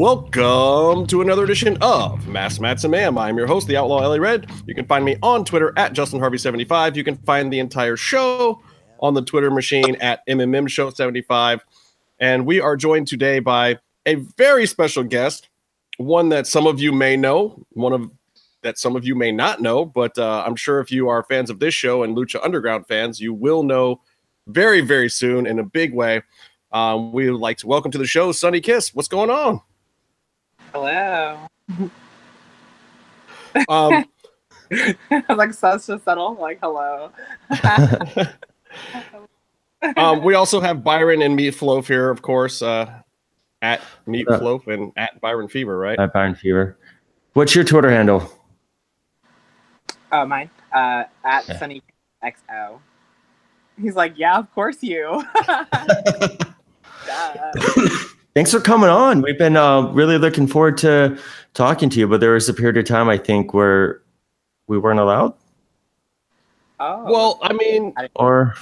Welcome to another edition of Masks Mats and Mayhem. I'm your host, the Outlaw Ellie Red. You can find me on Twitter at Justin Harvey75. You can find the entire show on the Twitter machine at MMM Show 75. And we are joined today by a very special guest, one that some of you may know, one of that some of you may not know, but uh, I'm sure if you are fans of this show and Lucha Underground fans, you will know very, very soon in a big way. Um, we would like to welcome to the show Sonny Kiss. What's going on? Hello. Um, like such a subtle, like hello. um, we also have Byron and Meat Floaf here, of course, uh, at Meat What's? Floaf and at Byron Fever, right? Hi, Byron Fever. What's your Twitter handle? Oh, mine. Uh, at Yeah. Sonny XO. He's like, yeah, of course you. Duh. Thanks for coming on. We've been uh, really looking forward to talking to you, but there was a period of time I think where we weren't allowed, Oh, Well, I mean, or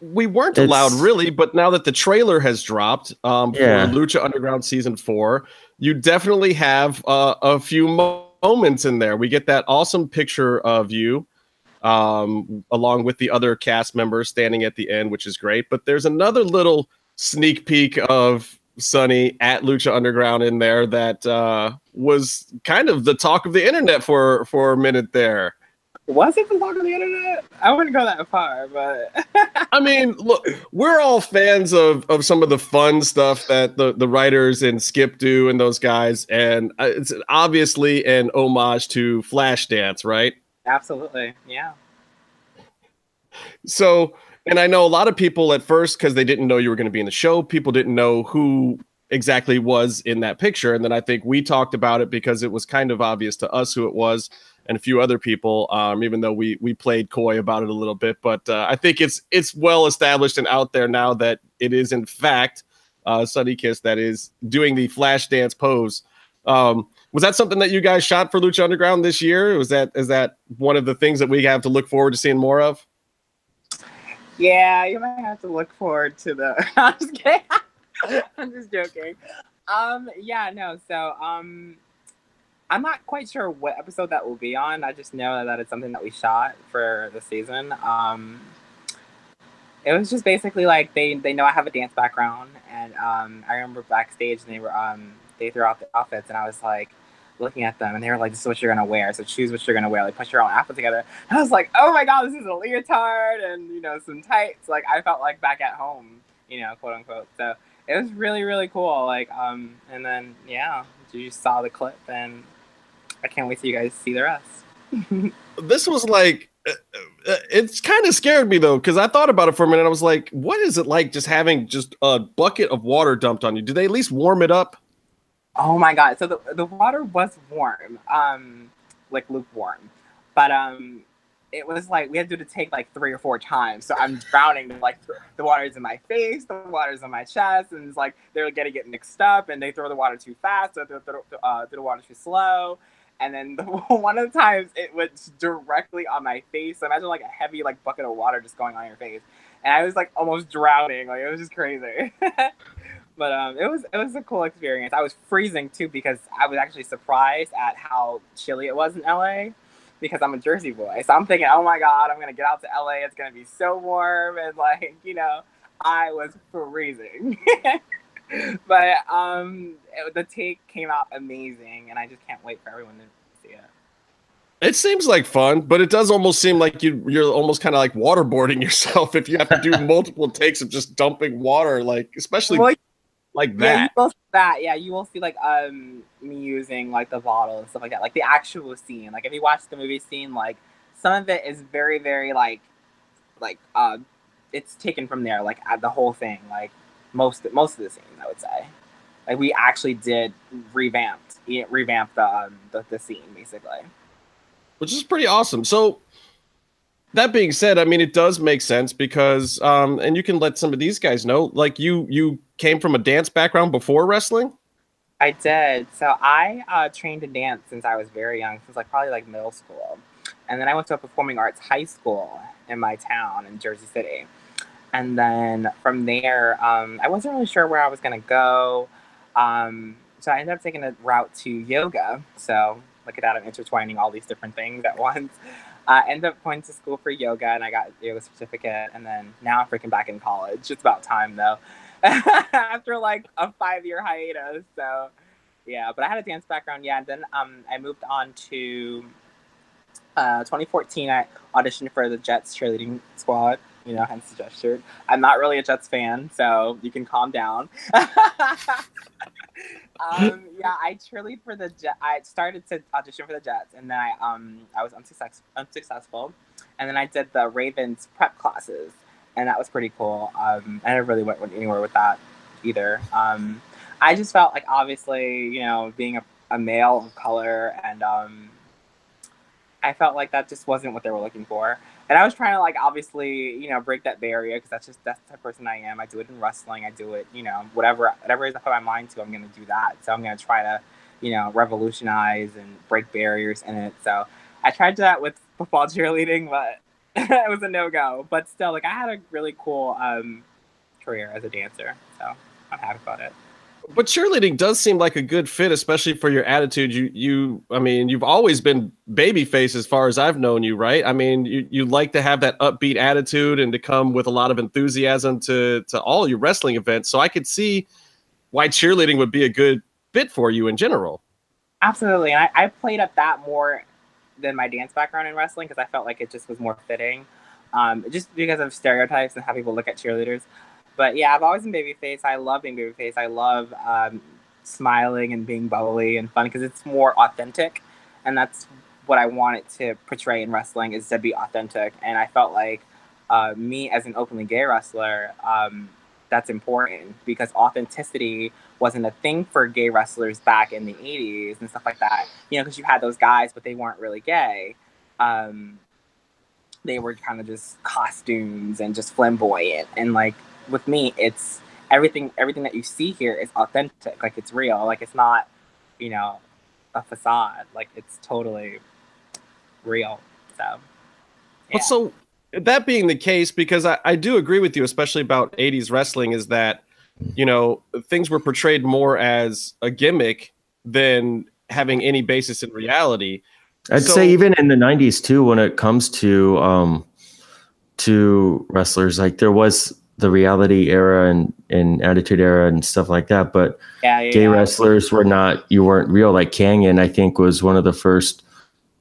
we weren't allowed really, but now that the trailer has dropped um, Yeah. for Lucha Underground season four, you definitely have uh, a few mo- moments in there. We get that awesome picture of you um, along with the other cast members standing at the end, which is great. But there's another little sneak peek of Sonny at Lucha Underground in there that uh, was kind of the talk of the internet for for a minute there. was it the talk of the internet? I wouldn't go that far, but I mean, look, we're all fans of of some of the fun stuff that the the writers and Skip do and those guys, and uh, it's obviously an homage to Flashdance, right? absolutely, yeah. So, and I know a lot of people at first because they didn't know you were going to be in the show, people didn't know who exactly was in that picture, and then I think we talked about it because it was kind of obvious to us who it was and a few other people um, even though we we played coy about it a little bit. But uh, i think it's it's well established and out there now that it is in fact uh, sonny kiss that is doing the flash dance pose. Um, was that something that you guys shot for lucha underground this year? Was that is that one of the things that we have to look forward to seeing more of Yeah, you might have to look forward to the. I'm just kidding. I'm just joking. Um, yeah, no. So, um, I'm not quite sure what episode that will be on. I just know that it's something that we shot for the season. Um, it was just basically like they they know I have a dance background, and um, I remember backstage and they were um they threw out the outfits, and I was like looking at them, and they were like, "This is what you're gonna wear. So choose what you're gonna wear. Like put your own outfit together." And I was like, "Oh my god, this is a leotard and you know some tights." Like I felt like back at home, you know, quote unquote. So it was really really cool. Like um, and then yeah, you saw the clip, and I can't wait till you guys see the rest. this was like uh, uh, it's kind of scared me though because i thought about it for a minute i was like what is it like just having just a bucket of water dumped on you do they at least warm it up Oh my god! So the the water was warm, um, like lukewarm, but um, it was like we had to do the take like three or four times. So I'm drowning. Like the water's in my face, the water's in my chest, and it's like they're getting get mixed up, and they throw the water too fast, or they throw, uh, throw the water too slow. And then the, one of the times it was directly on my face. So imagine like a heavy like bucket of water just going on your face, and I was like almost drowning. Like it was just crazy. but um, it was it was a cool experience. I was freezing too because I was actually surprised at how chilly it was in LA because I'm a Jersey boy. So I'm thinking, oh my god, I'm gonna get out to LA. It's gonna be so warm and like you know, I was freezing. but um, it, the take came out amazing, and I just can't wait for everyone to see it. it seems like fun but it does almost seem like you you're almost kind of like waterboarding yourself if you have to do multiple takes of just dumping water like especially Well, like Yeah, you that will see that. Yeah, you will see like um me using like the bottle and stuff like that. Like the actual scene. Like if you watch the movie scene, like some of it is very, very like like uh it's taken from there, like at the whole thing. Like most most of the scene, I would say. Like we actually did revamped yeah, revamp the um the, the scene basically. which is pretty awesome. So that being said, I mean it does make sense because um and you can let some of these guys know like you you came from a dance background before wrestling? I did. So I uh, trained to dance since I was very young, since like probably like middle school, and then I went to a performing arts high school in my town in Jersey City, and then from there, um, I wasn't really sure where I was gonna go. Um, so I ended up taking a route to yoga. So look at that, I'm intertwining all these different things at once. I ended up going to school for yoga and I got yoga certificate. And then now I'm freaking back in college. It's about time though. After like a five year hiatus. So yeah, but I had a dance background. Yeah. And then um, I moved on to uh, 2014. I auditioned for the Jets cheerleading squad you know, hence the gesture. I'm not really a Jets fan, so you can calm down. um, yeah, I cheerlead for the Jet. I started to audition for the Jets, and then I um I was unsuccess- unsuccessful, and then I did the Ravens prep classes, and that was pretty cool. Um, I never really went anywhere with that either. Um, I just felt like obviously, you know, being a, a male of color, and um, I felt like that just wasn't what they were looking for and I was trying to like obviously you know break that barrier because that's just that's the type of person I am. I do it in wrestling. I do it you know whatever whatever is I put my mind to, I'm gonna do that. So I'm gonna try to you know revolutionize and break barriers in it. So I tried that with football cheerleading, but it was a no go. But still, like I had a really cool um, career as a dancer, so I'm happy about it but cheerleading does seem like a good fit, especially for your attitude. You, you, I mean, you've always been babyface as far as I've known you, right? I mean, you, you like to have that upbeat attitude and to come with a lot of enthusiasm to to all your wrestling events. So I could see why cheerleading would be a good fit for you in general. Absolutely, and I, I played up that more than my dance background in wrestling because I felt like it just was more fitting, um, just because of stereotypes and how people look at cheerleaders. But yeah, I've always been babyface. I love being babyface. I love um, smiling and being bubbly and fun because it's more authentic, and that's what I wanted to portray in wrestling is to be authentic. And I felt like uh, me as an openly gay wrestler, um, that's important because authenticity wasn't a thing for gay wrestlers back in the 80s and stuff like that. You know, because you had those guys, but they weren't really gay. Um, they were kind of just costumes and just flamboyant and like with me, it's everything. Everything that you see here is authentic. Like it's real. Like it's not, you know, a facade. Like it's totally real. So. Yeah. Well, so that being the case, because I, I do agree with you, especially about 80s wrestling, is that, you know, things were portrayed more as a gimmick than having any basis in reality. I'd so, say even in the 90s too, when it comes to um to wrestlers, like there was the reality era and, and attitude era and stuff like that. But yeah, yeah, gay yeah. wrestlers were not, you weren't real. Like Kanyon, I think, was one of the first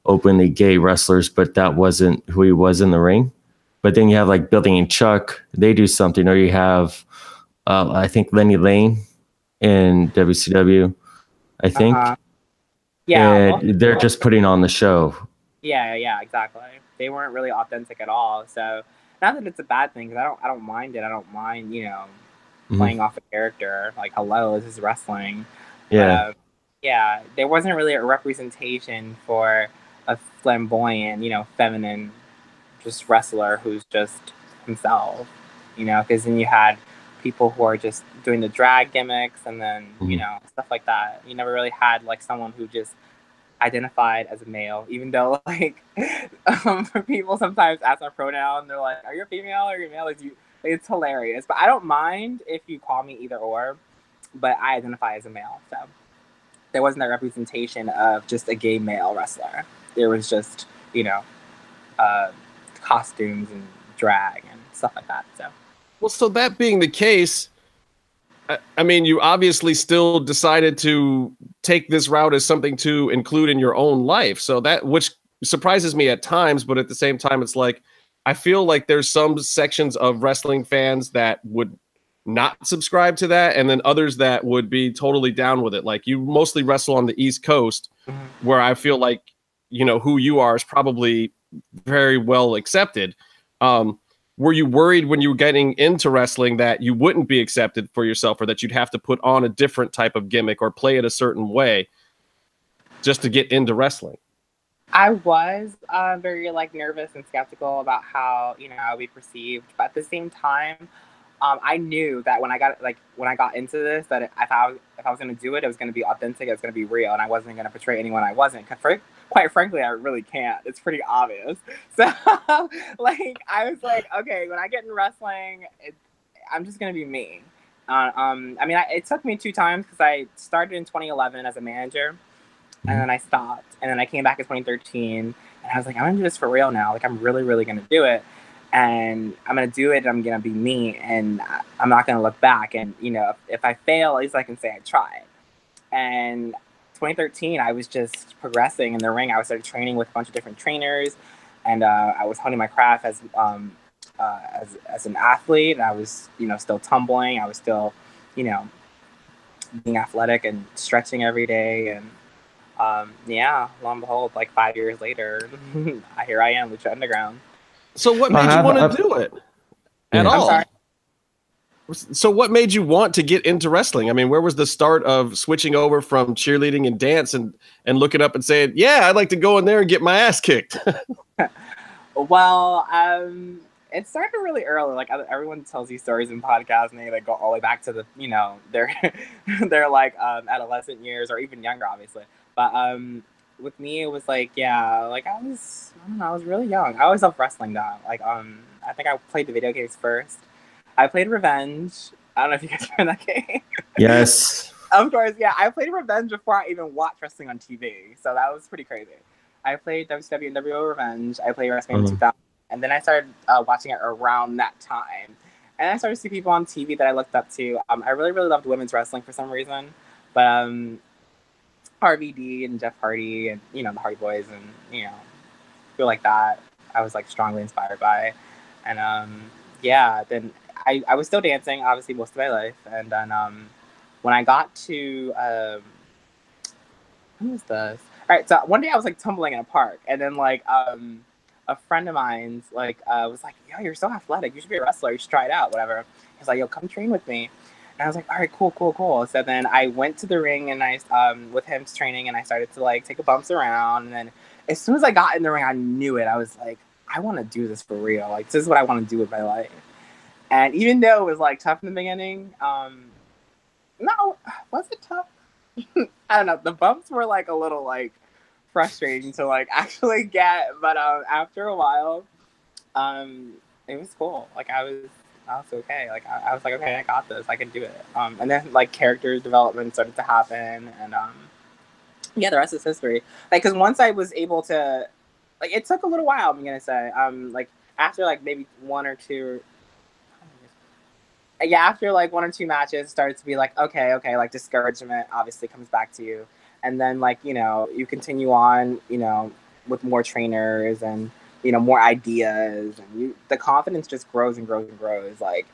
openly gay wrestlers, but that wasn't who he was in the ring. But then you have like Billy and Chuck, they do something, or you have, uh, I think, Lenny Lane in WCW, I think. Uh-huh. Yeah. And they're just putting on the show. Yeah, yeah, exactly. They weren't really authentic at all. So, not that it's a bad thing because I don't I don't mind it. I don't mind you know mm-hmm. playing off a character like hello this is wrestling. Yeah, uh, yeah. There wasn't really a representation for a flamboyant you know feminine just wrestler who's just himself. You know because then you had people who are just doing the drag gimmicks and then mm-hmm. you know stuff like that. You never really had like someone who just identified as a male, even though like um, people sometimes ask our pronoun, they're like, "Are you a female or are you male?" Like, you, like, it's hilarious. But I don't mind if you call me either or, but I identify as a male, so there wasn't that representation of just a gay male wrestler. There was just you know uh, costumes and drag and stuff like that. So, well, so that being the case I mean, you obviously still decided to take this route as something to include in your own life. So that, which surprises me at times, but at the same time, it's like, I feel like there's some sections of wrestling fans that would not subscribe to that, and then others that would be totally down with it. Like you mostly wrestle on the East Coast, mm-hmm. where I feel like, you know, who you are is probably very well accepted. Um, were you worried when you were getting into wrestling that you wouldn't be accepted for yourself or that you'd have to put on a different type of gimmick or play it a certain way just to get into wrestling? I was uh, very like nervous and skeptical about how you know I would be perceived, but at the same time, um, I knew that when I got like when I got into this, that if I was, if I was going to do it, it was going to be authentic, it was going to be real, and I wasn't going to portray anyone I wasn't. For, quite frankly, I really can't. It's pretty obvious. So, like, I was like, okay, when I get in wrestling, it, I'm just going to be me. Uh, um, I mean, I, it took me two times because I started in 2011 as a manager, and then I stopped, and then I came back in 2013, and I was like, I'm gonna do this for real now. Like, I'm really, really gonna do it, and I'm gonna do it. And I'm gonna be me, and I'm not gonna look back. And you know, if, if I fail, at least I can say I tried. And 2013, I was just progressing in the ring. I started training with a bunch of different trainers, and uh, I was honing my craft as um, uh, as as an athlete. And I was, you know, still tumbling. I was still, you know, being athletic and stretching every day. And um, yeah, lo and behold, like five years later, here I am, Lucha Underground. So what made you want to do it at all? So what made you want to get into wrestling? I mean, where was the start of switching over from cheerleading and dance and and looking up and saying, "Yeah, I'd like to go in there and get my ass kicked." well, um, it started really early. Like everyone tells these stories in podcasts, and they like go all the way back to the you know their their like um, adolescent years or even younger, obviously. But um, with me, it was like yeah, like I was I don't know, I was really young. I always loved wrestling though. Like um, I think I played the video games first. I played Revenge. I don't know if you guys remember that game. Yes. of course, yeah. I played Revenge before I even watched wrestling on TV, so that was pretty crazy. I played WCW and WO Revenge. I played WrestleMania mm-hmm. 2000 and then I started uh, watching it around that time. And I started to see people on TV that I looked up to. Um, I really, really loved women's wrestling for some reason. But um, RVD and Jeff Hardy and, you know, the Hardy Boys and, you know, feel like that. I was like strongly inspired by. And um, yeah, then I, I was still dancing, obviously, most of my life. And then um, when I got to, um, when was this? All right, so one day I was like tumbling in a park. And then, like, um, a friend of mine's like uh, was like, "Yo, you're so athletic. You should be a wrestler. You should try it out. Whatever." He's like, "Yo, come train with me." And I was like, "All right, cool, cool, cool." So then I went to the ring and I um with him training and I started to like take a bumps around and then as soon as I got in the ring, I knew it. I was like, I want to do this for real. Like this is what I want to do with my life. And even though it was like tough in the beginning, um, no, was it tough? I don't know. The bumps were like a little like frustrating to like actually get, but um, after a while, um, it was cool. Like I was, I was okay. Like I, I was like, okay, I got this. I can do it. Um, and then like character development started to happen, and um, yeah, the rest is history. Like, cause once I was able to, like, it took a little while. I'm gonna say, um, like after like maybe one or two. Yeah, after like one or two matches, started to be like, okay, okay, like discouragement obviously comes back to you. And then like you know you continue on you know with more trainers and you know more ideas and you the confidence just grows and grows and grows. Like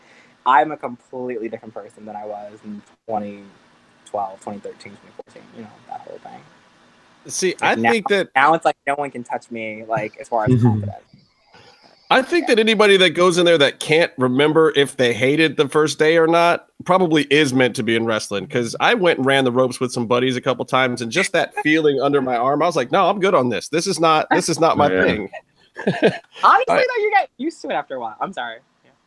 i'm a completely different person than i was in 2012 2013 2014 you know that whole thing. See like i now, think that now it's like no one can touch me like as far as mm-hmm. confidence I think that anybody that goes in there that can't remember if they hated the first day or not probably is meant to be in wrestling. Because I went and ran the ropes with some buddies a couple times, and just that feeling under my arm, I was like, "No, I'm good on this. This is not. This is not my yeah. thing." Honestly, right. though, you get used to it after a while. I'm sorry.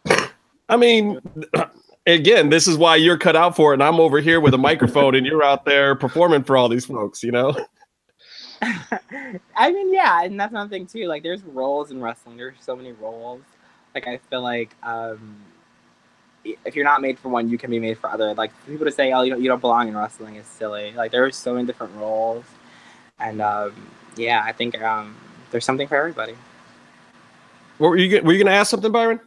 Yeah. I mean, again, this is why you're cut out for it, and I'm over here with a microphone, and you're out there performing for all these folks. You know. I mean, yeah, and that's another thing too. Like, there's roles in wrestling. There's so many roles. Like, I feel like um, if you're not made for one, you can be made for other. Like, people to say, "Oh, you don't, you don't belong in wrestling," is silly. Like, there are so many different roles, and um, yeah, I think um, there's something for everybody. What were you? Were you going to ask something, Byron?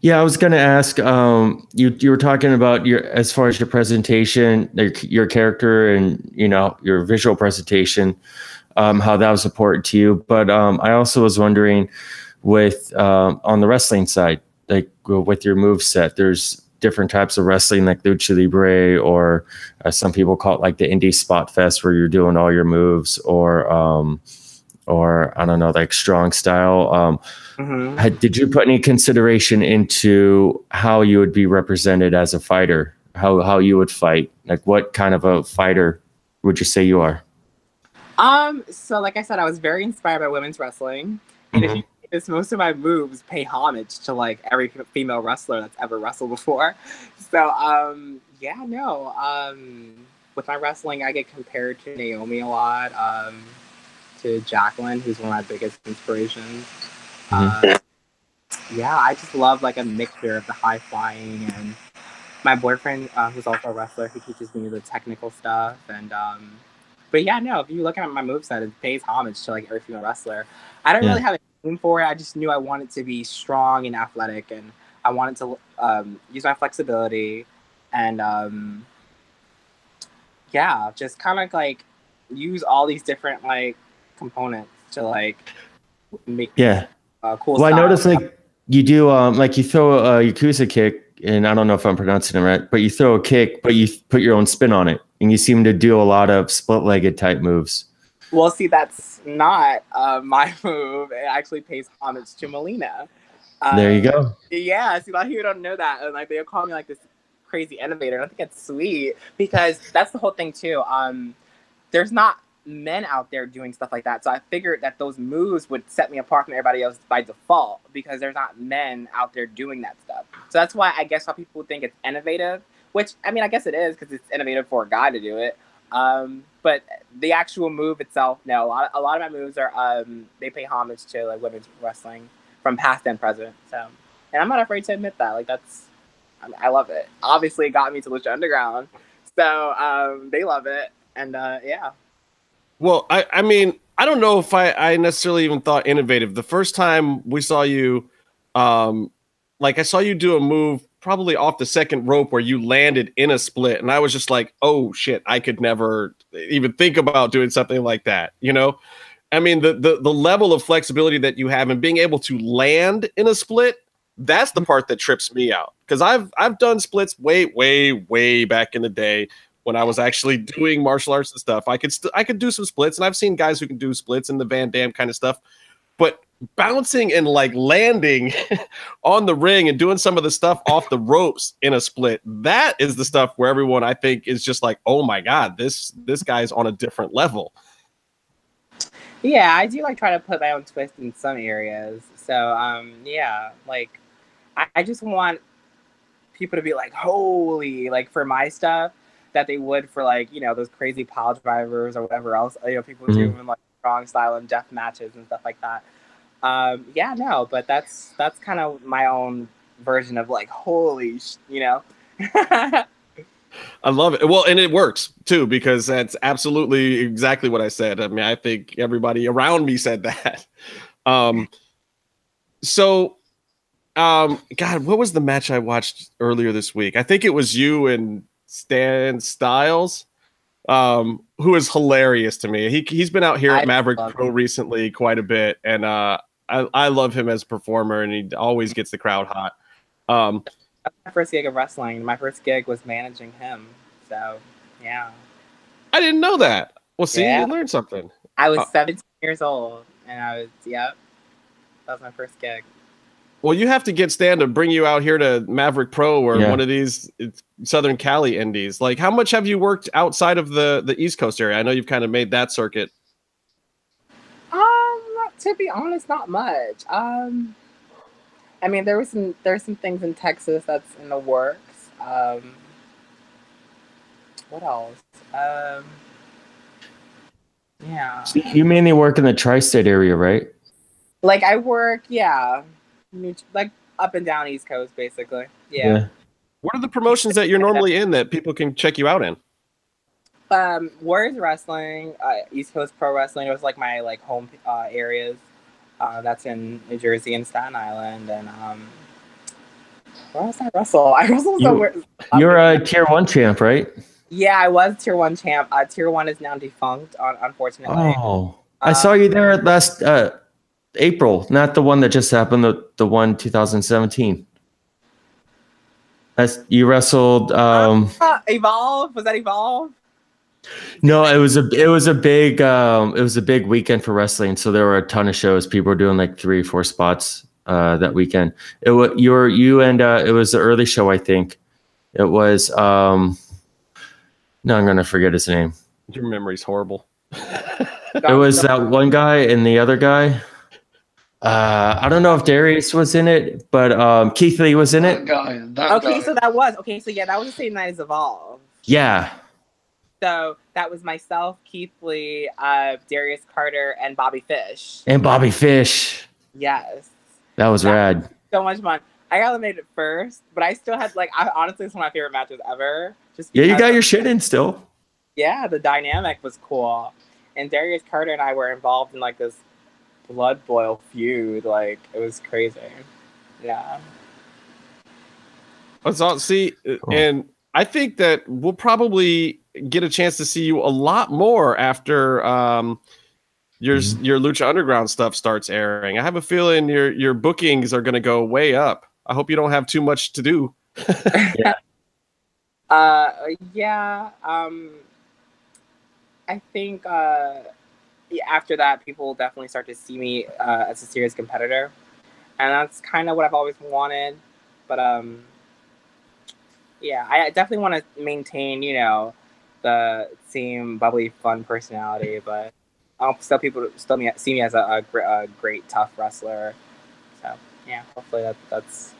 Yeah, I was going to ask. Um, you you were talking about your as far as your presentation, your, your character, and you know your visual presentation, um, how that was important to you. But um, I also was wondering, with um, on the wrestling side, like with your move set, there's different types of wrestling like lucha libre, or uh, some people call it like the indie spot fest, where you're doing all your moves, or um, or I don't know, like strong style. Um, mm-hmm. had, did you put any consideration into how you would be represented as a fighter? How how you would fight? Like what kind of a fighter would you say you are? Um, so like I said, I was very inspired by women's wrestling. And mm-hmm. if you notice, most of my moves pay homage to like every female wrestler that's ever wrestled before. So um yeah, no. Um with my wrestling I get compared to Naomi a lot. Um to Jacqueline, who's one of my biggest inspirations. Mm-hmm. Uh, yeah, I just love like a mixture of the high flying and my boyfriend, uh, who's also a wrestler, he teaches me the technical stuff. And um, but yeah, no, if you look at my moveset, it pays homage to like every female wrestler. I don't yeah. really have a name for it. I just knew I wanted to be strong and athletic, and I wanted to um, use my flexibility, and um, yeah, just kind of like use all these different like components to like make yeah uh, cool. Well, I noticed like you do um like you throw a Yakuza kick, and I don't know if I'm pronouncing it right, but you throw a kick, but you put your own spin on it, and you seem to do a lot of split-legged type moves. Well, see, that's not uh, my move. It actually pays homage to Melina. Um, there you go. Yeah, see, a lot of people don't know that, and like they call me like this crazy innovator. And I think it's sweet because that's the whole thing too. Um, there's not men out there doing stuff like that. So I figured that those moves would set me apart from everybody else by default because there's not men out there doing that stuff. So that's why I guess how people think it's innovative, which I mean, I guess it is because it's innovative for a guy to do it. Um, but the actual move itself, no, a lot, of, a lot of my moves are, um, they pay homage to like women's wrestling from past and present. So, and I'm not afraid to admit that. Like that's, I, mean, I love it. Obviously, it got me to Lucha Underground. So um, they love it. And uh, yeah, well, I, I mean, I don't know if I, I necessarily even thought innovative. The first time we saw you, um, like I saw you do a move probably off the second rope where you landed in a split, and I was just like, oh shit, I could never even think about doing something like that. You know, I mean, the the the level of flexibility that you have and being able to land in a split, that's the mm-hmm. part that trips me out because I've I've done splits way way way back in the day when I was actually doing martial arts and stuff. I could st- I could do some splits, and I've seen guys who can do splits and the Van Damme kind of stuff. But bouncing and like landing on the ring and doing some of the stuff off the ropes in a split, that is the stuff where everyone I think is just like, oh my god, this this guy's on a different level. Yeah, I do like try to put my own twist in some areas. So um yeah, like I, I just want people to be like, holy, like for my stuff that they would for like you know those crazy pile drivers or whatever else you know people mm-hmm. do in like strong style and death matches and stuff like that. Um, yeah, no, but that's that's kind of my own version of like holy, sh- you know. I love it. Well, and it works too because that's absolutely exactly what I said. I mean, I think everybody around me said that. Um, so, um, God, what was the match I watched earlier this week? I think it was you and Stan Stylz, um, who is hilarious to me. He he's been out here at I Maverick Pro him. recently quite a bit, and uh, I I love him as a performer, and he always gets the crowd hot. Um, my first gig of wrestling. My first gig was managing him. So yeah, I didn't know that. Well, see, yeah. you learned something. I was uh, 17 years old, and I was yep. That was my first gig. Well, you have to get Stan to bring you out here to Maverick Pro or yeah. one of these Southern Cali indies. Like, how much have you worked outside of the the East Coast area? I know you've kind of made that circuit. Um, to be honest, not much. Um, I mean, there was some there's some things in Texas that's in the works. Um, what else? Um, yeah. So you mainly work in the tri-state area, right? Like I work, yeah like up and down East Coast, basically. Yeah. yeah. What are the promotions that you're normally in that people can check you out in? Um, Warriors Wrestling, uh, East Coast Pro Wrestling. It was like my like home uh, areas. Uh, that's in New Jersey and Staten Island, and um, where else I wrestle? I wrestle somewhere. You're a tier one champ, right? Yeah, I was tier one champ. Uh, tier one is now defunct, unfortunately. Oh, I saw you there last uh, April, not the one that just happened, the, the one 2017. As you wrestled um uh, Evolve. Was that Evolve? No, it was a it was a big um it was a big weekend for wrestling. So there were a ton of shows. People were doing like three, four spots uh that weekend. It was you were you and uh it was the early show, I think. It was um no, I'm gonna forget his name. Your memory's horrible. it was that one guy and the other guy. Uh, I don't know if Darius was in it, but um, Keith Lee was in it. Guy, okay, guy. so that was okay. So yeah, that was the same night as Evolve. Yeah. So that was myself, Keith Lee, uh, Darius Carter, and Bobby Fish. And Bobby Fish. Yes. That was that rad. Was so much fun. I got eliminated first, but I still had like I honestly it's one of my favorite matches ever. Just yeah, you got your shit in still. Yeah, the dynamic was cool, and Darius Carter and I were involved in like this blood boil feud. Like it was crazy. Yeah. Let's all see, cool. and I think that we'll probably get a chance to see you a lot more after um, your mm-hmm. your Lucha Underground stuff starts airing. I have a feeling your your bookings are going to go way up. I hope you don't have too much to do. yeah. Uh, yeah. Um, I think uh, after that, people will definitely start to see me uh, as a serious competitor, and that's kind of what I've always wanted. But um, yeah, I definitely want to maintain, you know, the same bubbly, fun personality, but I'll still people still see me as a, a, a great, tough wrestler. So yeah, hopefully that that's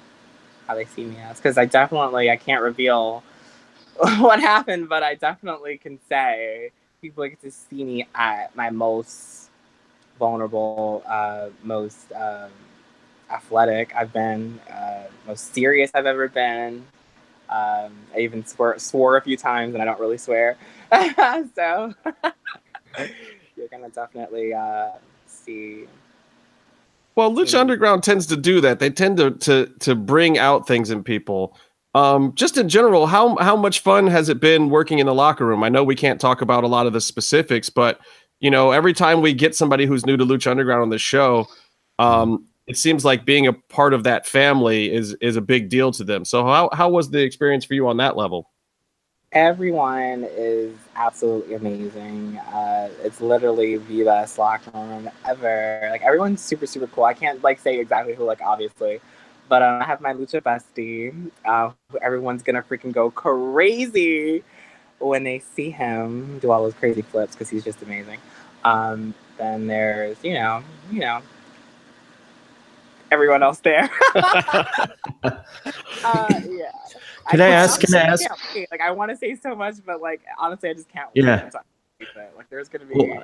how they see me as. Because I definitely I can't reveal what happened, but I definitely can say people get to see me at my most vulnerable, uh, most um, athletic I've been, uh, most serious I've ever been. Um, I even swore, swore a few times, and I don't really swear. so you're gonna definitely uh, see. Well, Lucha Underground tends to do that. They tend to to to bring out things in people. Um, just in general, how how much fun has it been working in the locker room? I know we can't talk about a lot of the specifics, but you know, every time we get somebody who's new to Lucha Underground on the show, um, it seems like being a part of that family is is a big deal to them. So how how was the experience for you on that level? Everyone is absolutely amazing. Uh, it's literally the best locker room ever. Like everyone's super super cool. I can't like say exactly who, like obviously, but um, I have my lucha bestie. Uh, everyone's gonna freaking go crazy when they see him do all those crazy flips because he's just amazing. Um, then there's you know you know everyone else there. uh, yeah. Can I, I ask? Can I ask? Like, I want to say so much, but like, honestly, I just can't. Yeah. Like, there's gonna be.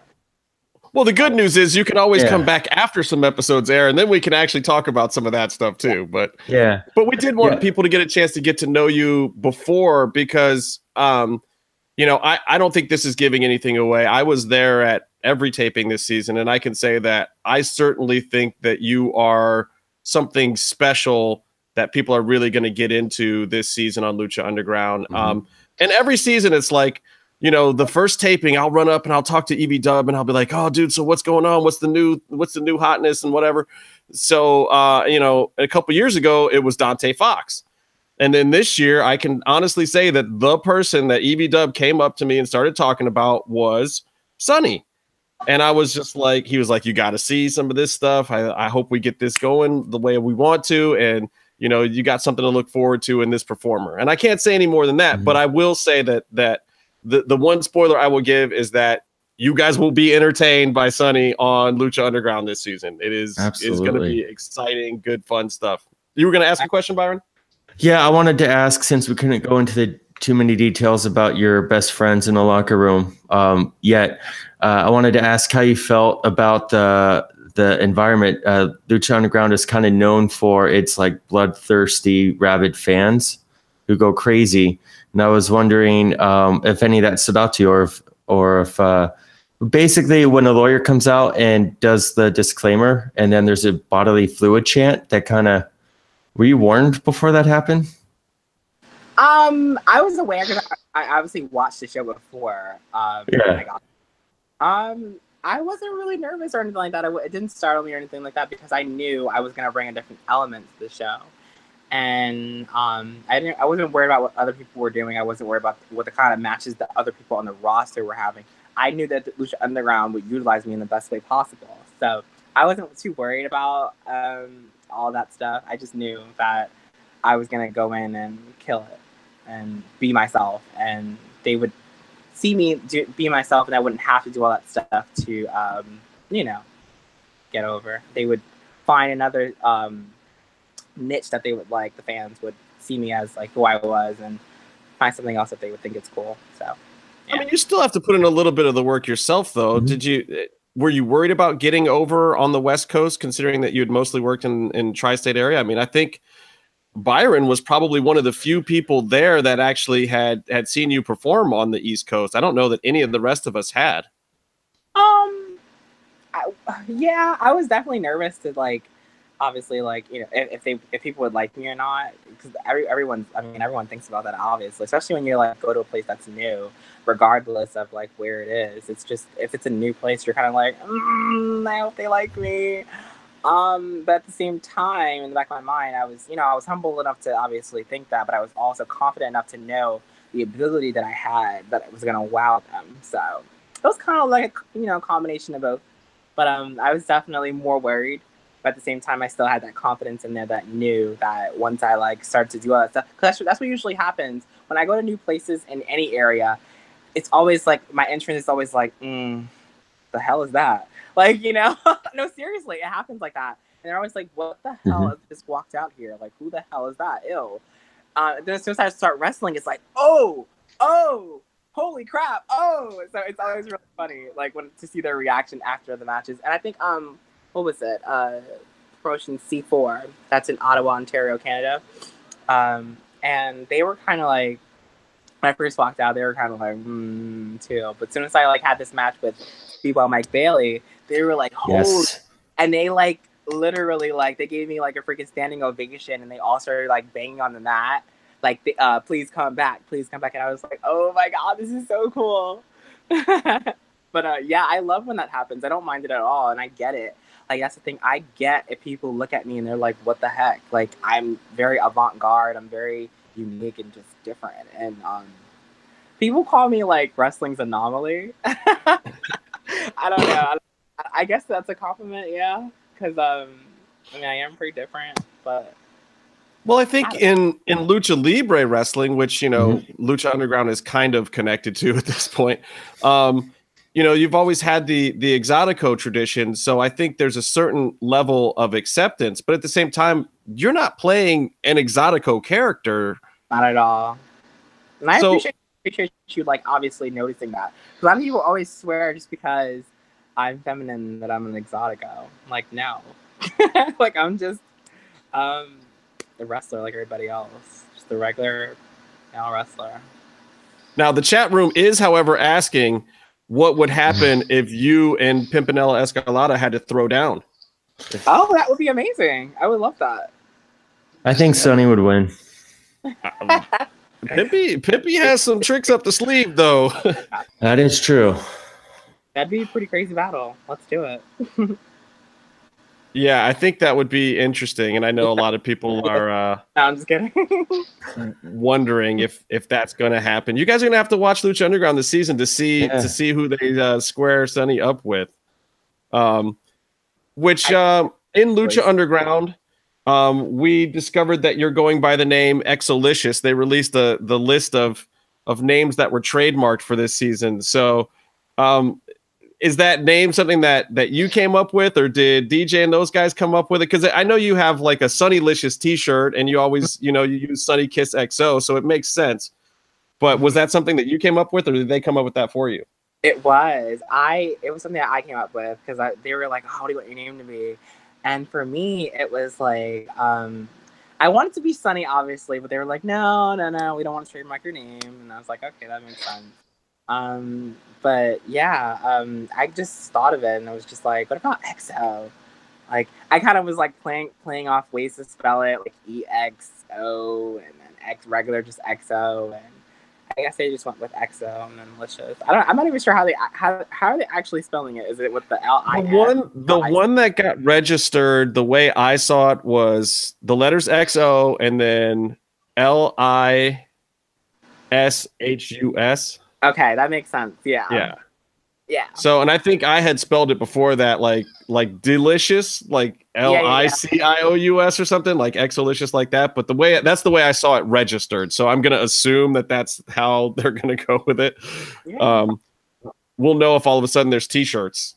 Well, the good news is you can always yeah. come back after some episodes air, and then we can actually talk about some of that stuff too. But yeah, but we did want yeah. people to get a chance to get to know you before because, um, you know, I I don't think this is giving anything away. I was there at every taping this season, and I can say that I certainly think that you are something special that people are really going to get into this season on Lucha Underground. Mm-hmm. Um, and every season, it's like, you know, the first taping, I'll run up and I'll talk to EB Dub and I'll be like, "Oh, dude, so what's going on? What's the new? What's the new hotness and whatever?" So, uh, you know, a couple years ago, it was Dante Fox, and then this year, I can honestly say that the person that EB Dub came up to me and started talking about was Sonny. And I was just like, he was like, you got to see some of this stuff. I, I hope we get this going the way we want to. And, you know, you got something to look forward to in this performer. And I can't say any more than that, mm-hmm. but I will say that, that the, the one spoiler I will give is that you guys will be entertained by Sonny on Lucha Underground this season. It is, is going to be exciting, good, fun stuff. You were going to ask a question, Byron? Yeah, I wanted to ask since we couldn't go into the too many details about your best friends in the locker room um, yet. Uh, I wanted to ask how you felt about the the environment. Uh, Lucha Underground is kind of known for its like bloodthirsty, rabid fans who go crazy, and I was wondering um, if any of that stood out to you, or if or if uh, basically when a lawyer comes out and does the disclaimer, and then there's a bodily fluid chant that kind of were you warned before that happened? Um, I was aware because I, I, obviously watched the show before. Um, yeah. I um, I wasn't really nervous or anything like that. it didn't startle me or anything like that because I knew I was gonna bring a different element to the show, and um, I didn't. I wasn't worried about what other people were doing. I wasn't worried about what the kind of matches that other people on the roster were having. I knew that the Lucha Underground would utilize me in the best way possible, so I wasn't too worried about um, all that stuff. I just knew that I was gonna go in and kill it and be myself, and they would see me do, be myself, and I wouldn't have to do all that stuff to, um, you know, get over. They would find another um, niche that they would like. The fans would see me as like who I was, and find something else that they would think it's cool. So, yeah. I mean, you still have to put in a little bit of the work yourself, though. Mm-hmm. Did you? Eh, were you worried about getting over on the West Coast, considering that you had mostly worked in in tri-state area? I mean, I think Byron was probably one of the few people there that actually had had seen you perform on the East Coast. I don't know that any of the rest of us had. Um, I, yeah, I was definitely nervous to like, obviously, like you know, if, if they if people would like me or not, because every everyone, I mean, everyone thinks about that, obviously, especially when you like go to a place that's new, regardless of like where it is. It's just if it's a new place, you're kind of like, mm, I hope they like me. Um, but at the same time, in the back of my mind, I was, you know, I was humble enough to obviously think that, but I was also confident enough to know the ability that I had that it was gonna wow them. So it was kind of like a, you know, combination of both. But um, I was definitely more worried, but at the same time, I still had that confidence in there that knew that once I like started to do all that stuff, because that's, that's what usually happens when I go to new places in any area. It's always like my entrance is always like, mm, the hell is that? Like, you know, no, seriously, it happens like that. And they're always like, what the hell mm-hmm. just walked out here? Like, who the hell is that? Ill. Uh, then as soon as I start wrestling, it's like, oh, oh, holy crap, oh. So it's always really funny, like when to see their reaction after the matches. And I think, um, what was it? Uh, promotion C4. That's in Ottawa, Ontario, Canada. Um, and they were kind of like, when I first walked out, they were kind of like, hmm, too. But as soon as I like had this match with Speedball Mike Bailey, they were like, "Holy!" Yes. And they like literally like they gave me like a freaking standing ovation, and they all started like banging on the mat, like, uh, "Please come back, please come back." And I was like, "Oh my god, this is so cool." but uh, yeah, I love when that happens. I don't mind it at all, and I get it. Like that's the thing. I get if people look at me and they're like, "What the heck?" Like I'm very avant-garde. I'm very unique and just different. And um, people call me like wrestling's anomaly. I don't know. I guess that's a compliment, yeah. Because um, I mean, I am pretty different, but. Well, I think I in in lucha libre wrestling, which you know mm-hmm. lucha underground is kind of connected to at this point, um, you know, you've always had the the exotico tradition, so I think there's a certain level of acceptance. But at the same time, you're not playing an exotico character. Not at all. And I so, appreciate, appreciate you like obviously noticing that. A lot of people always swear just because I'm feminine that I'm an exotico. I'm like, no. like I'm just um the wrestler like everybody else. Just the regular male wrestler. Now the chat room is, however, asking what would happen if you and Pimpinela Escarlata had to throw down. Oh, that would be amazing. I would love that. I think Sonny would win. Pimpy Pimpy has some tricks up the sleeve though. that is true. That'd be a pretty crazy battle. Let's do it. yeah, I think that would be interesting, and I know a lot of people are. Uh, no, I'm just kidding. wondering if if that's going to happen. You guys are going to have to watch Lucha Underground this season to see yeah. to see who they uh, square Sonny up with. Um, which uh, in Lucha Underground, um, we discovered that you're going by the name XOLishus. They released the the list of of names that were trademarked for this season. So, um, is that name something that that you came up with or did dj and those guys come up with it? Because i know you have like a sonnylicious t-shirt and you always you know you use sonny kiss xo so it makes sense. But was that something that you came up with or did they come up with that for you? It was. I it was something that i came up with because they were like how do you want your name to be? And for me it was like um I wanted to be Sonny, obviously, but they were like, no, no, no, we don't want to trademark your name. And I was like, okay, that makes sense. Um, but yeah, um, I just thought of it and I was just like, what about XO? Like I kind of was like playing playing off ways to spell it, like E X O and then X regular just XO and I guess they just went with XO and then malicious. I don't. I'm not even sure how they how how are they actually spelling it. Is it with the L I? The one the one that got registered the way I saw it was the letters XO and then L I S H U S. Okay, that makes sense. Yeah. Yeah. Yeah. So, and I think I had spelled it before that, like like delicious, like L I C I O U S or something, like exolicious, like that. But the way that's the way I saw it registered. So I'm gonna assume that that's how they're gonna go with it. Yeah. Um, we'll know if all of a sudden there's T-shirts.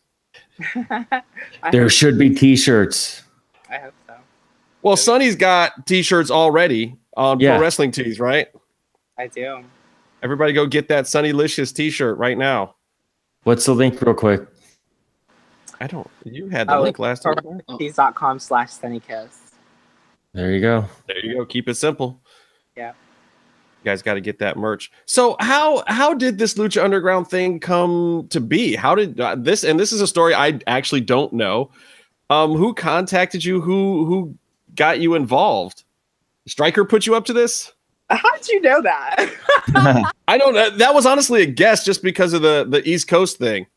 there should be T-shirts. I hope so. Well, Sonny's got T-shirts already on yeah. pro wrestling tees, right? I do. Everybody go get that Sonnylicious t-shirt right now. What's the link real quick? I don't you had the oh, link last time. com slash sonnykiss. There you go. There you go. Keep it simple. Yeah. You guys got to get that merch. So how how did this Lucha Underground thing come to be? How did uh, this and this is a story I actually don't know. Um, who contacted you? Who who got you involved? Striker put you up to this? How did you know that? I don't know. That was honestly a guess just because of the the East Coast thing.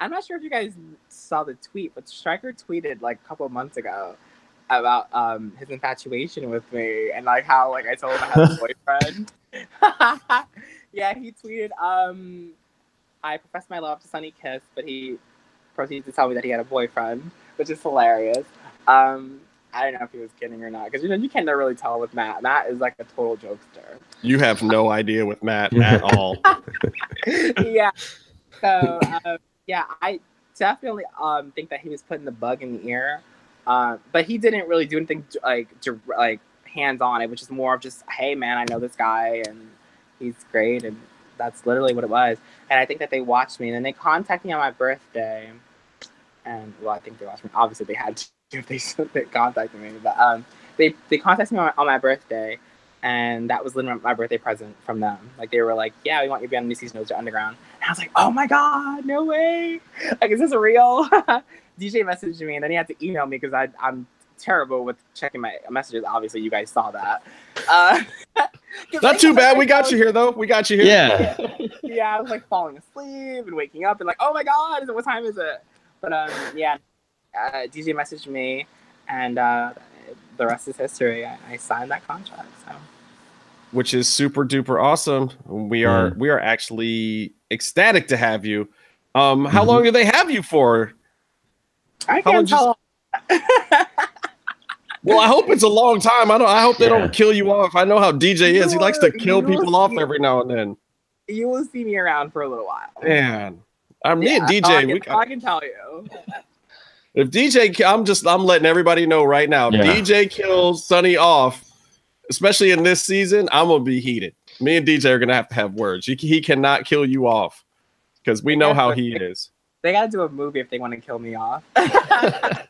I'm not sure if you guys saw the tweet, but Striker tweeted like a couple months ago about um his infatuation with me and like how like I told him I had a boyfriend. yeah, he tweeted, um I professed my love to Sonny Kiss, but he proceeded to tell me that he had a boyfriend, which is hilarious. Um I don't know if he was kidding or not because you know you can't really tell with Matt. Matt is like a total jokester. You have no idea with Matt at all. yeah. So um, yeah, I definitely um think that he was putting the bug in the ear uh, but he didn't really do anything like to, like hands on. It was just more of just, hey man, I know this guy and he's great, and that's literally what it was. And I think that they watched me, and then they contacted me on my birthday. And well, I think they watched me. Obviously, they had to if they, they contacted me, but um, they they contacted me on, on my birthday, and that was literally my birthday present from them. Like they were like, "Yeah, we want you to be on the new season of Underground," and I was like, "Oh my god, no way! Like, is this real?" DJ messaged me and then he had to email me because I I'm terrible with checking my messages. Obviously, you guys saw that. Uh, Not too bad. We got you here though. We got you here. Yeah. yeah, I was like falling asleep and waking up and like, oh my god, what time is it? But um, yeah, uh, DJ messaged me, and uh, the rest is history. I, I signed that contract. So. Which is super duper awesome. We are mm. we are actually ecstatic to have you. Um, how mm-hmm. long do they have you for? I can't tell. well, I hope it's a long time. I don't. I hope they yeah. don't kill you off. I know how DJ is. he likes to kill people off every now and then. You will see me around for a little while. Man, I'm yeah, me and DJ. I can, we, I can tell you. If DJ, I'm just, I'm letting everybody know right now. Yeah. DJ kills Sonny off, especially in this season. I'm gonna be heated. Me and DJ are gonna have to have words. He, he cannot kill you off because we know how he is. They gotta do a movie if they want to kill me off.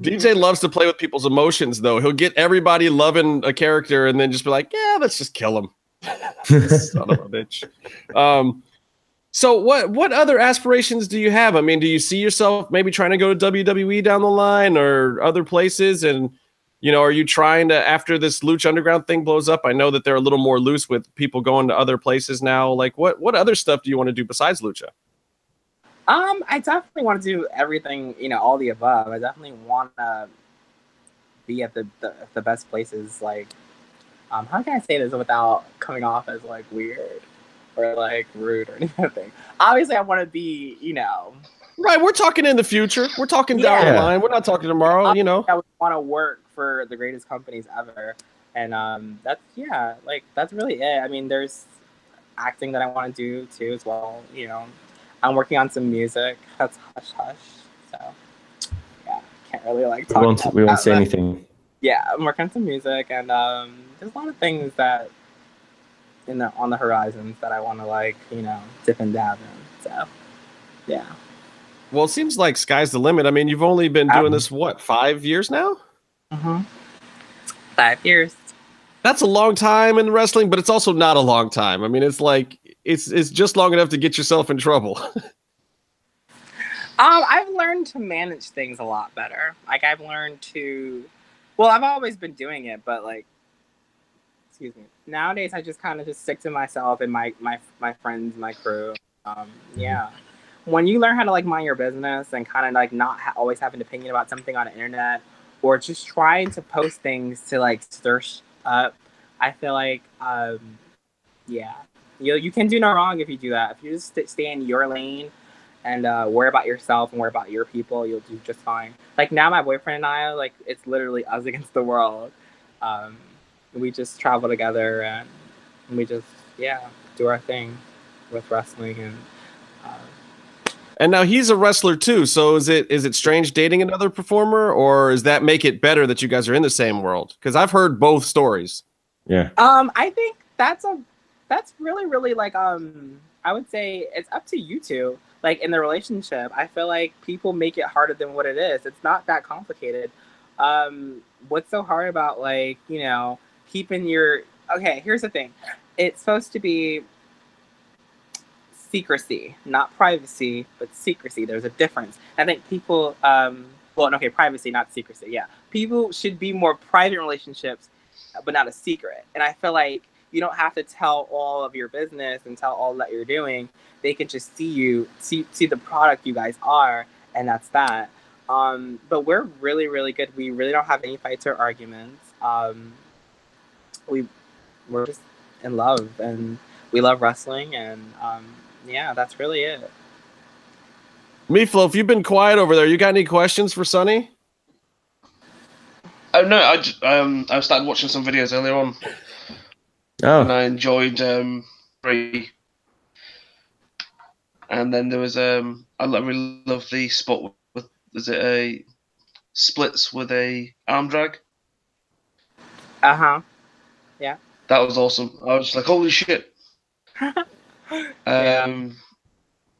DJ loves to play with people's emotions, though. He'll get everybody loving a character and then just be like, "Yeah, let's just kill him." Son of a bitch. Um, so what what other aspirations do you have? I mean, do you see yourself maybe trying to go to WWE down the line or other places? And you know, are you trying to after this Lucha Underground thing blows up? I know that they're a little more loose with people going to other places now. Like, what what other stuff do you want to do besides Lucha? Um, I definitely want to do everything, you know, all the above. I definitely want to be at the, the, the best places. Like, um, how can I say this without coming off as like weird or like rude or anything? Obviously, I want to be, you know, right. We're talking in the future. We're talking down yeah. the line. We're not talking tomorrow. you know, I want to work for the greatest companies ever, and um, that's yeah, like that's really it. I mean, there's acting that I want to do too as well. You know, I'm working on some music. That's hush hush. So yeah, can't really like talk. We won't, we won't say anything. Yeah, I'm working on some music, and um, there's a lot of things that in the on the horizons that I want to like you know dip and dab in. So yeah. Well, it seems like sky's the limit. I mean, you've only been doing um, this what five years now? Mm-hmm. Five years. That's a long time in wrestling, but it's also not a long time. I mean, it's like it's it's just long enough to get yourself in trouble. um, I've learned to manage things a lot better. Like I've learned to, well, I've always been doing it, but like, excuse me. Nowadays, I just kind of just stick to myself and my my my friends, my crew. Um, yeah. When you learn how to like mind your business and kind of like not ha- always have an opinion about something on the internet or just trying to post things to like stir up, I feel like um, yeah, you you can do no wrong if you do that. If you just stay in your lane and uh, worry about yourself and worry about your people, you'll do just fine. Like now, my boyfriend and I, like it's literally us against the world. Um, we just travel together and we just yeah do our thing with wrestling and. Uh, and now he's a wrestler too. So is it is it strange dating another performer, or does that make it better that you guys are in the same world? Because I've heard both stories. Yeah. Um, I think that's a that's really really like um i would say it's up to you two like in the relationship i feel like people make it harder than what it is it's not that complicated Um, what's so hard about like you know keeping your okay? Here's the thing, it's supposed to be secrecy, not privacy, but secrecy. There's a difference. I think people, um, well, okay, privacy, not secrecy. Yeah, people should be more private relationships, but not a secret. And I feel like you don't have to tell all of your business and tell all that you're doing. They can just see you, see see the product you guys are, and that's that. Um, but we're really, really good. We really don't have any fights or arguments. Um, we we're just in love, and we love wrestling, and um, yeah, that's really it. Meatloaf, if you've been quiet over there, you got any questions for Sonny? Oh no, I just, um I started watching some videos earlier on. Oh, and I enjoyed um Brie. And then there was um I really love the spot with was it a splits with a arm drag? Uh huh. That was awesome. I was like, holy shit. Yeah. Um,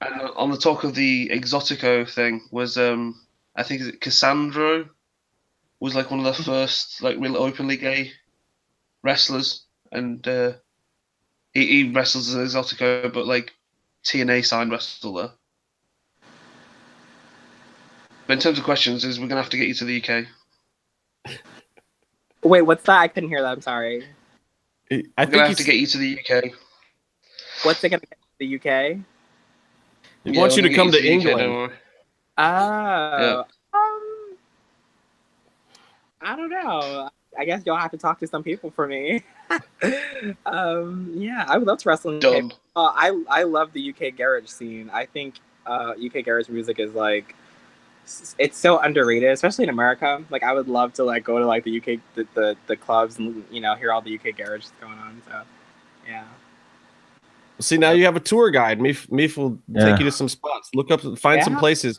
and on the talk of the Exotico thing was um, I think is it Cassandro was like one of the first like real openly gay wrestlers, and uh, he, he wrestles as Exotico, but like TNA signed wrestler. But in terms of questions, is we're gonna have to get you to the UK. Wait, what's that? I couldn't hear that. I'm sorry. I We're think gonna have to get you to the UK. What's it gonna get to the UK? he Yeah, wants you to gonna come to get you the UK, England. don't worry. Oh. Um. I don't know. I guess you'll have to talk to some people for me. um. Yeah, I would love to wrestle in the UK. Uh, I I love the UK garage scene. I think uh, UK garage music is like s- it's so underrated, especially in America. Like I would love to like go to like the UK the, the, the clubs and you know hear all the UK garage going on. So yeah. See, now you have a tour guide. Meef, Meef will Yeah. take you to some spots. Look up, find some Yeah. places.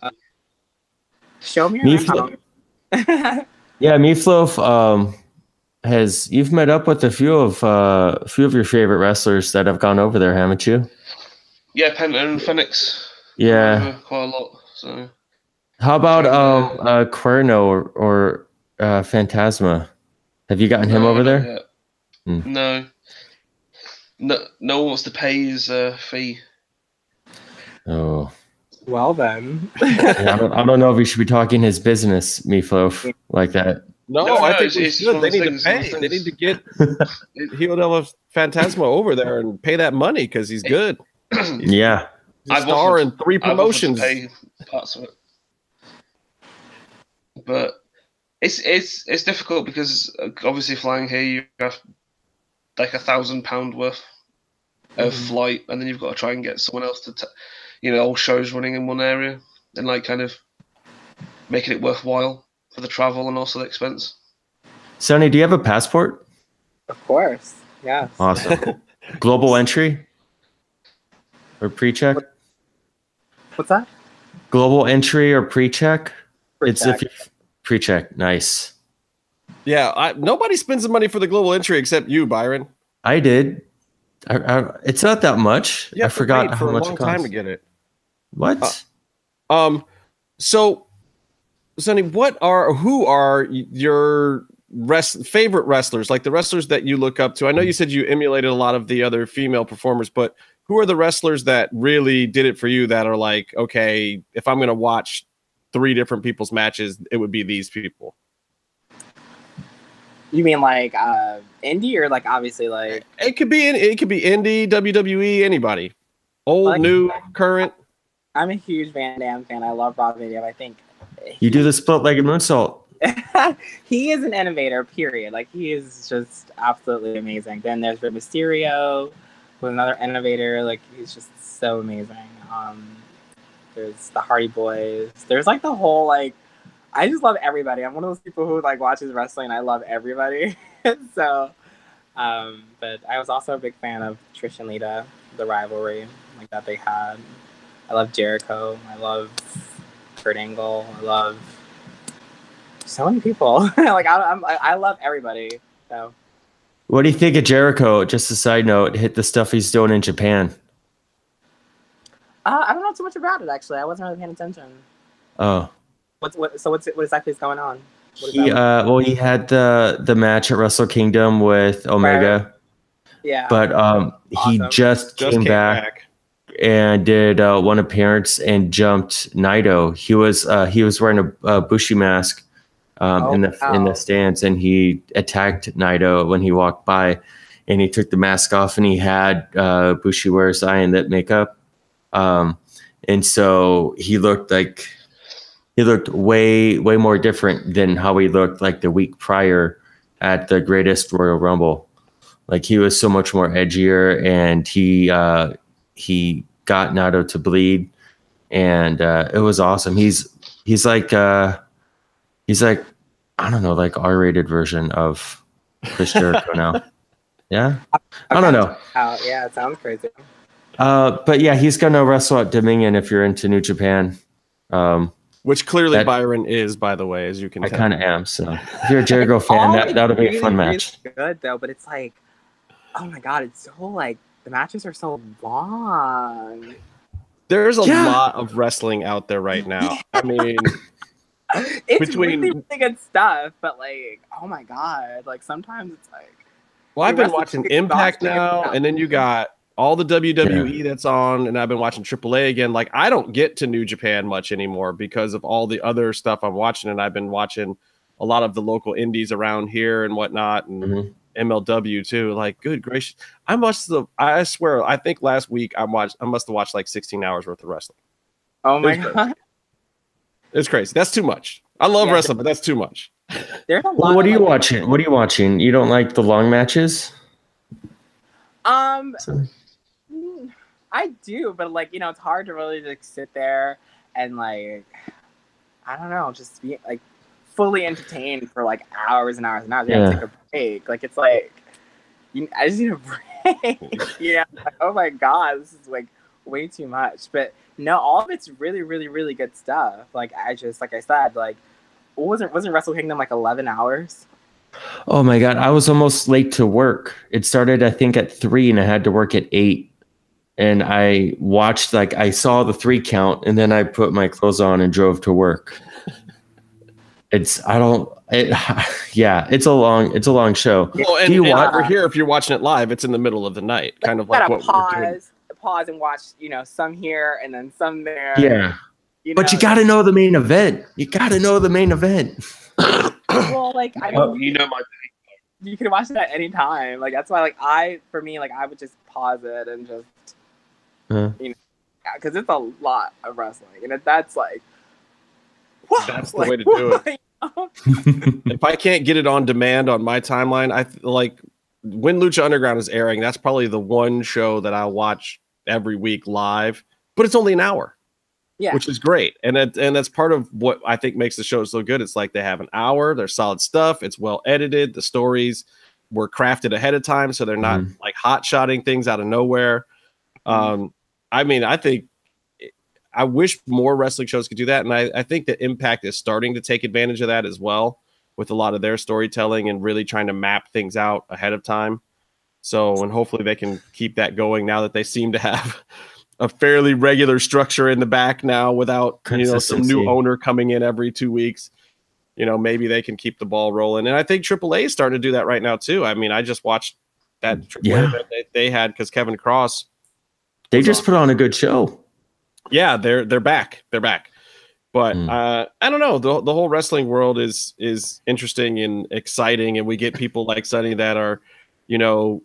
Show me Me around. yeah, Meatloaf um, has you've met up with a few of uh, a few of your favorite wrestlers that have gone over there, haven't you? Yeah, Penta and Fenix. Yeah. uh, quite a lot. So How about Yeah. um, uh, Cuerno or, or uh, Fantasma? Have you gotten him No, over there? yet. Hmm. No. No, no one wants to pay his uh, fee. Oh, well then. yeah, I, don't, I don't know if we should be talking his business, Meatloaf, like that. No, No, I no, think it's- we it's should. They of those need to things, pay. one of They need to get Hideo Phantasma over there and pay that money because he's good. He's Yeah, a I've star offered- in three I've to promotions. pay parts of it. But it's it's it's difficult because uh, obviously flying here you have like a thousand pound worth of Mhm. flight, and then you've got to try and get someone else to, t- you know, all shows running in one area, and like kind of making it worthwhile for the travel and also the expense. Sonny, do you have a passport? Of course. yeah. Awesome. Global entry or pre-check? What's that? Global entry or pre-check? It's if Pre-check. you pre-check. Nice. Yeah, I, nobody spends the money for the global entry except you, Byron. I did. I, I, it's not that much. I forgot how for a much long it time to get it. What? Uh, Um, so, Sonny, what are who are your rest favorite wrestlers? Like the wrestlers that you look up to. I know you said you emulated a lot of the other female performers, but who are the wrestlers that really did it for you? That are like, okay, if I'm going to watch three different people's matches, it would be these people. You mean like uh indie or like obviously like It could be in, it could be indie, WWE, anybody, old, Like- new, current. I'm a huge Van Dam fan. I love Rob Van Dam. I think You do the split-legged moonsault. he is an innovator, period. Like he is just absolutely amazing. Then there's Rey Mysterio, who's another innovator. Like he's just so amazing. Um, there's the Hardy Boys. There's like the whole like. I just love everybody. I'm one of those people who like watches wrestling. I love everybody. so, um, but I was also a big fan of Trish and Lita, the rivalry like that they had. I love Jericho. I love Kurt Angle. I love so many people. like I, I'm, I I love everybody. So What do you think of Jericho? Just a side note, hit the stuff he's doing in Japan. Uh, I don't know too much about it actually. I wasn't really paying attention. Oh, What's what? So what's what exactly is going on? He uh, well, he had the the match at Wrestle Kingdom with Omega. Right. Yeah. But um, awesome. he just, just came, came back, back, and did uh, one appearance and jumped Naito. He was uh, he was wearing a, a Bushi mask um, oh, in the wow. in the stands, and he attacked Naito when he walked by, and he took the mask off, and he had uh, Bushi wear Zion that makeup, um, and so he looked like he looked way way more different than how he looked like the week prior at the Greatest Royal Rumble. Like he was so much more edgier, and he uh, he got Naito to bleed, and uh, it was awesome. He's he's like uh, he's like I don't know, like R-rated version of Chris Jericho now. Yeah, I don't know. yeah, it sounds crazy. Uh, but yeah, he's gonna wrestle at Dominion if you're into New Japan. Um, which clearly that, Byron is, by the way, as you can. Tell. I kind of am. So if you're a Jericho fan, that that'll be a fun match. Good though, but it's like, oh my god, it's so like the matches are so long. There's a yeah. lot of wrestling out there right now. I mean, it's between really, really good stuff, but like, oh my god, like sometimes it's like. Well, I've been watching Impact now, and then you got all the WWE yeah. that's on, and I've been watching AAA again. Like I don't get to New Japan much anymore because of all the other stuff I'm watching, and I've been watching a lot of the local indies around here and whatnot, and mm-hmm. MLW too. Like, good gracious, I must have. I swear, I think last week I watched. I must have watched like 16 hours worth of wrestling. Oh my god, crazy. it's crazy. That's too much. I love yeah, wrestling, but that's too much. There's a lot. Well, what are you like, watching? What are you watching? You don't like the long matches? Um. So I do, but like you know, it's hard to really like sit there and like I don't know, just be like fully entertained for like hours and hours and hours. You yeah. take a break. Like it's like you, I just need a break. you know, like, oh my god, this is like way too much. But no, all of it's really, really, really good stuff. Like I just like I said, like wasn't wasn't Wrestle Kingdom like eleven hours? Oh my god, I was almost late to work. It started I think at three and I had to work at eight and I watched like I saw the three count and then I put my clothes on and drove to work. It's I don't it, yeah, it's a long it's a long show. Well, and, Do you and watch over here if you're watching it live, it's in the middle of the night, kind of like what pause, pause and watch, you know, some here and then some there. Yeah. You know? But you got to know the main event. You got to know the main event. well, like I mean, you know my you can watch it at any time. Like that's why, like I, for me, like I would just pause it and just uh, you know, because it's a lot of wrestling, and if that's like, that's the like, way to do it. if I can't get it on demand on my timeline, I like when Lucha Underground is airing. That's probably the one show that I watch every week live, but it's only an hour. Yeah. Which is great. And it, and that's part of what I think makes the show so good. It's like they have an hour, they're solid stuff, it's well edited, the stories were crafted ahead of time, so they're not mm. like hot shotting things out of nowhere. Mm. Um, I mean, I think I wish more wrestling shows could do that. And I, I think that Impact is starting to take advantage of that as well with a lot of their storytelling and really trying to map things out ahead of time. So, and hopefully they can keep that going now that they seem to have a fairly regular structure in the back now without, you know, some new owner coming in every two weeks. You know, maybe they can keep the ball rolling. And I think AAA is starting to do that right now, too. I mean, I just watched that yeah. they, they had because Kevin Cross they just put on a good show. Yeah, they're they're back. They're back. But mm. uh, I don't know. The, the whole wrestling world is is interesting and exciting, and we get people like Sonny that are, you know,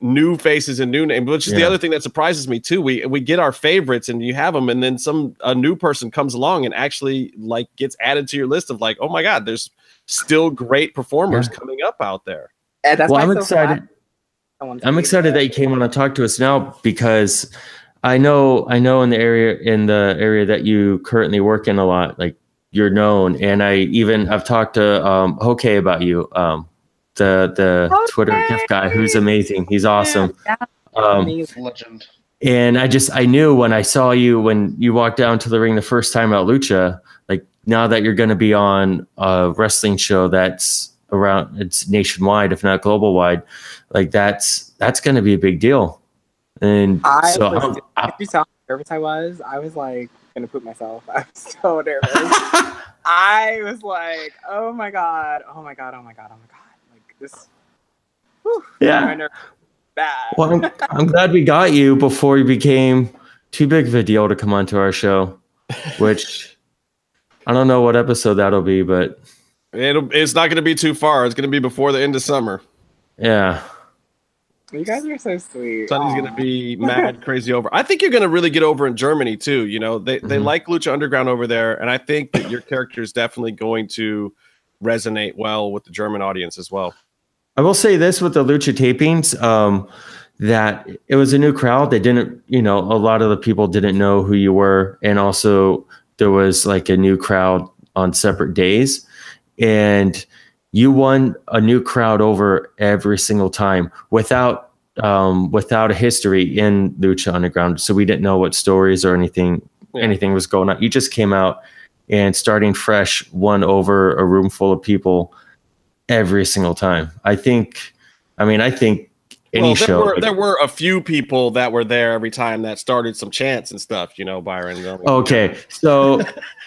new faces and new names. Which is yeah. the other thing that surprises me too. We we get our favorites, and you have them, and then some a new person comes along and actually like gets added to your list of like, oh my god, there's still great performers yeah. coming up out there. And that's well, I'm so excited. Glad I'm excited that you came on to talk to us now because I know I know in the area in the area that you currently work in a lot, like you're known, and I even I've talked to um, Hoke about you, um, the the okay. Twitter gift guy, who's amazing. He's awesome. Yeah. Um, Legend. And I just I knew when I saw you when you walked down to the ring the first time at Lucha, like now that you're going to be on a wrestling show that's around it's nationwide, if not global wide like that's that's going to be a big deal. And I so was, I, you saw how nervous I was, I was like going to poop myself. I was so nervous. I was like, oh my god, oh my god, oh my god, oh my god, like this. Whew, yeah. Bad. Well, I'm, I'm glad we got you before you became too big of a deal to come onto our show, which I don't know what episode that'll be, but It'll, it's not going to be too far. It's going to be before the end of summer. Yeah. You guys are so sweet. Sonny's going to be mad crazy over. I think you're going to really get over in Germany too. You know, they, mm-hmm. they like Lucha Underground over there. And I think that your character is definitely going to resonate well with the German audience as well. I will say this with the Lucha tapings. Um, that it was a new crowd. They didn't, you know, a lot of the people didn't know who you were. And also there was like a new crowd on separate days and you won a new crowd over every single time without um, without a history in Lucha Underground. So we didn't know what stories or anything anything was going on. You just came out and starting fresh, won over a room full of people every single time. I think. I mean, I think any well, there show. Were, there were a few people that were there every time that started some chants and stuff. You know, Byron. Okay, so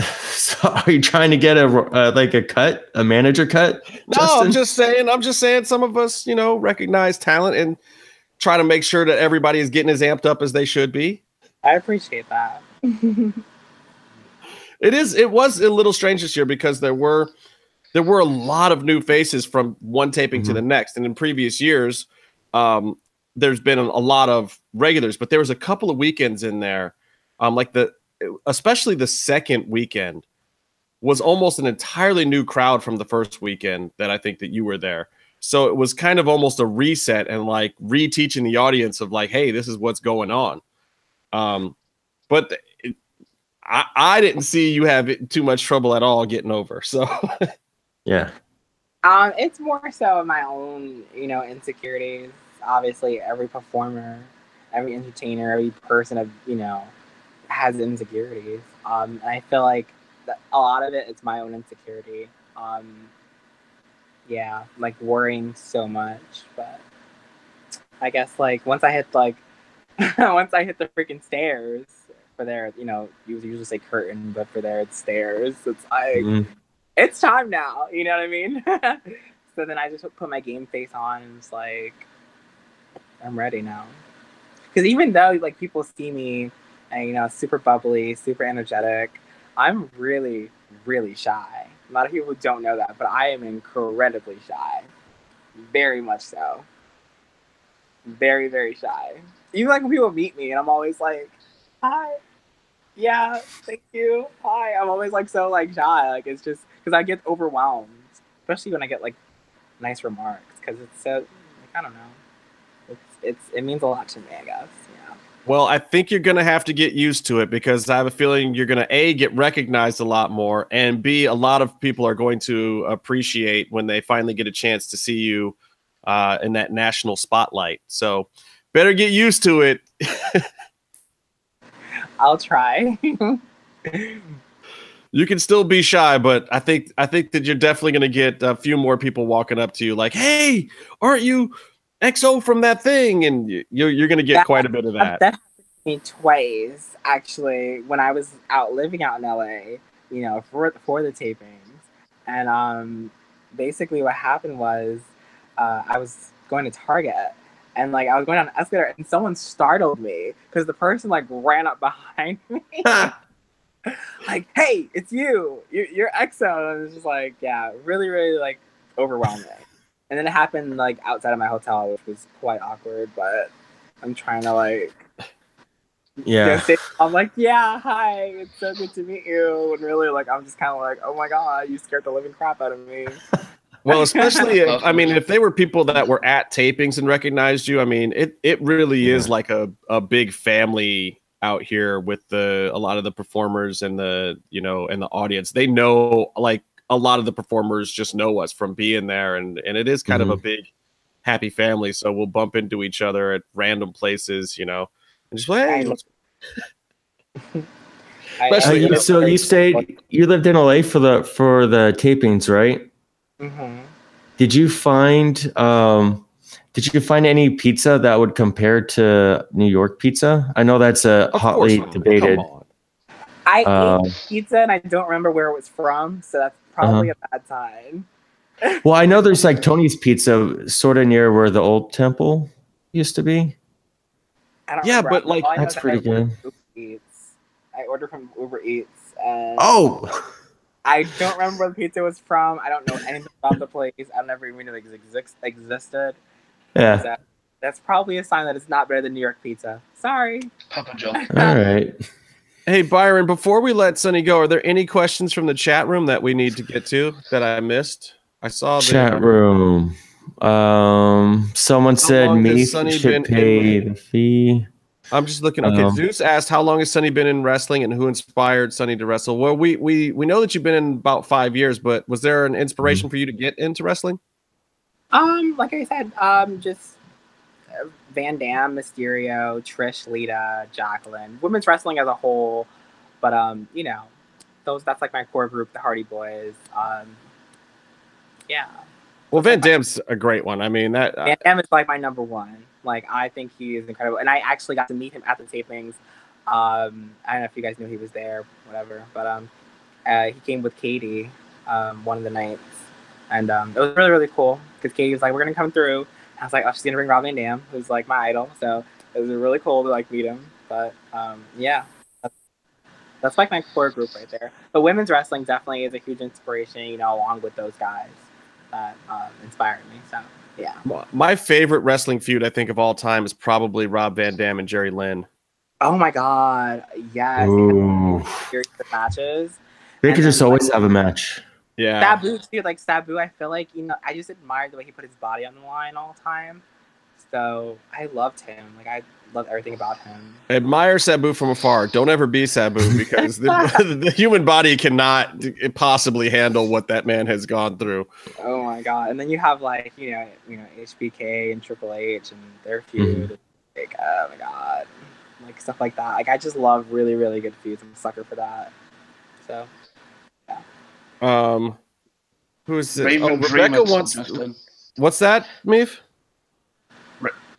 So are you trying to get a uh, like a cut, a manager cut? No, Justin? I'm just saying. I'm just saying. Some of us, you know, recognize talent and try to make sure that everybody is getting as amped up as they should be. I appreciate that. it is. It was a little strange this year because there were there were a lot of new faces from one taping mm-hmm. to the next, and in previous years, um, there's been a, a lot of regulars, but there was a couple of weekends in there, um, like the especially the second weekend was almost an entirely new crowd from the first weekend that I think that you were there. So it was kind of almost a reset and like reteaching the audience of like, hey, this is what's going on. Um, but it, I, I didn't see you have too much trouble at all getting over. So yeah. Um, it's more so my own, you know, insecurities. Obviously, every performer, every entertainer, every person of, you know, has insecurities. Um, and I feel like a lot of it it's my own insecurity. Um, yeah, like worrying so much, but I guess like once I hit like once I hit the freaking stairs for there, you know, you usually say curtain, but for there it's stairs. It's like mm-hmm. it's time now. You know what I mean? so then I just put my game face on and it's like I'm ready now. Because even though like people see me and you know, super bubbly, super energetic. I'm really, really shy. A lot of people don't know that, but I am incredibly shy. Very much so. Very, very shy. Even like when people meet me and I'm always like, hi. Yeah, thank you. Hi. I'm always like so like shy. Like it's just because I get overwhelmed, especially when I get like nice remarks because it's so like, I don't know. It's it's it means a lot to me, I guess. Well, I think you're going to have to get used to it because I have a feeling you're going to A, get recognized a lot more, and B, a lot of people are going to appreciate when they finally get a chance to see you uh, in that national spotlight. So better get used to it. I'll try. you can still be shy, but I think I think that you're definitely going to get a few more people walking up to you like, "Hey, aren't you XO from that thing, and you're you're gonna get that, quite a bit of that. That happened to me twice actually when I was out living out in LA. You know, for for the tapings, and um, basically what happened was uh, I was going to Target, and like I was going down an escalator, and someone startled me because the person like ran up behind me. like, hey, it's you. You're, you're EXO. And it's just like, yeah, really, really like overwhelming. And then it happened like outside of my hotel, which was quite awkward. But I'm trying to like, yeah. I'm like, yeah, hi, it's so good to meet you. And really, like, I'm just kind of like, oh my god, you scared the living crap out of me. well, especially if, I mean, if they were people that were at tapings and recognized you, I mean, it it really yeah. is like a a big family out here with the a lot of the performers and the you know and the audience. They know like a lot of the performers just know us from being there, and and it is kind mm-hmm. of a mm-hmm. big happy family. So we'll bump into each other at random places, you know, and just hey. Especially, uh, so you stayed, you lived in LA for the for the tapings, right? Mm-hmm. Did you find um, did you find any pizza that would compare to New York pizza? I know that's a hotly debated. I um, ate pizza and I don't remember where it was from, so that's probably uh-huh. a bad sign. well, I know there's like Tony's Pizza, sort of near where the old temple used to be. yeah, remember. but like that's pretty good. I order from Uber Eats. And oh. I don't remember where the pizza was from. I don't know anything about the place. I never even knew it exist- existed. Yeah. That, that's probably a sign that it's not better than New York pizza. Sorry. Papa John. All right. Hey Byron, before we let Sonny go, are there any questions from the chat room that we need to get to that I missed? I saw the chat room. Um, someone How said me should pay in- the fee. I'm just looking. Okay, um, Zeus asked, "How long has Sonny been in wrestling, and who inspired Sonny to wrestle?" Well, we we we know that you've been in about five years, but was there an inspiration mm-hmm. for you to get into wrestling? Um, like I said, um, just Van Dam, Mysterio, Trish, Lita, Jacqueline, women's wrestling as a whole. But um, you know, those that's like my core group, the Hardy Boys. Um, yeah. Well, Van Dam's a great one. I mean, that Van Dam is like my number one. Like I think he is incredible, and I actually got to meet him at the tapings. Um, I don't know if you guys knew he was there, whatever, but um, uh, he came with Katie um, one of the nights, and um, it was really really cool because Katie was like, "We're gonna come through." I was like, "Oh, she's gonna bring Rob Van Dam, who's like my idol," so it was really cool to like meet him. But um, yeah, that's, that's like my core group right there. But women's wrestling definitely is a huge inspiration, you know, along with those guys that um, inspired me. So yeah. My favorite wrestling feud, I think, of all time is probably Rob Van Dam and Jerry Lynn. Oh my god, yes. Series matches. They could just always like, have a match. Yeah. Sabu too, like Sabu, I feel like you know, I just admired the way he put his body on the line all the time. So I loved him. Like I love everything about him. Admire Sabu from afar. Don't ever be Sabu because the, the, human body cannot possibly handle what that man has gone through. Oh my god! And then you have like you know you know HBK and Triple H and their feud. Mm-hmm. Like oh my god, like stuff like that. Like I just love really really good feuds. I'm a sucker for that. So. Um, who is this? Oh, Rebecca wants. What's that, Meef?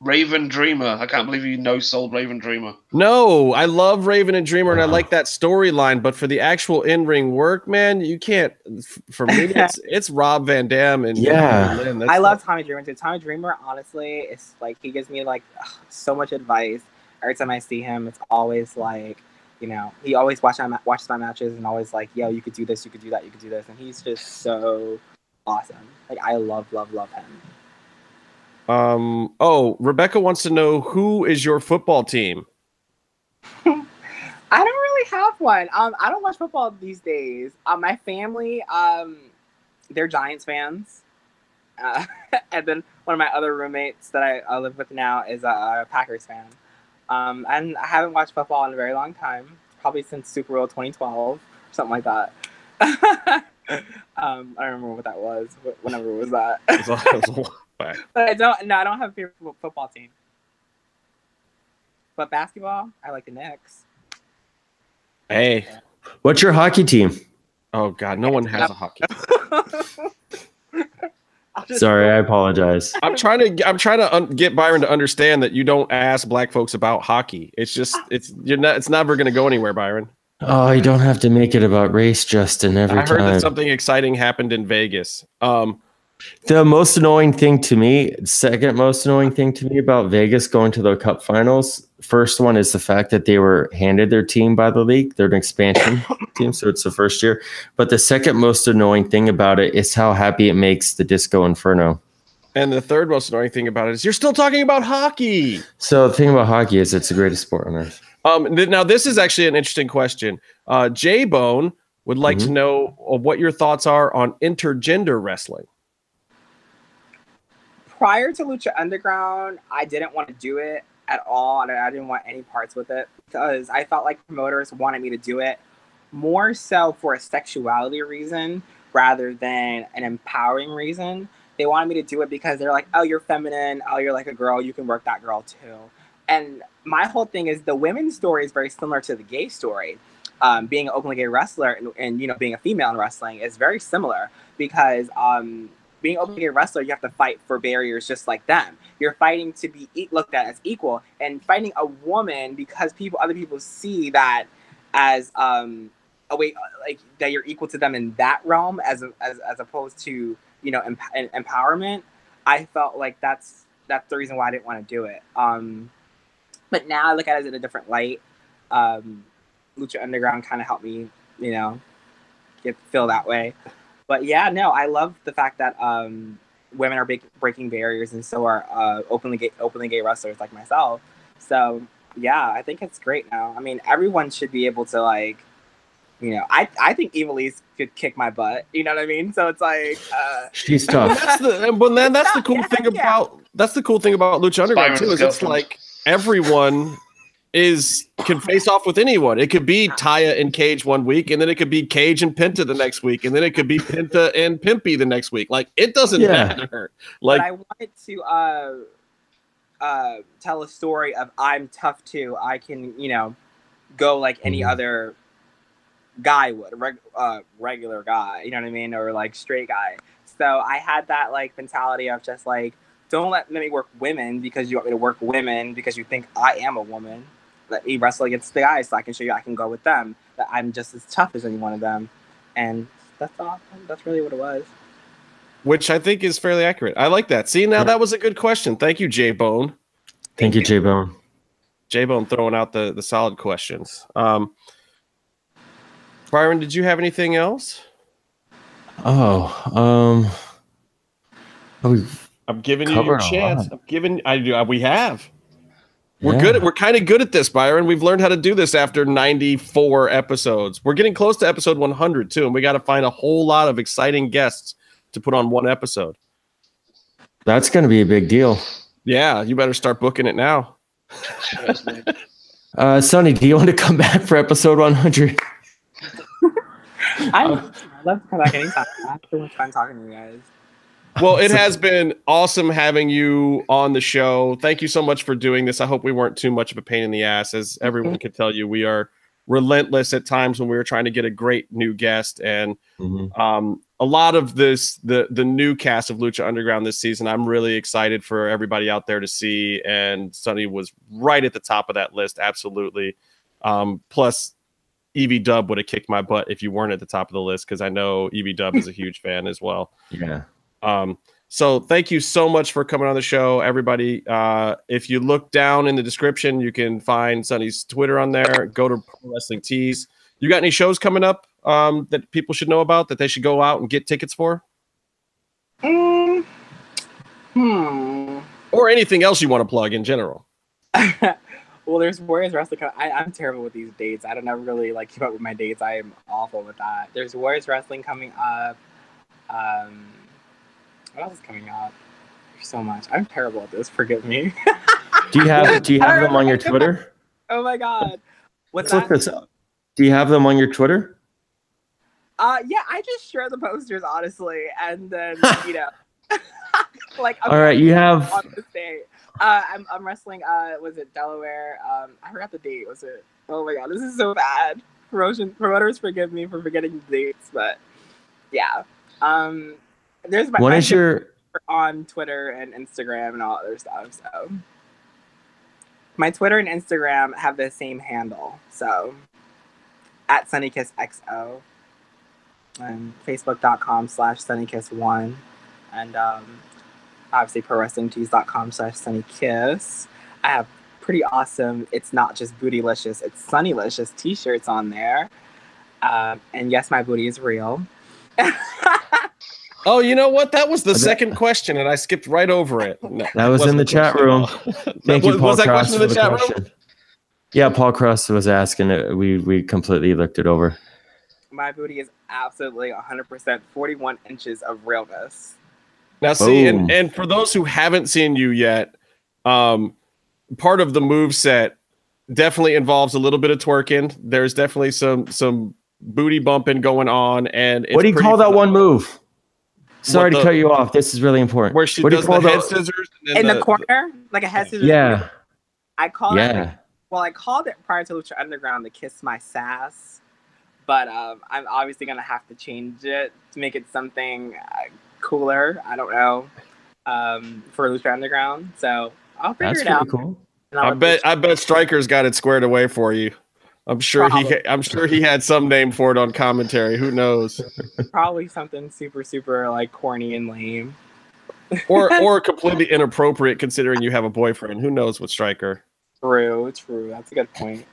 Raven Dreamer. I can't believe you know sold Raven Dreamer. No, I love Raven and Dreamer, and I like that storyline. But for the actual in ring work, man, you can't. For me, it's it's Rob Van Dam and yeah. I love Tommy Dreamer too. Tommy Dreamer, honestly, it's like he gives me like ugh, so much advice every time I see him. It's always like. You know, he always watch my, watches my matches and always like, yo, you could do this, you could do that, you could do this, and he's just so awesome. Like I love, love, love him. Um. Oh, Rebecca wants to know who is your football team. I don't really have one. Um, I don't watch football these days. Uh, my family, um, they're Giants fans, uh, and then one of my other roommates that I, I live with now is a, a Packers fan. Um, and I haven't watched football in a very long time, probably since Super Bowl 2012, something like that. um, I don't remember what that was. Whenever was that? But I don't. No, I don't have a favorite football team. But basketball, I like the Knicks. Hey, what's your hockey team? Oh God, no one has a hockey. Sorry, I apologize. I'm trying to I'm trying to un- get Byron to understand that you don't ask black folks about hockey. It's just it's you're not it's never going to go anywhere, Byron. Oh, you don't have to make it about race, Justin. Every time. I heard time. that something exciting happened in Vegas. Um, the most annoying thing to me, second most annoying thing to me about Vegas going to the Cup Finals, first one is the fact that they were handed their team by the league. They're an expansion team, so it's the first year. But the second most annoying thing about it is how happy it makes the Disco Inferno. And the third most annoying thing about it is you're still talking about hockey. So the thing about hockey is it's the greatest sport on earth. Um, now this is actually an interesting question. Uh, J Bone would like mm-hmm. to know what your thoughts are on intergender wrestling prior to Lucha Underground, I didn't want to do it at all, and I didn't want any parts with it because I felt like promoters wanted me to do it more so for a sexuality reason rather than an empowering reason. They wanted me to do it because they're like, "Oh, you're feminine. Oh, you're like a girl. You can work that girl too." And my whole thing is the women's story is very similar to the gay story. Um, being an openly gay wrestler and, and, you know being a female in wrestling is very similar because um, being a wrestler, you have to fight for barriers just like them. You're fighting to be looked at as equal, and fighting a woman because people, other people see that as um a way like that you're equal to them in that realm as as as opposed to you know emp- empowerment. I felt like that's that's the reason why I didn't want to do it. Um, but now I look at it in a different light. Um, Lucha Underground kind of helped me, you know, get feel that way. But yeah, no, I love the fact that um, women are big, breaking barriers, and so are uh, openly gay, openly gay wrestlers like myself. So yeah, I think it's great now. I mean, everyone should be able to like, you know, I I think Ivelisse could kick my butt. You know what I mean? So it's like uh, she's tough. that's the but then that's the cool yeah, thing yeah. about that's the cool thing about Lucha Underground too. Is it's like everyone is can face off with anyone. It could be Taya and Cage one week, and then it could be Cage and Penta the next week, and then it could be Penta and Pimpy the next week. Like it doesn't yeah. matter. Like but I wanted to uh uh tell a story of I'm tough too. I can, you know, go like any mm-hmm. other guy would, reg- uh, regular guy, you know what I mean, or like straight guy. So I had that like mentality of just like, don't let me work women because you want me to work women because you think I am a woman let me wrestle against the guys so I can show you I can go with them. That I'm just as tough as any one of them. And that's all. That's really what it was. Which I think is fairly accurate. I like that. See, now that was a good question. Thank you, J Bone. Thank, Thank you, J Bone. J Bone throwing out the, the solid questions. Um, Byron, did you have anything else? Oh, um, I'm giving you your chance. I'm giving. I do. We have. We're yeah. good. We're kind of good at this, Byron. We've learned how to do this after 94 episodes. We're getting close to episode 100 too, and we got to find a whole lot of exciting guests to put on one episode. That's going to be a big deal. Yeah, you better start booking it now. uh, Sonny, do you want to come back for episode 100? I'd love to come back anytime. I have so much fun talking to you guys. Well, it has been awesome having you on the show. Thank you so much for doing this. I hope we weren't too much of a pain in the ass. As everyone can tell you, we are relentless at times when we were trying to get a great new guest. And mm-hmm. um, a lot of this, the the new cast of Lucha Underground this season, I'm really excited for everybody out there to see. And Sonny was right at the top of that list, absolutely. Um, plus, Evie Dub would have kicked my butt if you weren't at the top of the list because I know Evie Dub is a huge fan as well. Yeah. Um, so thank you so much for coming on the show, everybody. Uh, if you look down in the description, you can find Sonny's Twitter on there. Go to Pro Wrestling Tees. You got any shows coming up um, that people should know about that they should go out and get tickets for? Mm. Hmm. Or anything else you want to plug in general? well, there's Warriors Wrestling. I, am terrible with these dates. I don't ever really like keep up with my dates. I am awful with that. There's Warriors Wrestling coming up. Um, what else is coming out? There's so much. I'm terrible at this. Forgive me. do you have Do you have them on your Twitter? Oh my god. What's Let's that? look this up. Do you have them on your Twitter? Uh, yeah, I just share the posters honestly, and then you know, like. I'm All right, you have. On this day, uh, I'm I'm wrestling. Uh, was it Delaware? Um, I forgot the date. Was it? Oh my god, this is so bad. Promotion promoters, forgive me for forgetting the dates, but yeah. Um, there's my, what is your on Twitter and Instagram and all other stuff. So my Twitter and Instagram have the same handle. So at SonnyKissXO and Facebook.com slash SonnyKiss1 and um, obviously ProWrestlingTees.com slash SonnyKiss. I have pretty awesome, it's not just bootylicious, it's sonnylicious t-shirts on there. Um, and yes, my booty is real. Oh, you know what? That was the second question, and I skipped right over it. No, that was in the chat room. Thank you, Paul was that Cross, question in the, chat question. room? Yeah, Paul Cross was asking it. We we completely looked it over. My booty is absolutely 100% 41 inches of realness. Now, see, and, and for those who haven't seen you yet, um, part of the move set definitely involves a little bit of twerking. There's definitely some some booty bumping going on, and what do you call that one move? Sorry the, to cut you off. This is really important. Where she what does do you call the head scissors in the, the, corner, like a head scissors. Yeah. I call yeah. it. Well, I called it prior to Lucha Underground the Kiss My Sass, but um, I'm obviously gonna have to change it to make it something uh, cooler. I don't know um, for Lucha Underground, so I'll figure That's it out. Cool. I bet I bet Striker's got it squared away for you. I'm sure Probably. he. I'm sure he had some name for it on commentary. Who knows? Probably something super, super like corny and lame, or or completely inappropriate considering you have a boyfriend. Who knows what Striker? True, true. That's a good point.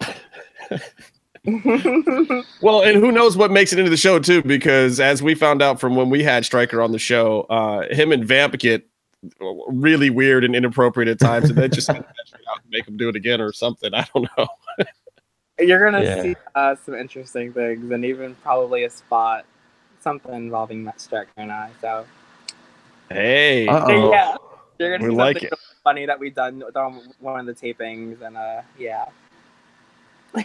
well, and who knows what makes it into the show too? Because as we found out from when we had Striker on the show, uh, him and Vamp get really weird and inappropriate at times, and then just make him do it again or something. I don't know. You're gonna yeah. see uh, some interesting things, and even probably a spot, something involving Matt Striker and I. So, hey, Uh-oh. yeah, you're gonna we see like something it. funny that we done on one of the tapings, and uh, yeah. We've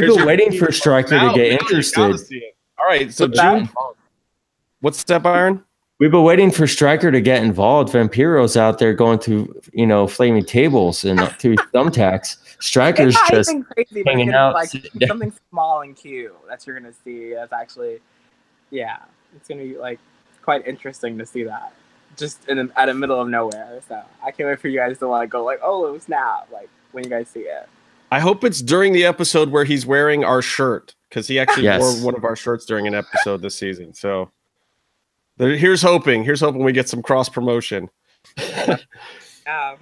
been waiting for Striker to get interested. All right, so June. What's step iron? We've been waiting for Striker to get involved. Vampiro's out there going through, you know, flaming tables and through thumbtacks. Striker's just crazy, hanging out. Like something small and cute that you're gonna see. That's actually, yeah, it's gonna be like quite interesting to see that. Just in the, at the middle of nowhere. So I can't wait for you guys to like go like, oh it was snap, like when you guys see it. I hope it's during the episode where he's wearing our shirt because he actually yes. wore one of our shirts during an episode this season. So there, here's hoping. Here's hoping we get some cross promotion. um,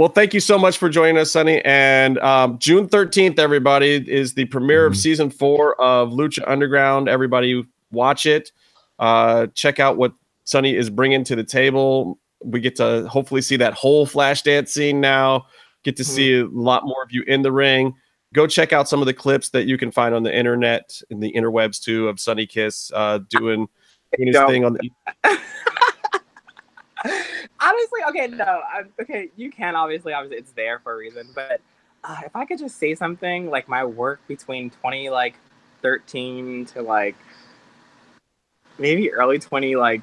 well, thank you so much for joining us, Sonny. And um, June 13th, everybody, is the premiere mm-hmm. of season four of Lucha Underground. Everybody, watch it. Uh, check out what Sonny is bringing to the table. We get to hopefully see that whole flash dance scene now get to mm-hmm. see a lot more of you in the ring. Go check out some of the clips that you can find on the internet and the interwebs too of Sonny Kiss uh, doing, doing his thing on the. Honestly, okay, no, I'm, okay, you can obviously, obviously, it's there for a reason, but uh, if I could just say something like my work between twenty like thirteen to like maybe early twenty like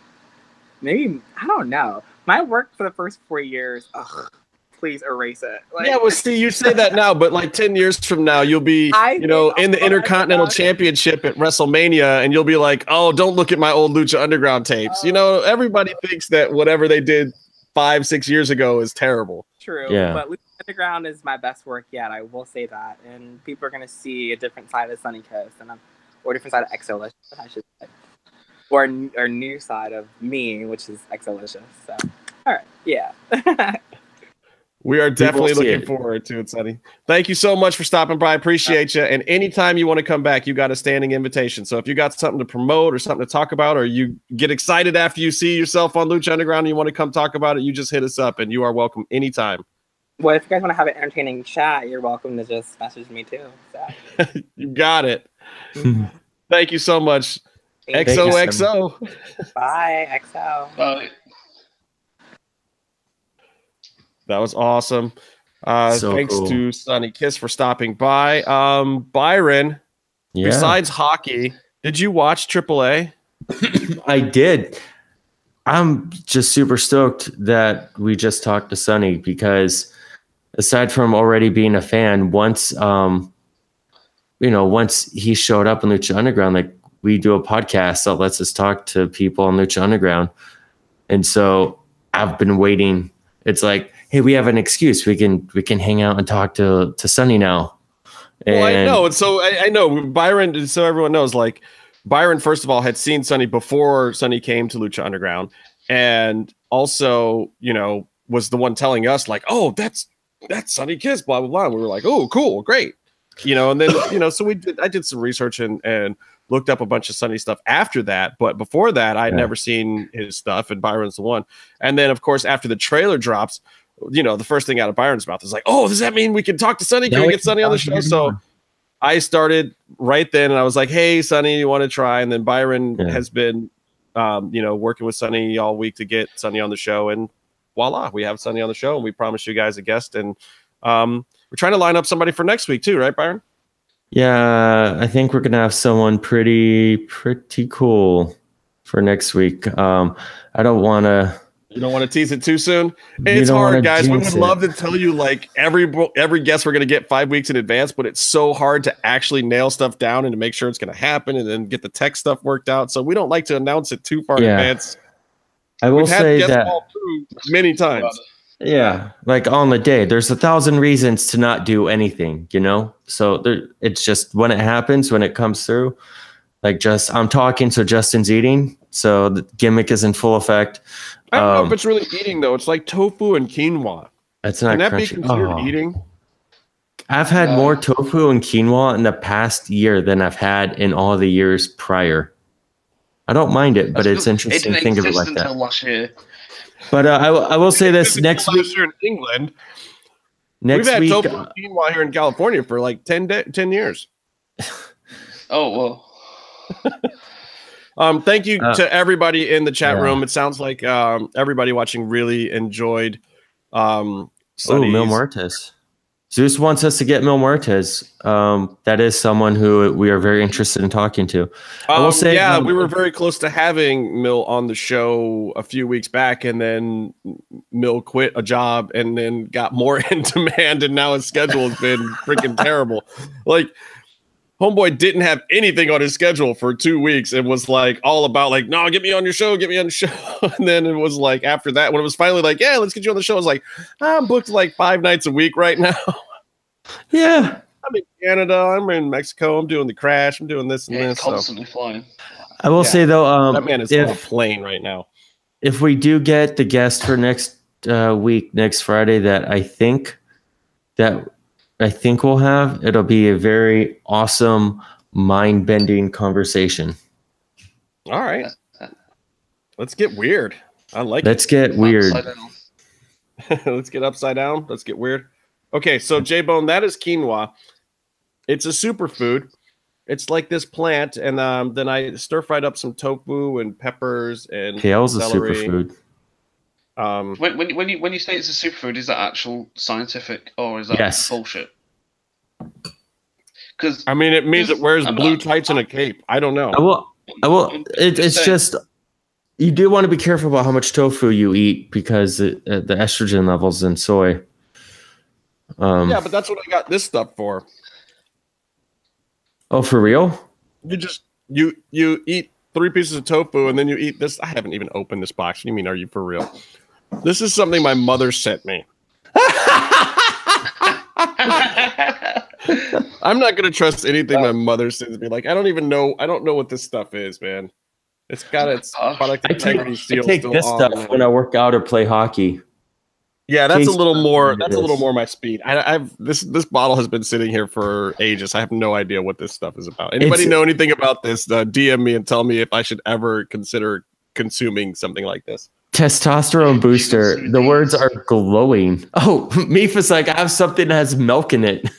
maybe I don't know. My work for the first four years, ugh, please erase it. Like, yeah, well, see, you say that now, but like ten years from now, you'll be, I you know, in the Intercontinental Championship at WrestleMania, and you'll be like, "Oh, don't look at my old Lucha Underground tapes." Uh, you know, everybody thinks that whatever they did five, six years ago is terrible. True, yeah. but Lucha Underground is my best work yet. I will say that, and people are gonna see a different side of Sonny Kiss, and I'm, or a different side of XOLishus, I should say, or or new side of me, which is XOLishus. So, all right, yeah. We are definitely looking forward to it, Sonny. Thank you so much for stopping by. I appreciate you. And anytime you want to come back, you got a standing invitation. So if you got something to promote or something to talk about, or you get excited after you see yourself on Lucha Underground and you want to come talk about it, you just hit us up and you are welcome anytime. Well, if you guys want to have an entertaining chat, you're welcome to just message me too. So. you got it. Thank you so much. XOXO. Bye, XO. Bye. That was awesome. Uh, so thanks cool. to Sonny Kiss for stopping by. Um, Byron, yeah. besides hockey, did you watch AAA? I did. I'm just super stoked that we just talked to Sonny because aside from already being a fan, once um, you know, once he showed up in Lucha Underground, like we do a podcast that lets us talk to people on Lucha Underground. And so I've been waiting. It's like hey, we have an excuse. We can we can hang out and talk to to Sonny now. And well, I know. And so I, I, know Byron. So everyone knows, like Byron, first of all, had seen Sonny before Sonny came to Lucha Underground, and also, you know, was the one telling us like, oh, that's that's Sonny Kiss, blah blah blah. And we were like, oh, cool, great, you know. And then you know, so we did. I did some research and and looked up a bunch of Sonny stuff after that. But before that, I'd yeah. never seen his stuff, and Byron's the one. And then, of course, after the trailer drops, you know, the first thing out of Byron's mouth is like, "Oh, does that mean we can talk to Sonny? Can we get Sonny on the show?" So I started right then, and I was like, "Hey, Sonny, you want to try?" And then Byron yeah. has been, um, you know, working with Sonny all week to get Sonny on the show, and voila, we have Sonny on the show, and we promised you guys a guest, and um, we're trying to line up somebody for next week too, right, Byron? Yeah, I think we're gonna have someone pretty pretty cool for next week. Um, I don't want to you don't want to tease it too soon. It's hard, guys. We would love to tell you like every every guest we're going to get five weeks in advance, but it's so hard to actually nail stuff down and to make sure it's going to happen, and then get the tech stuff worked out. So we don't like to announce it too far yeah. in advance. I will say that many times. Yeah, like on the day, there's a thousand reasons to not do anything, you know. So there, it's just when it happens, when it comes through. Like just, I'm talking, so Justin's eating, so the gimmick is in full effect. I don't um, know if um, it's really eating though. It's like tofu and quinoa. That's not. Can that crunchy. be considered oh. eating? I've had uh, more tofu and quinoa in the past year than I've had in all the years prior. I don't mind it, but it's interesting to think of it like that. Last year. But uh, I, I will say this next week in England. Next We've had week, tofu uh, quinoa here in California for like 10, de- 10 years. oh well. um, thank you uh, to everybody in the chat yeah. room. It sounds like um, everybody watching really enjoyed. Um, oh, Mil Muertes. Zeus wants us to get Mil Muertes. Um, that is someone who we are very interested in talking to. Um, I will um, say, yeah, um, we were very close to having Mil on the show a few weeks back, and then Mil quit a job and then got more in demand, and now his schedule has been freaking terrible. Like, Homeboy didn't have anything on his schedule for two weeks and was like all about like, no, get me on your show, get me on the show. and then it was like after that, when it was finally like, yeah, let's get you on the show, I was like, I'm booked like five nights a week right now. yeah. I'm in Canada, I'm in Mexico, I'm doing the crash, I'm doing this and yeah, this. Constantly so. flying. I will yeah. say though, um, that man is if, on a plane right now. If we do get the guest for next uh, week, next Friday, that I think that I think we'll have. It'll be a very awesome, mind bending conversation. All right. Let's get weird. I like Let's it. get weird. Let's get upside down. Let's get weird. Okay, so J Bone, that is quinoa. It's a superfood. It's like this plant, and um, then I stir fried up some tofu and peppers and kale's celery. a superfood. Um, when, when, when you when you say it's a superfood, is that actual scientific or is that yes. bullshit? Because I mean, it means it wears I'm blue not, tights and a cape. I don't know. I will. I will. It, it's just you do want to be careful about how much tofu you eat because it, uh, the estrogen levels in soy. Um, yeah, but that's what I got this stuff for. Oh, for real? You just you you eat three pieces of tofu and then you eat this. I haven't even opened this box. You mean? Are you for real? This is something my mother sent me. I'm not gonna trust anything my mother sends me. Like I don't even know. I don't know what this stuff is, man. It's got its product integrity seal. I take this on. stuff when I work out or play hockey. Yeah, that's Case a little more. That's a little more my speed. I, have this. This bottle has been sitting here for ages. I have no idea what this stuff is about. Anybody it's, know anything about this? Uh, DM me and tell me if I should ever consider consuming something like this. Testosterone booster. The words are glowing. Oh, Mifa's like, I have something that has milk in it.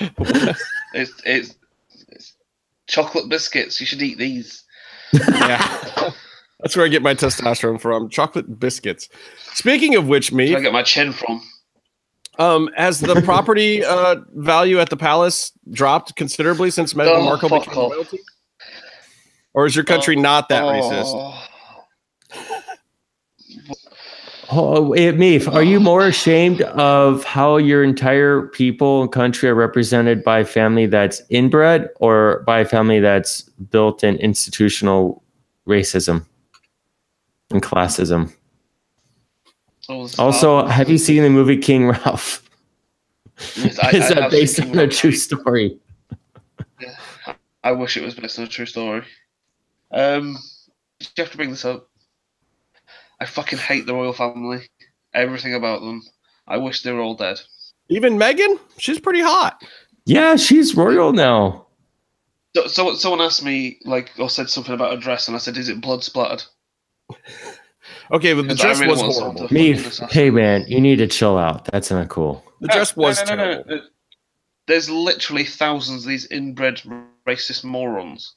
it's, it's, it's chocolate biscuits. You should eat these. Yeah. That's where I get my testosterone from. Chocolate biscuits. Speaking of which, me, I get my chin from. Um, has the property uh, value at the palace dropped considerably since Meghan oh, Markle became royalty? Or is your country oh, not that oh. racist? Oh, Meef, are you more ashamed of how your entire people and country are represented by a family that's inbred or by a family that's built in institutional racism and classism? Also, have you seen the movie King Ralph? Yes, I, Is that based on a true story? Yeah, I wish it was based on a true story. Um, you have to bring this up. I fucking hate the royal family. Everything about them. I wish they were all dead. Even Meghan, she's pretty hot. Yeah, she's royal now. So, so someone asked me like or said something about a dress, and I said, "Is it blood splattered?" okay, but the dress really was horrible. Me, hey man, you need to chill out. That's not cool. The dress was no, no, no, terrible. There's literally thousands of these inbred racist morons,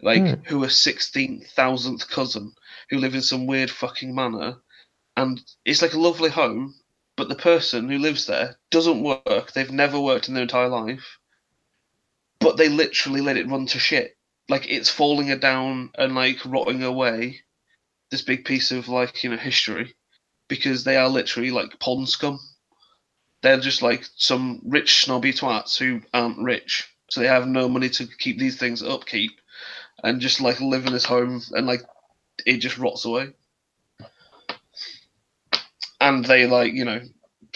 like hmm. who are sixteen thousandth cousin who live in some weird fucking manor, and it's like a lovely home, but the person who lives there doesn't work. They've never worked in their entire life, but they literally let it run to shit. Like it's falling down and like rotting away. This big piece of like you know history, because they are literally like pond scum. They're just like some rich snobby twats who aren't rich, so they have no money to keep these things upkeep, and just like live in this home and like it just rots away. and they like you know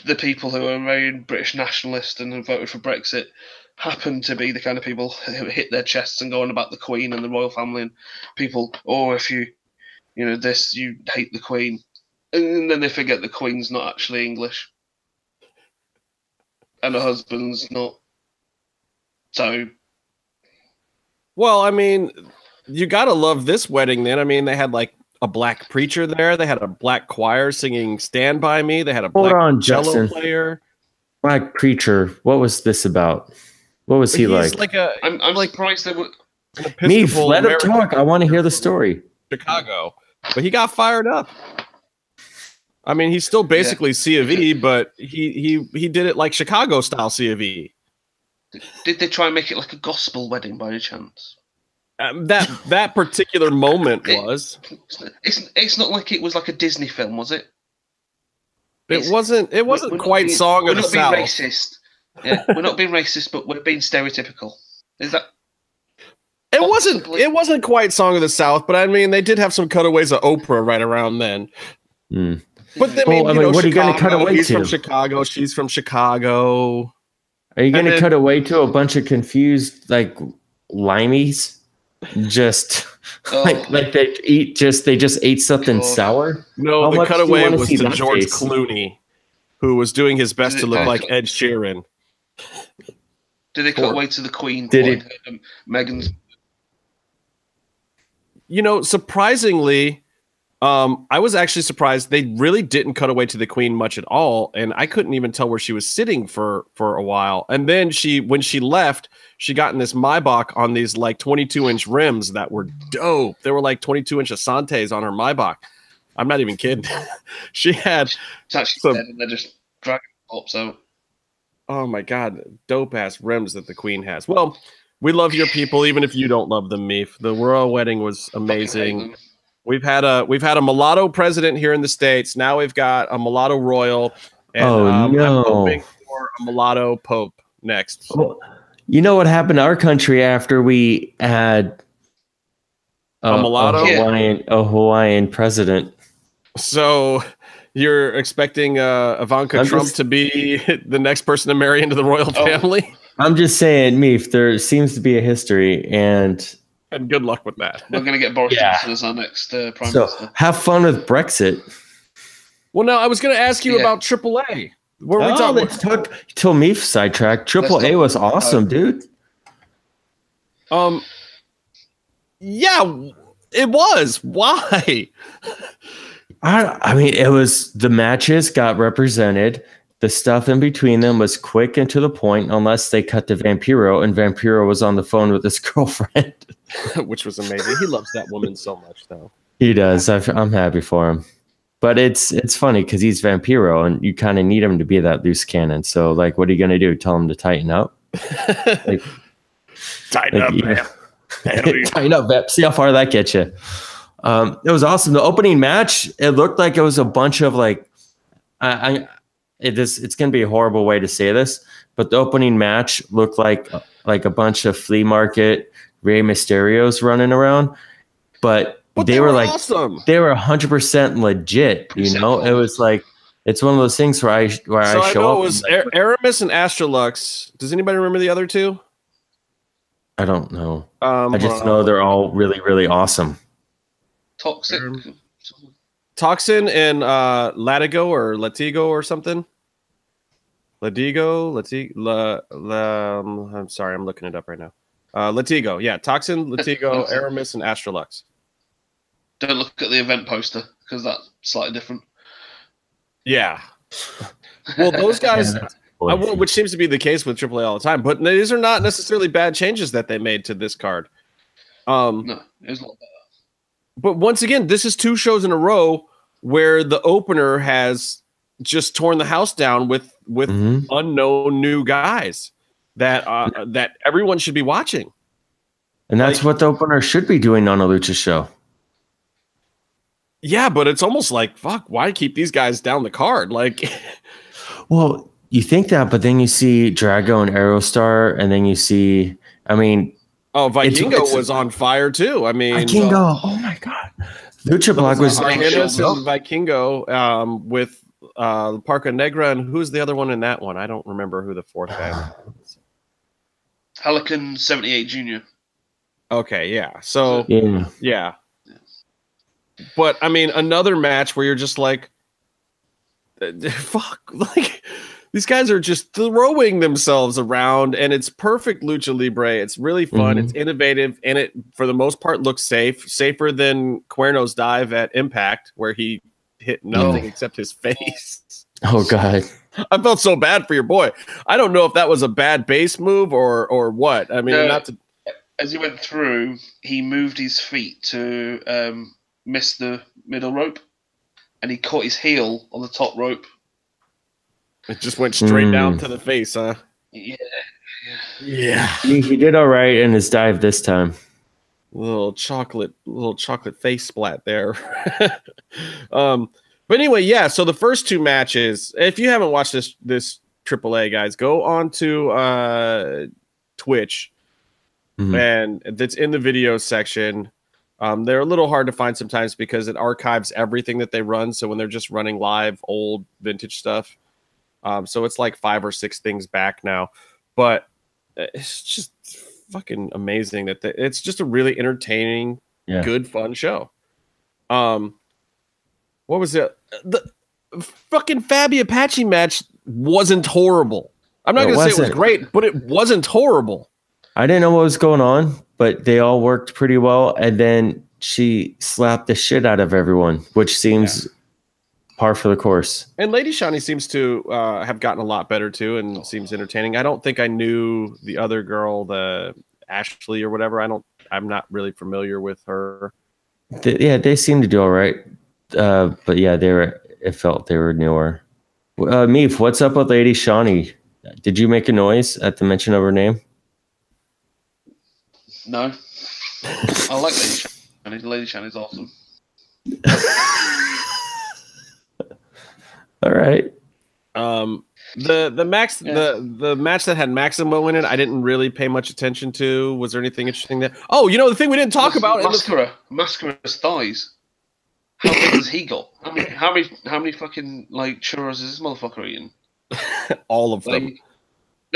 the people who are very British nationalist and voted for Brexit happen to be the kind of people who hit their chests and go on about the Queen and the royal family and people, or oh, if you, you know, this, you hate the Queen. And then they forget the Queen's not actually English. And her husband's not. So. Well, I mean, you gotta love this wedding then. I mean, they had like a black preacher there. They had a black choir singing "Stand by Me." They had a black on, cello Justin. player. Black preacher. What was this about? What was he He's like? Like a. I'm, I'm like surprised they were. Me, let him talk. I want to hear the story. Chicago, but he got fired up. I mean, he's still basically yeah. C of E, but he he he did it like Chicago style C of E. Did they try and make it like a gospel wedding by any chance? Um, that that particular moment was. It's it's not like it was like a Disney film, was it? It it's, wasn't. It wasn't we're, we're quite being, Song of the South. Racist. Yeah, we're not being racist, but we're being stereotypical. Is that? It wasn't. It wasn't quite Song of the South, but I mean, they did have some cutaways of Oprah right around then. Mm. But I mean, I mean what Chicago, are you going to cut away he's to? He's from Chicago. She's from Chicago. Are you going to cut away to a bunch of confused like limeys? Just oh. like like they eat just they just ate something sour. No, How the cutaway was to George face? Clooney, who was doing his best to look like Ed Sheeran. Did they cut away to the Queen? Did it? Um, Meghan's. You know, surprisingly, um, I was actually surprised they really didn't cut away to the queen much at all, and I couldn't even tell where she was sitting for for a while. And then she, when she left, she got in this Maybach on these like 22 inch rims that were dope. They were like 22 inch Asantes on her Maybach. I'm not even kidding. she had. It's actually some, they're just dragging up. So. Oh my god, dope ass rims that the queen has. Well, we love your people, even if you don't love them, Meef. The royal wedding was amazing. We've had a we've had a mulatto president here in the states. Now we've got a mulatto royal. And, oh um, no! I'm hoping for a mulatto pope next. Well, you know what happened to our country after we had a, a mulatto, a Hawaiian, a Hawaiian president. So you're expecting uh, Ivanka I'm Trump just, to be the next person to marry into the royal oh. family? I'm just saying, Meef, there seems to be a history, and and good luck with that. We're going to get Boris yeah. Johnson as our next uh, prime so, minister. Have fun with Brexit. Well, now I was going to ask you yeah. about AAA. Where oh, we talking? Let's talk till me sidetrack. A was awesome, dude. Um, yeah, it was. Why? I I mean, it was the matches got represented. The stuff in between them was quick and to the point, unless they cut to Vampiro, and Vampiro was on the phone with his girlfriend, which was amazing. He loves that woman so much, though. He does. i am happy for him, but it's it's funny because he's Vampiro, and you kind of need him to be that loose cannon. So, like, what are you gonna do? Tell him to tighten up? like, tighten like, up, man. tighten up, Vep. See how far that gets you. Um, it was awesome. The opening match, it looked like it was a bunch of like, I, I it is it's going to be a horrible way to say this, but the opening match looked like like a bunch of flea market Rey Mysterios running around, but, but they, they, were, were like awesome. They were hundred percent legit. You know, it was like it's one of those things where I where so I show I up. It was like, Aramis and Astrolux. Does anybody remember the other two? I don't know. Um, I just uh, know they're all really really awesome. Toxic. Toxin and uh, Latigo or Latigo or something. Latigo, Latigo, La, La, um, I'm sorry, I'm looking it up right now. Uh, Latigo, yeah, Toxin, Latigo, Aramis, and Astrolux. Don't look at the event poster because that's slightly different. Yeah. Well, those guys, yeah, which seems to be the case with AAA all the time, but these are not necessarily bad changes that they made to this card. Um, no, it was not bad but once again, this is two shows in a row where the opener has just torn the house down with with mm-hmm. unknown new guys that uh, that everyone should be watching. And that's like, what the opener should be doing on a lucha show. Yeah, but it's almost like fuck. Why keep these guys down the card? Like, well, you think that, but then you see Drago and Aerostar, and then you see. I mean, Oh, Vikingo it's, it's, was on fire too. I mean, Vikingo. Uh, oh my god, Lucha Blog was Martinez and Vikingo um, with uh, Parca Negra, and who's the other one in that one? I don't remember who the fourth guy. was. Halcón seventy eight Junior. Okay, yeah. So Yeah. yeah, but I mean, another match where you're just like, fuck, like these guys are just throwing themselves around, and it's perfect lucha libre. It's really fun. Mhm. It's innovative, and it for the most part looks safe, safer than Cuerno's dive at Impact, where he hit nothing Oh. except his face. Oh god. I felt so bad for your boy. I don't know if that was a bad base move or or what. I mean, No. not to As he went through, he moved his feet to um, miss the middle rope, and he caught his heel on the top rope. it just went straight down Hmm. to the face, huh? Yeah, Yeah. He, he did all right in his dive this time. little chocolate little chocolate face splat there um but anyway yeah so the first two matches if you haven't watched this this AAA guys go on to uh twitch Mhm. and it's in the video section um they're a little hard to find sometimes because it archives everything that they run. So when they're just running live old vintage stuff um so it's like five or six things back now. But it's just fucking amazing that the, it's just a really entertaining Yeah. good fun show. Um what was it? The fucking Fabi Apache match wasn't horrible. I'm not It gonna say it was great but it wasn't horrible. I didn't know what was going on, but they all worked pretty well. And then she slapped the shit out of everyone, which seems par for the course. and lady Shani seems to uh, have gotten a lot better too and seems entertaining i don't think i knew the other girl the ashley or whatever i don't i'm not really familiar with her Th- yeah, they seem to do all right. Uh, but yeah, they were. It felt they were newer. Uh, Meef, what's up with Lady Shani? Did you make a noise at the mention of her name? No, I like Lady Shani. Lady Shani's awesome. All right. Um, the the max Yeah. the the match that had Maximo in it, I didn't really pay much attention to. Was there anything interesting there? Oh, you know the thing we didn't talk Mas- about in the, Mascara. Mascara's thighs. How big has he got? How many? How many? How many fucking like churros is this motherfucker eating? all of them. Like,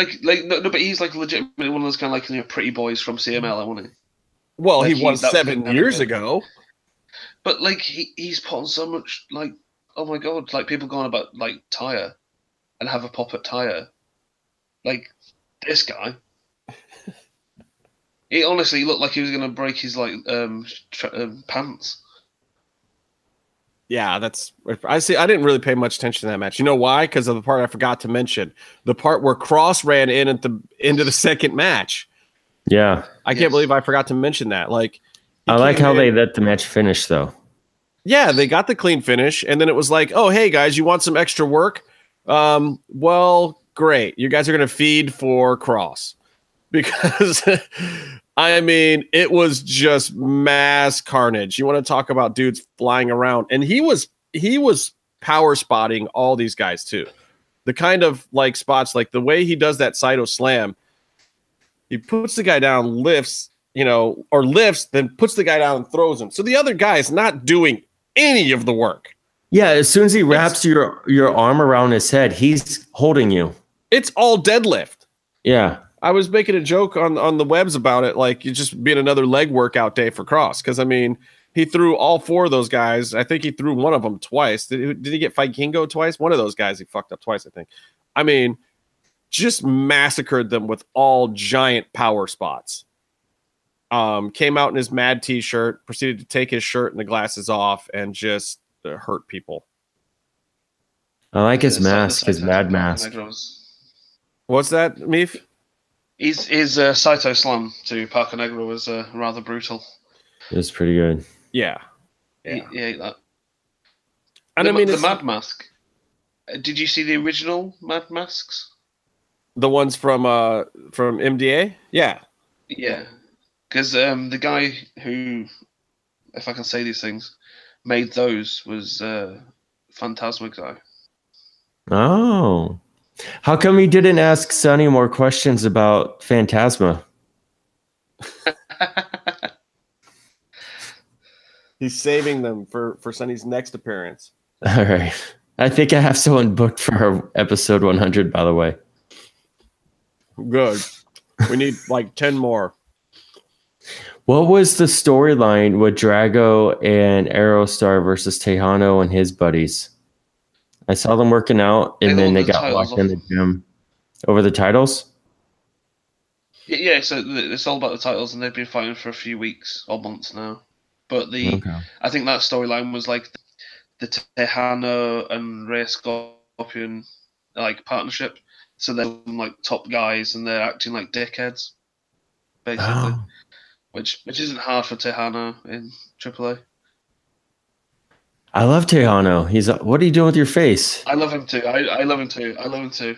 like, like no, no, but he's like legitimately one of those kind of like you know pretty boys from CML, wasn't he? well, like he won seven years ago. But like he he's put on so much like oh my god, like people going about like tire and have a pop at tire. Like this guy. He honestly looked like he was gonna break his like um, tra- um pants. Yeah, that's I see. I didn't really pay much attention to that match. You know why? Because of the part I forgot to mention, the part where Kross ran in at the end of the second match. Yeah. I can't Yes. believe I forgot to mention that. Like, I like how in- they let the match finish, though. yeah, they got the clean finish, and then it was like, oh, hey guys, you want some extra work? Um, well, great. You guys are gonna feed for Kross because I mean, it was just mass carnage. You want to talk about dudes flying around, and he was he was power spotting all these guys too. The kind of like spots, like the way he does that Saito slam, he puts the guy down, lifts, you know, or lifts, then puts the guy down and throws him. So the other guy is not doing any of the work. Yeah, as soon as he wraps your your arm around his head, he's holding you. It's all deadlift. Yeah. I was making a joke on on the webs about it, like you just being another leg workout day for Kross. Because I mean, he threw all four of those guys. I think he threw one of them twice. Did, he- did he get Vikingo twice? One of those guys he fucked up twice. I think. I mean, just massacred them with all giant power spots. Um, came out in his mad t-shirt, proceeded to take his shirt and the glasses off, and just uh, hurt people. I like his The mask, his mad mask. Negros. What's that, Meef? His his uh, Saito slam to Parca Negra was uh, rather brutal. It was pretty good. Yeah, He, Yeah. he ate that. and the, I mean, the it's Mad Mask. Uh, Did you see the original Mad Masks? the ones from uh from MDA. Yeah, Yeah, because um, the guy who, if I can say these things, made those was uh, Fantasma guy. Oh. How come you didn't ask Sonny more questions about Fantasma? He's saving them for for Sonny's next appearance. All right. I think I have someone booked for episode 100. By the way. Good. We need like 10 more. What was the storyline with Drago and Aerostar versus Tejano and his buddies? I saw them working out, and they then they the got locked in the gym over the titles. Yeah, so it's all about the titles, and they've been fighting for a few weeks or months now. But the okay. I think that storyline was like the Tejano and Rey Scorpion like partnership. So they're like top guys, and they're acting like dickheads, basically. Oh. Which which isn't hard for Tejano in AAA. I love Tejano. He's what are you doing with your face? I love him too. I, I love him too. I love him too.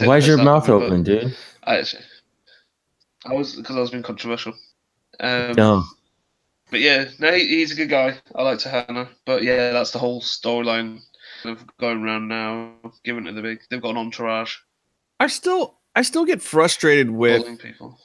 Why is your mouth open, dude? I, I was because I was being controversial. Um, no. But yeah, no, he's a good guy. I like Tejano. But yeah, that's the whole storyline of going around now, given to the big. They've got an entourage. I still, I still get frustrated with people.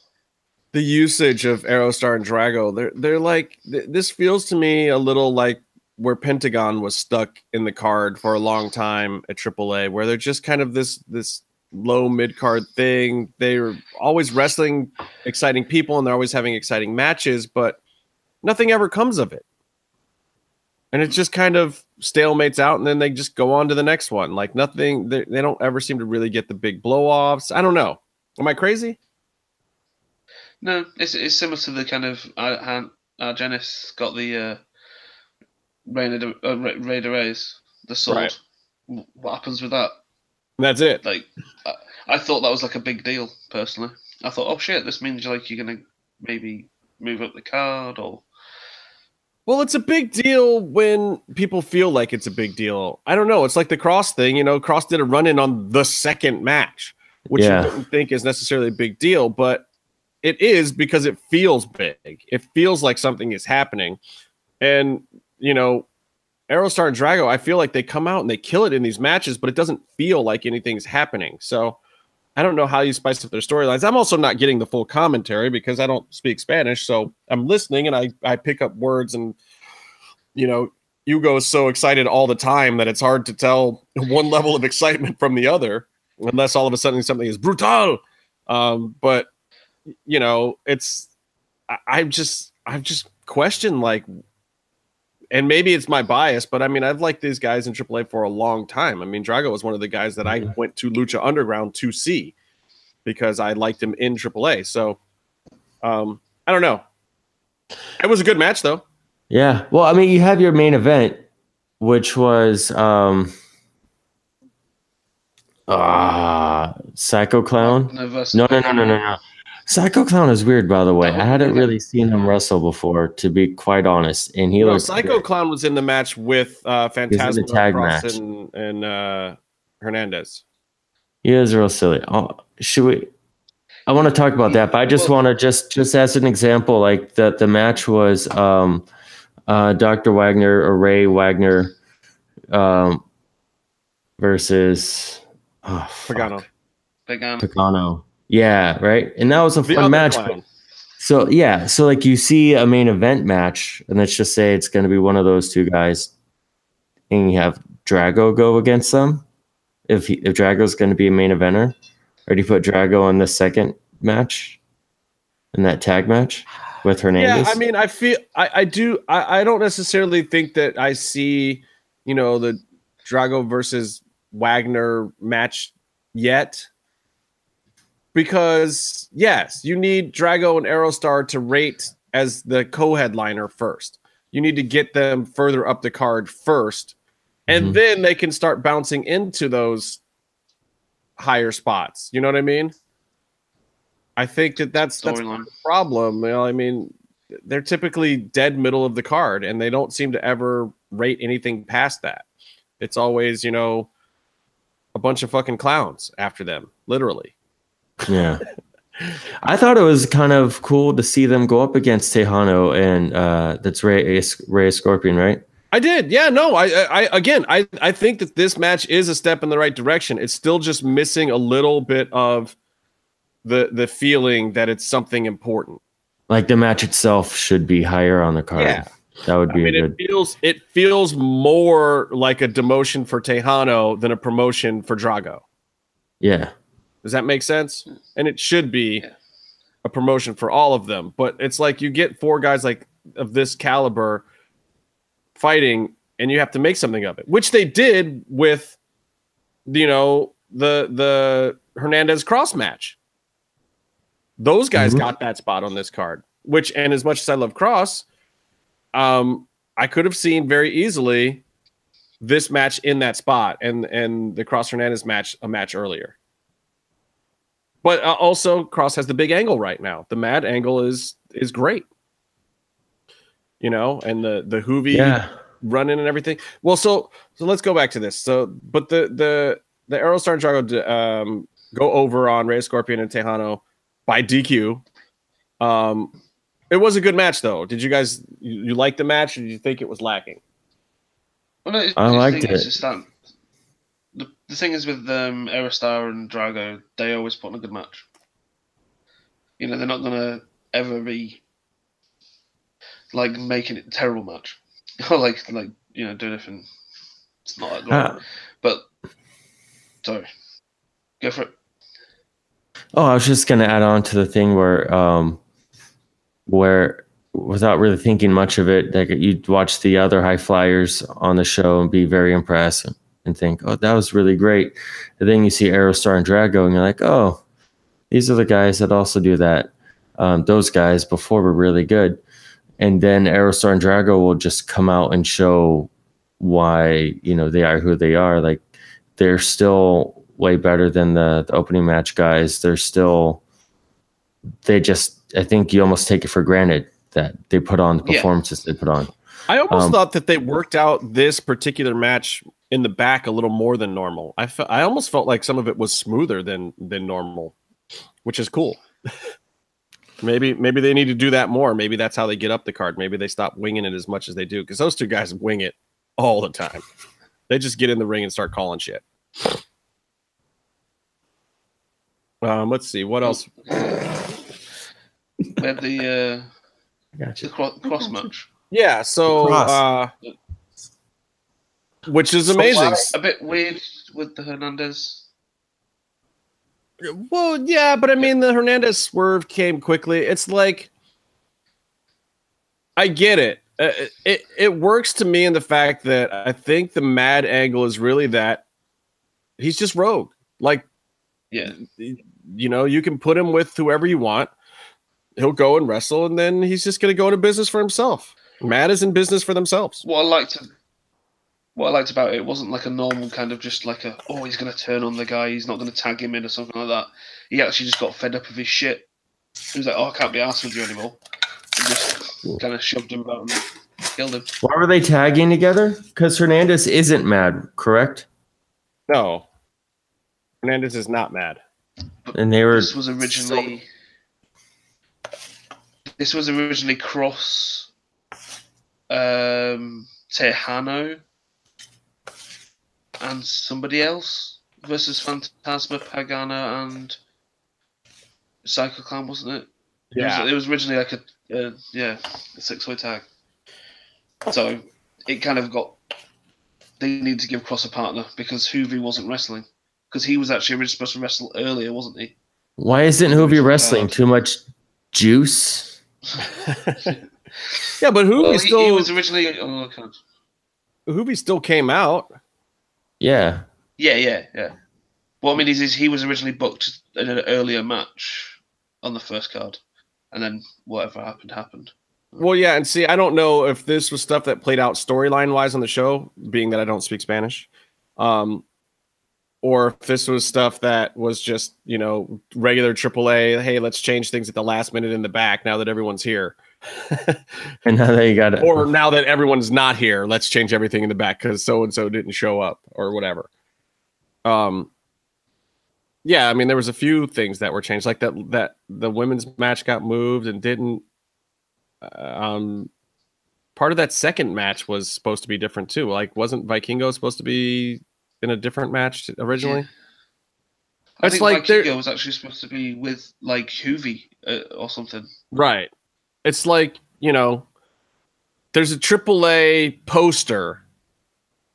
the usage of Aerostar and Drago. They're, they're like, th- this feels to me a little like where Pentagon was stuck in the card for a long time at AAA, where they're just kind of this, this low mid card thing. They're always wrestling exciting people and they're always having exciting matches, but nothing ever comes of it. And it just kind of stalemates out and then they just go on to the next one. Like nothing, they, they don't ever seem to really get the big blow offs. I don't know. Am I crazy? No, it's, it's similar to the kind of uh, uh, Janice got the uh, Rain of the, uh, Ray Reyes, the sword. Right. What happens with that? That's it. Like, I, I, thought that was like a big deal personally. I thought, oh shit, this means like you're gonna maybe move up the card or. Well, it's a big deal when people feel like it's a big deal. I don't know. It's like the Kross thing. You know, Kross did a run in on the second match, which yeah. you wouldn't think is necessarily a big deal, but it is because it feels big. It feels like something is happening. And, you know, Aerostar and Drago, I feel like they come out and they kill it in these matches, but it doesn't feel like anything's happening. So I don't know how you spice up their storylines. I'm also not getting the full commentary because I don't speak Spanish. So I'm listening and I, I pick up words and, you know, Hugo is so excited all the time that it's hard to tell one level of excitement from the other unless all of a sudden something is brutal. Um, but, you know, it's, I, I've just, I've just questioned like and maybe it's my bias, but I mean, I've liked these guys in AAA for a long time. I mean, Drago was one of the guys that I went to Lucha Underground to see because I liked him in AAA. So, um, I don't know. It was a good match, though. Yeah. Well, I mean, you have your main event, which was um, uh, Psycho Clown. No, no, no, no, no, no. Psycho Clown is weird, by the way. I hadn't really seen him wrestle before, to be quite honest. And he no, Psycho good. Clown was in the match with uh, Phantasm tag match. and, and uh, Hernandez. He is real silly. Oh, should we? I want to talk about that, but I just want to just just as an example, like the the match was um, uh, Dr. Wagner or Ray Wagner um, versus oh, Pagano. Pagano. Pagano. Yeah, right. And that was a the fun match. So yeah, so like you see a main event match, and let's just say it's going to be one of those two guys, and you have Drago go against them. If he, if Drago's going to be a main eventer, or do you put Drago in the second match, in that tag match with Hernandez? Yeah, I mean, I feel I, I do I, I don't necessarily think that I see, you know, the Drago versus Wagner match yet because yes, you need Drago and Aerostar to rate as the co-headliner first. You need to get them further up the card first, and mm-hmm. then they can start bouncing into those higher spots. You know what I mean? I think that that's that's the problem. You know, I mean, they're typically dead middle of the card, and they don't seem to ever rate anything past that. It's always, you know, a bunch of fucking clowns after them, literally. Yeah. I thought it was kind of cool to see them go up against Tejano and uh, that's Rey Rey Scorpion, right? I did. Yeah, no. I I again, I I think that this match is a step in the right direction. It's still just missing a little bit of the the feeling that it's something important. Like the match itself should be higher on the card. Yeah. That would be I mean, good. It feels it feels more like a demotion for Tejano than a promotion for Drago. Yeah. Does that make sense? And it should be yeah. a promotion for all of them. But it's like you get four guys like of this caliber fighting, and you have to make something of it, which they did with, you know, the the Hernandez cross match. Those guys mm-hmm. got that spot on this card. Which, and as much as I love Kross, um, I could have seen very easily this match in that spot and and the Kross Hernandez match a match earlier. But uh, also, Kross has the big angle right now. The mad angle is is great. You know, and the the Juvi yeah. running and everything. Well, so so let's go back to this. So, but the the the Aerostar and Drago um, go over on Rey Scorpion and Tejano by DQ. Um, it was a good match, though. Did you guys you, you like the match, or did you think it was lacking? Well, no, I liked it. Just that, the, thing is with um, Aerostar and Drago, they always put on a good match. You know, they're not gonna ever be like making it a terrible match, or like like you know doing anything. It's not that. Uh, but sorry, go for it. Oh, I was just gonna add on to the thing where um, where without really thinking much of it, like you'd watch the other high flyers on the show and be very impressed and think, oh, that was really great. And then you see Aerostar and Drago, and you're like, oh, these are the guys that also do that. Um, those guys before were really good. And then Aerostar and Drago will just come out and show why, you know, they are who they are. Like they're still way better than the, the opening match guys. They're still, they just I think you almost take it for granted that they put on the performances yeah. they put on. I almost um, thought that they worked out this particular match in the back a little more than normal. I fe- I almost felt like some of it was smoother than than normal, which is cool. maybe maybe they need to do that more. Maybe that's how they get up the card. Maybe they stop winging it as much as they do because those two guys wing it all the time. They just get in the ring and start calling shit. Um, let's see what else. We had the uh, gotcha. the cross, cross match. Yeah, so uh, which is amazing. a bit weird with the Hernandez. Well, yeah, but I mean, the Hernandez swerve came quickly. It's like I get it. Uh, it it works to me in the fact that I think the mad angle is really that he's just rogue. Like, yeah, you know, you can put him with whoever you want he'll go and wrestle, and then he's just going to go into business for himself. Matt is in business for themselves. What I liked, what I liked about it, it wasn't like a normal kind of just like a oh he's going to turn on the guy, he's not going to tag him in or something like that. He actually just got fed up with his shit. He was like, oh I can't be asked with you anymore. And just kind of shoved him about and killed him. Why were they tagging together? Because Hernandez isn't mad, correct? No, Hernandez is not mad. And they were. This was originally. So- this was originally Kross um, Tejano and somebody else versus Fantasma, Pagano, and Psycho Clown, wasn't it? Yeah. It was, it was originally like a, a yeah a six way tag. So it kind of got they needed to give Kross a partner because Juvi wasn't wrestling because he was actually originally supposed to wrestle earlier, wasn't he? Why isn't Juvi wrestling? Too much juice? yeah, but Juvi well, still he, he was originally oh, Juvi still came out. Yeah. Yeah, yeah, yeah. What I mean is, is he was originally booked in an earlier match on the first card, and then whatever happened happened. Well, yeah, and see, I don't know if this was stuff that played out storyline wise on the show, being that I don't speak Spanish. Um, or if this was stuff that was just you know regular AAA. Hey, let's change things at the last minute in the back now that everyone's here. and now that you got it, or now that everyone's not here, let's change everything in the back because so and so didn't show up or whatever. Um, yeah, I mean there was a few things that were changed, like that that the women's match got moved and didn't. Uh, um, part of that second match was supposed to be different too. Like, wasn't Vikingo supposed to be in a different match originally? Yeah. I it's think like Vikingo was actually supposed to be with like Juvi uh, or something. Right. It's like you know, there's a AAA poster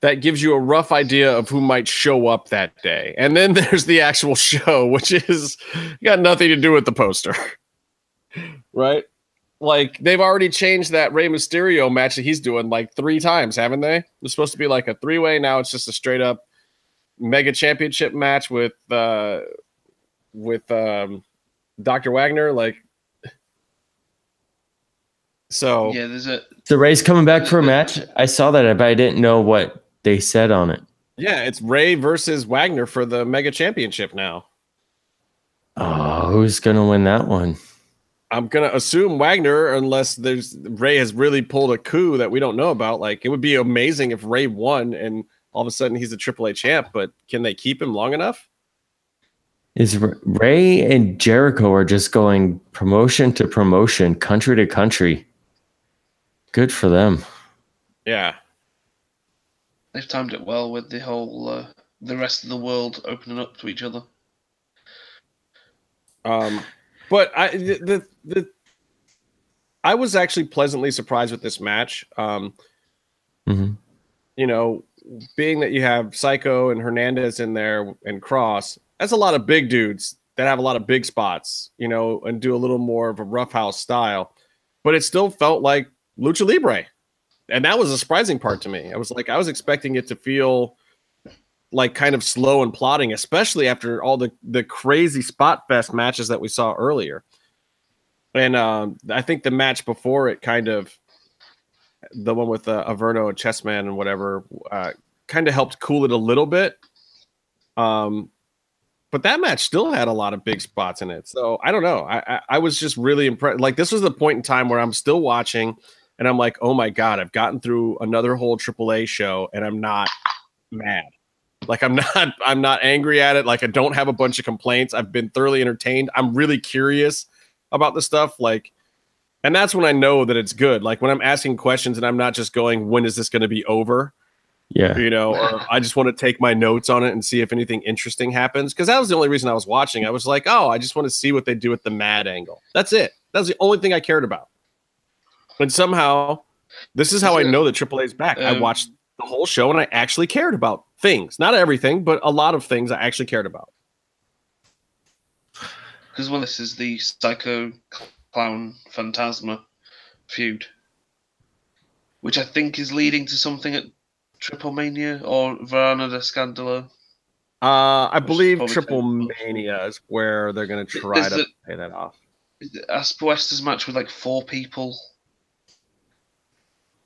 that gives you a rough idea of who might show up that day. And then there's the actual show, which is got nothing to do with the poster. right? Like they've already changed that Rey Mysterio match that he's doing like three times, haven't they? It's supposed to be like a three way. Now it's just a straight up mega championship match with uh with um Dr. Wagner. Like so yeah, there's a the Rey's coming back for a match. I saw that, but I didn't know what they said on it. Yeah, it's Rey versus Wagner for the Mega Championship now. Oh, who's gonna win that one? I'm gonna assume Wagner, unless there's Rey has really pulled a coup that we don't know about. Like it would be amazing if Rey won and all of a sudden he's a AAA champ, but can they keep him long enough? Is Rey and Jericho are just going promotion to promotion, country to country. Good for them. Yeah. They've timed it well with the whole uh, the rest of the world opening up to each other. Um, but I the the I was actually pleasantly surprised with this match. Um, mm-hmm. you know, being that you have Psycho and Hernandez in there and Kross, that's a lot of big dudes that have a lot of big spots, you know, and do a little more of a roughhouse style. But it still felt like lucha libre. And that was a surprising part to me. I was like i was expecting it to feel like kind of slow and plotting especially after all the the crazy spot fest matches that we saw earlier. And um, i think the match before it kind of the one with uh, averno and chessman and whatever uh, kind of helped cool it a little bit. Um but that match still had a lot of big spots in it. So i don't know. I i, I was just really impressed like this was the point in time where i'm still watching and I'm like, oh my god, I've gotten through another whole AAA show, and I'm not mad. Like I'm not, I'm not angry at it. Like I don't have a bunch of complaints. I've been thoroughly entertained. I'm really curious about the stuff. Like, and that's when I know that it's good. Like when I'm asking questions and I'm not just going, when is this going to be over? Yeah. You know, or I just want to take my notes on it and see if anything interesting happens. Cause that was the only reason I was watching. I was like, oh, I just want to see what they do with the mad angle. That's it. That's the only thing I cared about. And somehow, this is how I know that AAA is back. Um, I watched the whole show and I actually cared about things. Not everything, but a lot of things I actually cared about. Because well, this is the Psycho Clown Fantasma feud, which I think is leading to something at Triple Mania or Verano de Escándalo. Uh, I believe Triple Mania is where they're going to try to pay that off. Apuestas match with like four people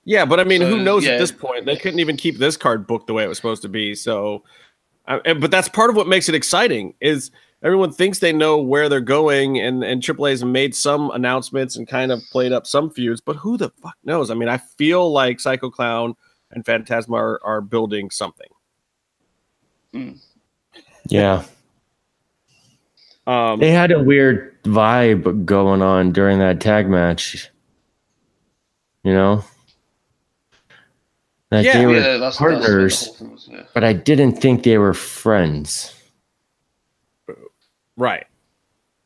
yeah, but I mean, so, who knows yeah. at this point? They couldn't even keep this card booked the way it was supposed to be. So, uh, but that's part of what makes it exciting is everyone thinks they know where they're going, and and AAA has made some announcements and kind of played up some feuds, but who the fuck knows? I mean, I feel like Psycho Clown and Fantasma are, are building something. Mm. Yeah. Um, they had a weird vibe going on during that tag match. You know? That yeah, they were yeah, that's, partners, that's yeah. but I didn't think they were friends. Right.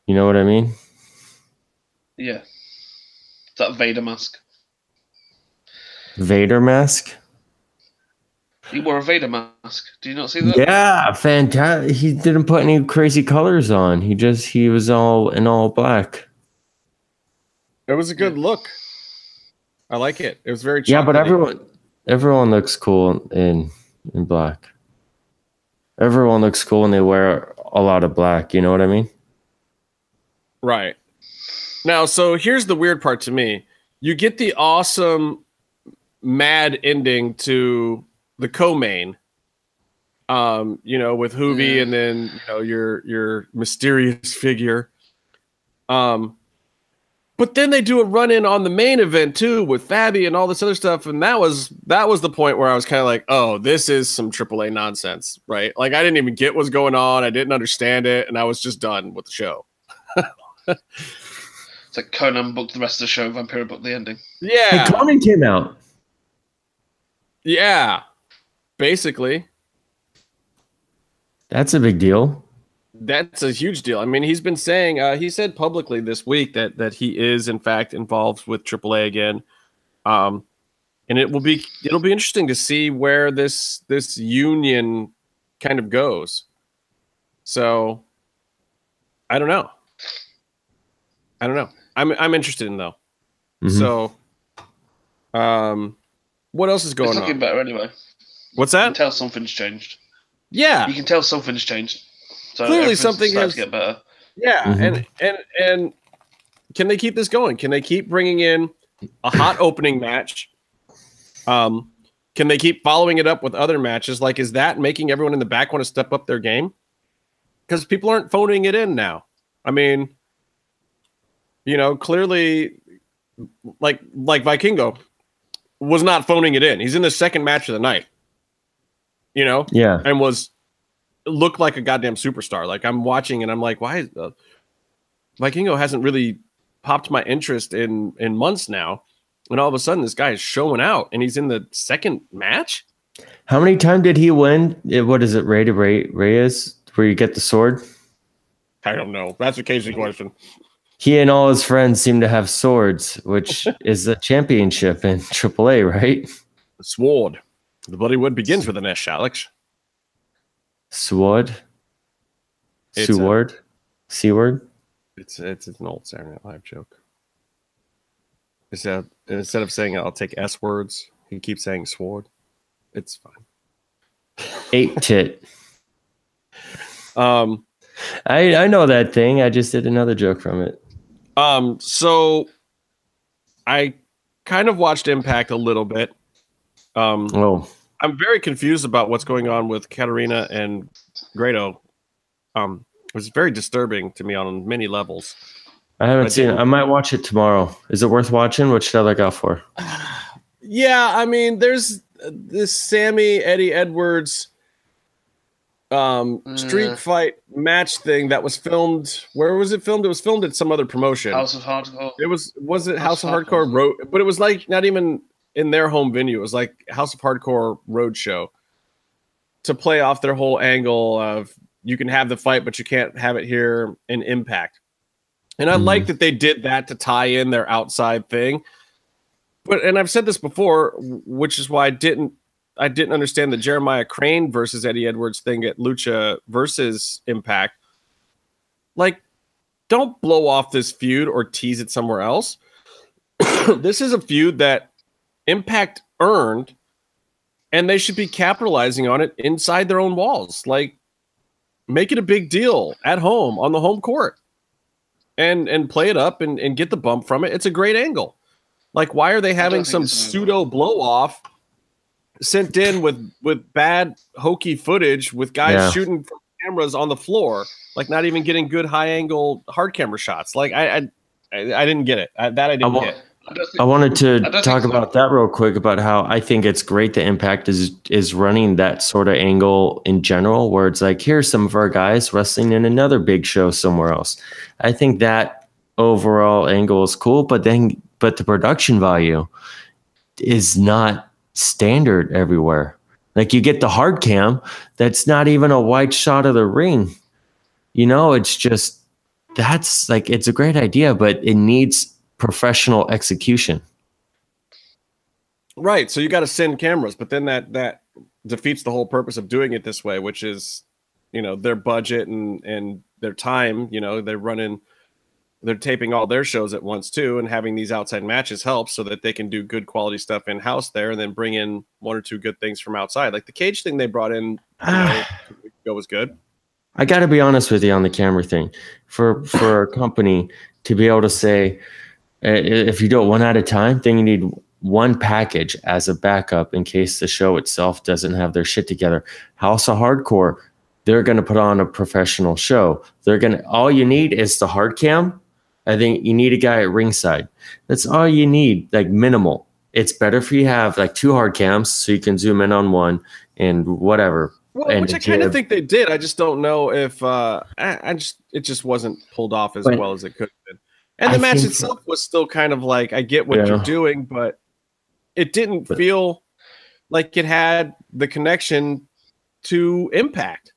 You know what I mean? Yeah. That Vader mask. Vader mask? He wore a Vader mask. Do you not see that? Yeah, fantastic. He didn't put any crazy colors on. He just he was all in all black. It was a good look. I like it. It was very yeah, but everyone everyone looks cool in in black. Everyone looks cool when they wear a lot of black. You know what I mean? Right. Now, so here's the weird part to me. You get the awesome mad ending to the co-main. Um, you know, with Juvi yeah. and then you know your your mysterious figure. Um, but then they do a run in on the main event too with Fabi and all this other stuff, and that was that was the point where I was kind of like, oh, this is some AAA nonsense, right? Like I didn't even get what's going on, I didn't understand it, and I was just done with the show. it's like Konnan booked the rest of the show, Vampiro booked the ending. Yeah, hey, Konnan came out. Yeah, basically. That's a big deal that's a huge deal. I mean, he's been saying uh, he said publicly this week that that he is in fact involved with AAA again. Um, and it will be it'll be interesting to see where this this union kind of goes. So I don't know. I don't know. I'm I'm interested in though. Mm-hmm. So um what else is going it's looking on? better anyway. What's that? You can tell something's changed. Yeah. You can tell something's changed. So Clearly something has to get better. Yeah, mm-hmm. and and and can they keep this going? Can they keep bringing in a hot opening match? Um, can they keep following it up with other matches? Like, is that making everyone in the back want to step up their game? Because people aren't phoning it in now. I mean, you know, clearly, like like Vikingo was not phoning it in. He's in the second match of the night. You know, yeah, and was looked like a goddamn superstar. Like I'm watching and I'm like, why? Is, uh, Vikingo hasn't really popped my interest in in months now, and all of a sudden this guy is showing out, and he's in the second match. How many times did he win? What is it, Ray to Ray Reyes, where you get the sword? I don't know. That's a crazy question. He and all his friends seem to have swords, which is a championship in AAA, right? The sword. The Bollywood begins with an S, Alex. Sword. Sword. Seaward. It's it's an old Saturday Night Live joke. Instead, instead of saying I'll take S words, he keeps saying sword. It's fine. Eight tit. um, I I know that thing. I just did another joke from it. Um, so I kind of watched Impact a little bit. Um, oh, I'm very confused about what's going on with Katarina and Grado. Um, it was very disturbing to me on many levels. I haven't I seen it. I might watch it tomorrow. Is it worth watching? What should I look out for? Yeah, I mean, there's this Sami Eddie Edwards um street mm. fight match thing that was filmed. Where was it filmed? It was filmed at some other promotion. House of Hardcore. It was was it House, House of Hardcore, Hardcore Road? But it was like not even in their home venue. It was like House of Hardcore Roadshow to play off their whole angle of you can have the fight, but you can't have it here in Impact. And I mm-hmm. like that they did that to tie in their outside thing. But and I've said this before, which is why I didn't I didn't understand the Jeremiah Crane versus Eddie Edwards thing at Lucha versus Impact. Like, don't blow off this feud or tease it somewhere else. this is a feud that Impact earned, and they should be capitalizing on it inside their own walls. Like, make it a big deal at home on the home court and and play it up and, and get the bump from it. It's a great angle. Like, why are they having some pseudo blow off sent in with with bad hokey footage with guys yeah. shooting from cameras on the floor, like not even getting good high angle hard camera shots? Like, I I, I didn't get it. I, that I didn't I get. I wanted to talk about that real quick about how I think it's great the Impact is is running that sort of angle in general, where it's like here's some of our guys wrestling in another big show somewhere else. I think that overall angle is cool, but then but the production value is not standard everywhere. Like you get the hard cam, that's not even a wide shot of the ring. You know, it's just that's like it's a great idea, but it needs professional execution. Right. So you got to send cameras, but then that that defeats the whole purpose of doing it this way, which is, you know, their budget and and their time. You know, they're running, they're taping all their shows at once too, and having these outside matches helps so that they can do good quality stuff in house there, and then bring in one or two good things from outside. Like the cage thing they brought in, you know, ah. ago was good. I got to be honest with you on the camera thing. For for a company to be able to say, if you do it one at a time, then you need one package as a backup in case the show itself doesn't have their shit together. House of Hardcore, they're going to put on a professional show. They're going to, all you need is the hard cam. I think you need a guy at ringside. That's all you need, like minimal. It's better if you have like two hard cams so you can zoom in on one and whatever. Well, and which I kind of think they did. I just don't know if uh I, I just it just wasn't pulled off as but, well as it could have been. And the I match itself so. was still kind of like, I get what yeah. you're doing, but it didn't but, feel like it had the connection to impact.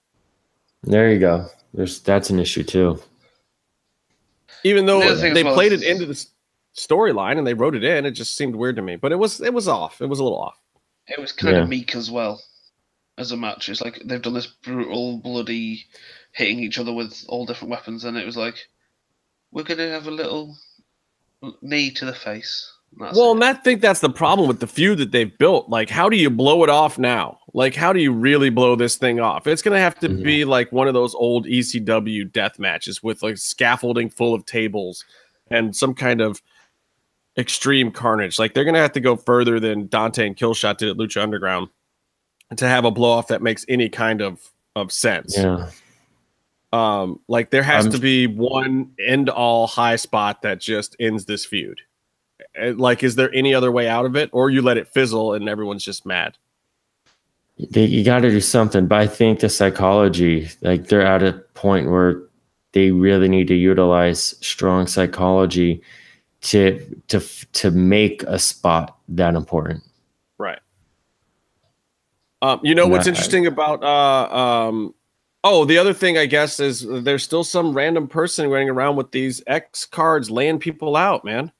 There you go. There's that's an issue too. Even though they played it into the storyline and they wrote it in. It just seemed weird to me, but it was it was off. It was a little off. It was kind yeah. of meek as well as a match. It's like they've done this brutal, bloody, hitting each other with all different weapons, and it was like we're gonna have a little knee to the face. That's well, it. and I think that's the problem with the feud that they've built. Like, how do you blow it off now? Like, how do you really blow this thing off? It's gonna have to mm-hmm. be like one of those old ECW death matches with like scaffolding full of tables and some kind of extreme carnage. Like, they're gonna have to go further than Dante and Killshot did at Lucha Underground to have a blow off that makes any kind of of sense. Yeah. Um, like there has I'm, to be one end all high spot that just ends this feud. Like, is there any other way out of it, or you let it fizzle and everyone's just mad? They, you got to do something. But I think the psychology, like they're at a point where they really need to utilize strong psychology to to to make a spot that important. Right. Um, you know what's interesting about uh, um, oh the other thing I guess is there's still some random person running around with these X cards laying people out, man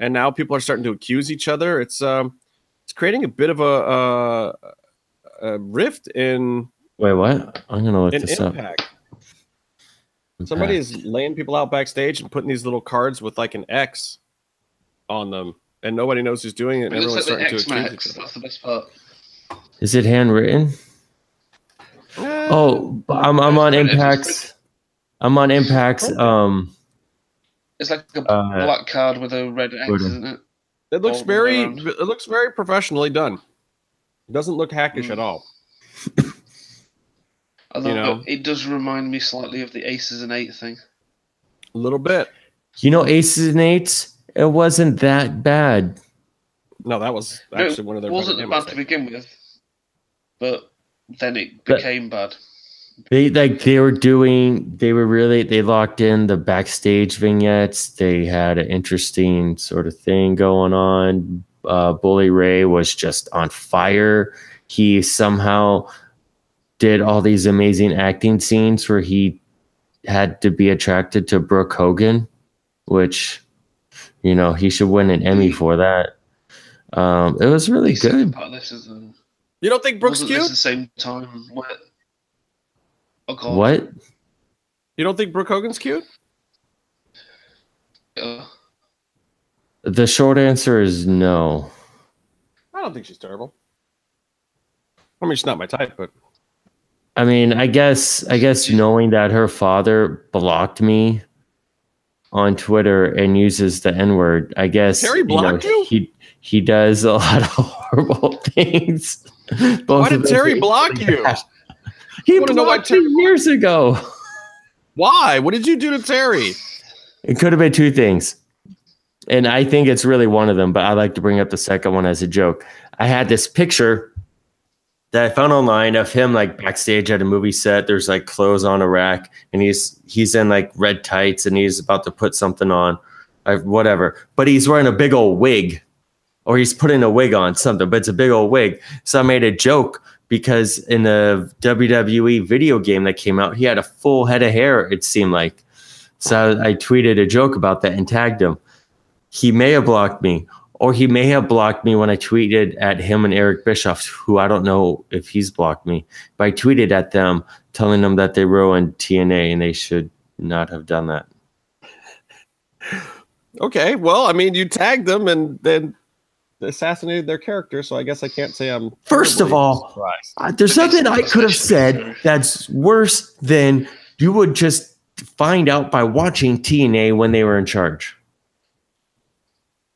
and now people are starting to accuse each other. It's um, it's creating a bit of a, a, a rift in. Wait, what? I'm gonna look this impact. up. Somebody is laying people out backstage and putting these little cards with like an X on them, and nobody knows who's doing it. And everyone's starting to accuse each other. That's the best part. Is it handwritten? Oh, I'm I'm on Impact's. I'm on Impact's. Um, it's like a uh, black card with a red X, isn't it? It looks very it looks very professionally done. It doesn't look hackish mm. at all. Although you know, it does remind me slightly of the aces and eight thing. A little bit. You know, aces and eights, it wasn't that bad. No, that was actually no, one of their. It wasn't bad to begin with, but then it became but, bad. They like they were doing they were really they locked in the backstage vignettes. They had an interesting sort of thing going on. Uh, Bully Ray was just on fire. He somehow did all these amazing acting scenes where he had to be attracted to Brooke Hogan, which you know he should win an Emmy for that. Um, it was really good. You don't think Brooke's cute? At the same time, what what? You don't think Brooke Hogan's cute? Yeah. The short answer is no. I don't think she's terrible. I mean, she's not my type, but I mean, I guess I guess knowing that her father blocked me on Twitter and uses the N word, I guess Terry blocked you, know, you? He he does a lot of horrible things. Why did Terry block you? He blocked two Terry- years ago. Why? What did you do to Terry? It could have been two things. And I think it's really one of them, but I like to bring up the second one as a joke. I had this picture that I found online of him like backstage at a movie set. There's like clothes on a rack, and he's he's in like red tights and he's about to put something on, uh, whatever. But he's wearing a big old wig, or he's putting a wig on something. But it's a big old wig. So I made a joke because in the WWE video game that came out, he had a full head of hair, it seemed like. So I tweeted a joke about that and tagged him. He may have blocked me, or he may have blocked me when I tweeted at him and Eric Bischoff, who I don't know if he's blocked me, but I tweeted at them telling them that they ruined TNA and they should not have done that. Okay, well, I mean, you tagged them and then assassinated their character, so I guess I can't say I'm. First of all, uh, there's nothing I could have said that's worse than you would just find out by watching TNA when they were in charge.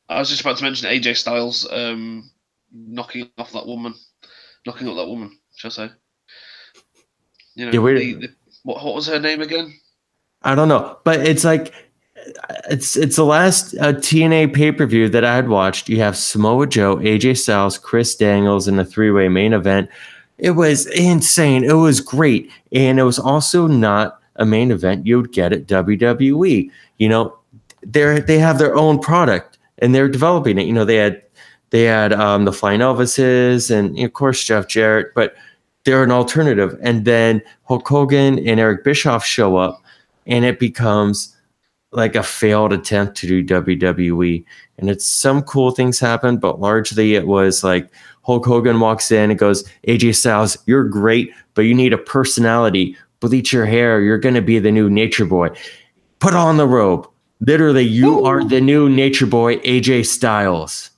I was just about to mention AJ Styles um, knocking off that woman, knocking up that woman, shall I say? You know, yeah, the, the, what, what was her name again? I don't know, but it's like it's it's the last uh, TNA pay per view that I had watched. You have Samoa Joe, AJ Styles, Chris Daniels in a three way main event. It was insane. It was great, and it was also not a main event you would get at WWE. You know, they they have their own product and they're developing it. You know, they had they had um, the Flying Elvises and of course Jeff Jarrett, but they're an alternative. And then Hulk Hogan and Eric Bischoff show up, and it becomes like a failed attempt to do WWE. And it's some cool things happened, but largely it was like Hulk Hogan walks in and goes, AJ Styles, you're great, but you need a personality. Bleach your hair. You're going to be the new Nature Boy. Put on the robe. Literally, you Ooh. are the new Nature Boy, AJ Styles.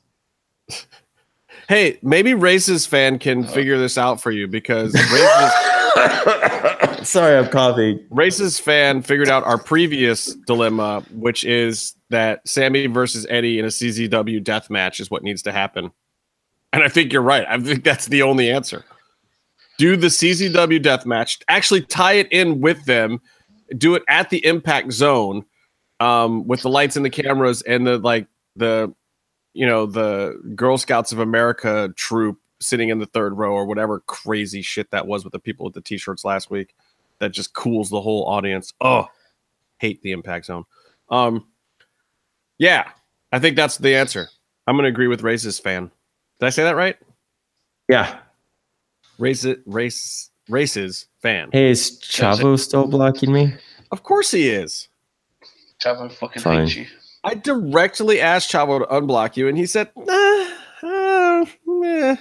Hey, maybe Races fan can uh. figure this out for you because Races. Sorry, I'm coughing. Races fan figured out our previous dilemma, which is that Sami versus Eddie in a CZW death match is what needs to happen. And I think you're right. I think that's the only answer. Do the CZW death match, actually tie it in with them, do it at the impact zone um, with the lights and the cameras and the like the you know the Girl Scouts of America troop sitting in the third row or whatever crazy shit that was with the people with the t-shirts last week that just cools the whole audience. Oh, hate the impact zone. Um, yeah, I think that's the answer. I'm gonna agree with Races fan. Did I say that right? Yeah. Race it, race races fan. Hey, is Chavo still blocking me? Of course he is. Chavo fucking Fine. hates you. I directly asked Chavo to unblock you, and he said, nah, uh, eh.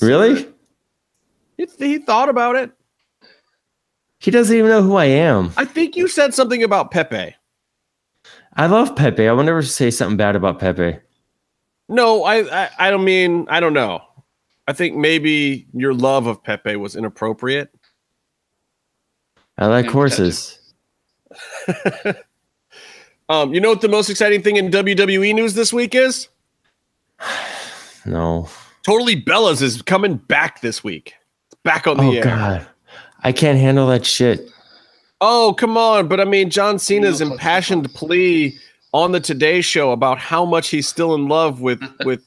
Really? He, he thought about it. He doesn't even know who I am. I think you said something about Pepe. I love Pepe. I would never say something bad about Pepe. No, I, I, I don't mean I don't know. I think maybe your love of Pepe was inappropriate. I like horses. um, you know what the most exciting thing in WWE news this week is? no. Totally Bellas is coming back this week. It's back on the oh, air. God. I can't handle that shit. Oh, come on. But I mean, John Cena's impassioned plea on the Today Show about how much he's still in love with with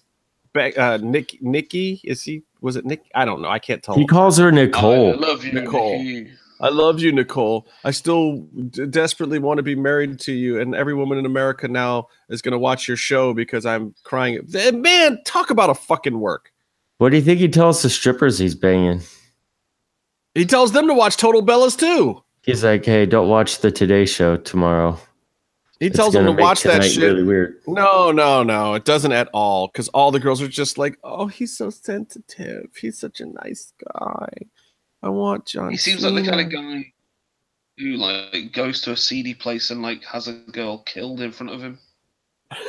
uh, Nick Nikki. Is he? Was it Nick? I don't know. I can't tell. He calls her Nicole. I love you, Nicole. Nikki. I love you, Nicole. I still d- desperately want to be married to you, and every woman in America now is going to watch your show because I'm crying. Man, talk about a fucking work. What do you think he tells the strippers he's banging? He tells them to watch Total Bellas too. He's like, "Hey, don't watch the Today Show tomorrow." He tells them to watch that shit. Really weird. No, no, no, it doesn't at all. Because all the girls are just like, "Oh, he's so sensitive. He's such a nice guy. I want John." He seems Cena. like the kind of guy who like goes to a seedy place and like has a girl killed in front of him.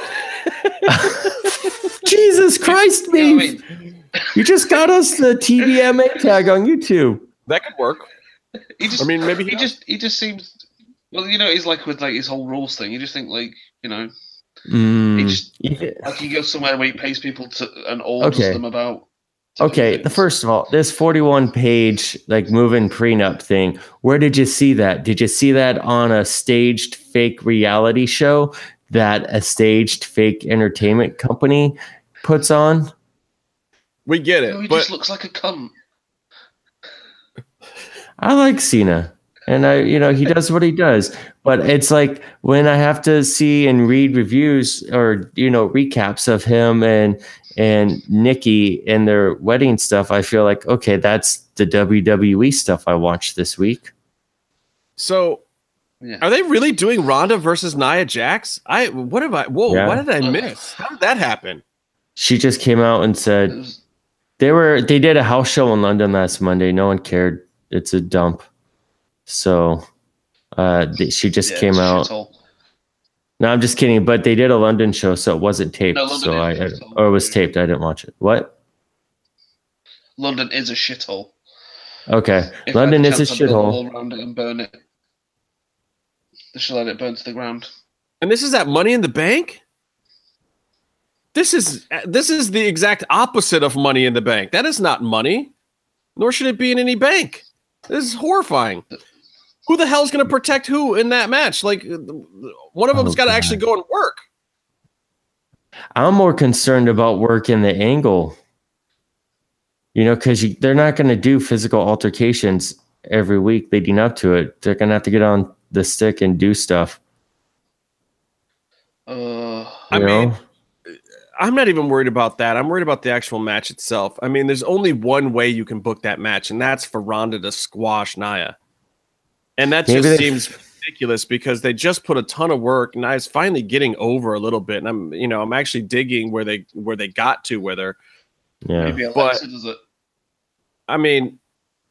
Jesus Christ, me! You, know I mean? you just got us the TVMA tag on YouTube. That could work. He just, I mean, maybe he, he just he just seems well, you know, he's like with like his whole rules thing. You just think like, you know, mm, he just yeah. like he goes somewhere where he pays people to and orders okay. them about. Okay, the first of all, this 41 page like moving prenup thing, where did you see that? Did you see that on a staged fake reality show that a staged fake entertainment company puts on? We get it. No, he but... just looks like a cunt. I like Cena and I, you know, he does what he does. But it's like when I have to see and read reviews or you know recaps of him and and Nikki and their wedding stuff, I feel like okay, that's the WWE stuff I watched this week. So, yeah. are they really doing Ronda versus Nia Jax? I what have I? Whoa, yeah. what did I miss? How did that happen? She just came out and said they were they did a house show in London last Monday. No one cared. It's a dump. So uh, she just yeah, came out. No, I'm just kidding. But they did a London show, so it wasn't taped. No, so I, I or it was taped. I didn't watch it. What? London is a shithole. Okay, if London is a shithole. Around it and burn it. They should let it burn to the ground. And this is at Money in the Bank. This is this is the exact opposite of Money in the Bank. That is not money, nor should it be in any bank. This is horrifying. Who the hell is going to protect who in that match? Like, one of them's oh, got to actually go and work. I'm more concerned about work in the angle. You know, because they're not going to do physical altercations every week leading up to it. They're going to have to get on the stick and do stuff. Uh, I know? mean, I'm not even worried about that. I'm worried about the actual match itself. I mean, there's only one way you can book that match, and that's for Ronda to squash Nia. And that Maybe just seems ridiculous because they just put a ton of work. and Nia's finally getting over a little bit, and I'm you know I'm actually digging where they where they got to with her. Yeah, Maybe Alexa does it. I mean,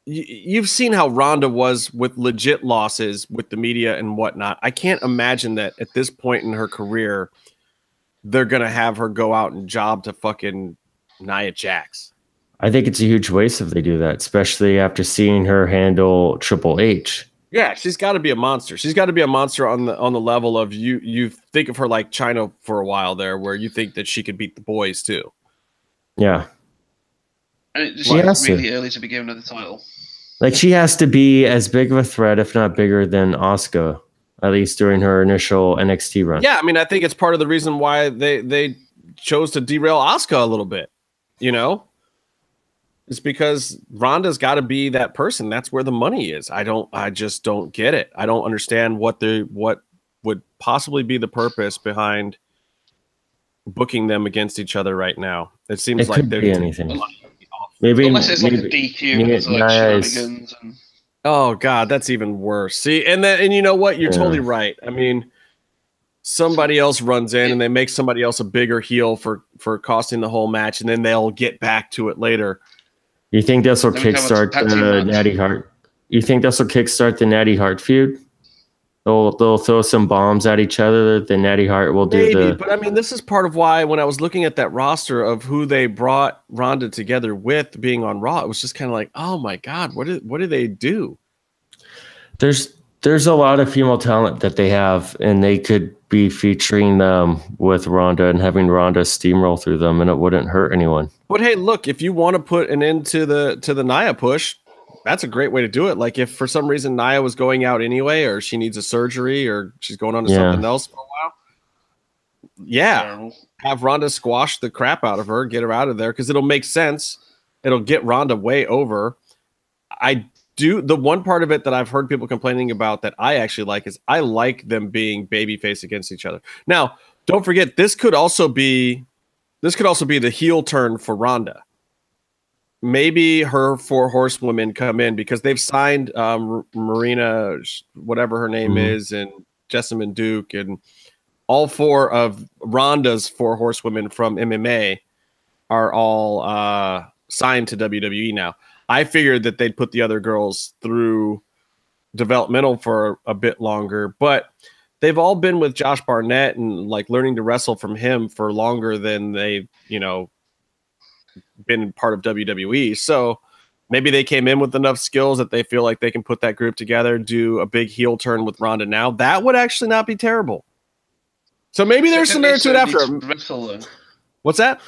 y- you've seen how Ronda was with legit losses with the media and whatnot. I can't imagine that at this point in her career, they're gonna have her go out and job to fucking Nia Jax. I think it's a huge waste if they do that, especially after seeing her handle Triple H. Yeah, she's got to be a monster. She's got to be a monster on the on the level of you. You think of her like Chyna for a while there, where you think that she could beat the boys too. Yeah, And it just She has seems to. really early to be given the title. like she has to be as big of a threat, if not bigger, than Asuka, at least during her initial NXT run. Yeah, I mean, I think it's part of the reason why they they chose to derail Asuka a little bit. You know, it's because Ronda's got to be that person. That's where the money is. I don't. I just don't get it. I don't understand what the what would possibly be the purpose behind booking them against each other right now. It seems it like could they're be anything. Maybe, Unless it's like a DQ and maybe there's like Nia is- shenanigans and Oh God, that's even worse. See, and then and you know what? You're Yeah. totally right. I mean, somebody else runs in and they make somebody else a bigger heel for for costing the whole match, and then they'll get back to it later. you think this will Then we have a kickstart the. Natty Hart? You think this will kickstart the Natty Hart feud? They'll they'll throw some bombs at each other. The Natty Hart will do Maybe, the but I mean, this is part of why when I was looking at that roster of who they brought Ronda together with being on Raw, it was just kind of like, oh my God, what did what do they do? there's there's a lot of female talent that they have, and they could be featuring them with Ronda and having Ronda steamroll through them, and it wouldn't hurt anyone. But hey, look, if you want to put an end to the to the Nia push, that's a great way to do it. Like if for some reason Nia was going out anyway, or she needs a surgery, or she's going on to Yeah. something else for a while, yeah, terrible. have Ronda squash the crap out of her, get her out of there because it'll make sense. It'll get Ronda way over. I do the one part of it that I've heard people complaining about that I actually like is I like them being babyface against each other. Now, don't forget this could also be this could also be the heel turn for Ronda. Maybe her four horsewomen come in because they've signed um, Marina, whatever her name Mhm. is, and Jessamyn Duke, and all four of Ronda's four horsewomen from MMA are all uh, signed to WWE now. I figured that they'd put the other girls through developmental for a bit longer, but they've all been with Josh Barnett and like learning to wrestle from him for longer than they, you know, been part of WWE. So maybe they came in with enough skills that they feel like they can put that group together, do a big heel turn with Ronda now. That would actually not be terrible. So maybe there's some merit to it after. Wrestle. What's that?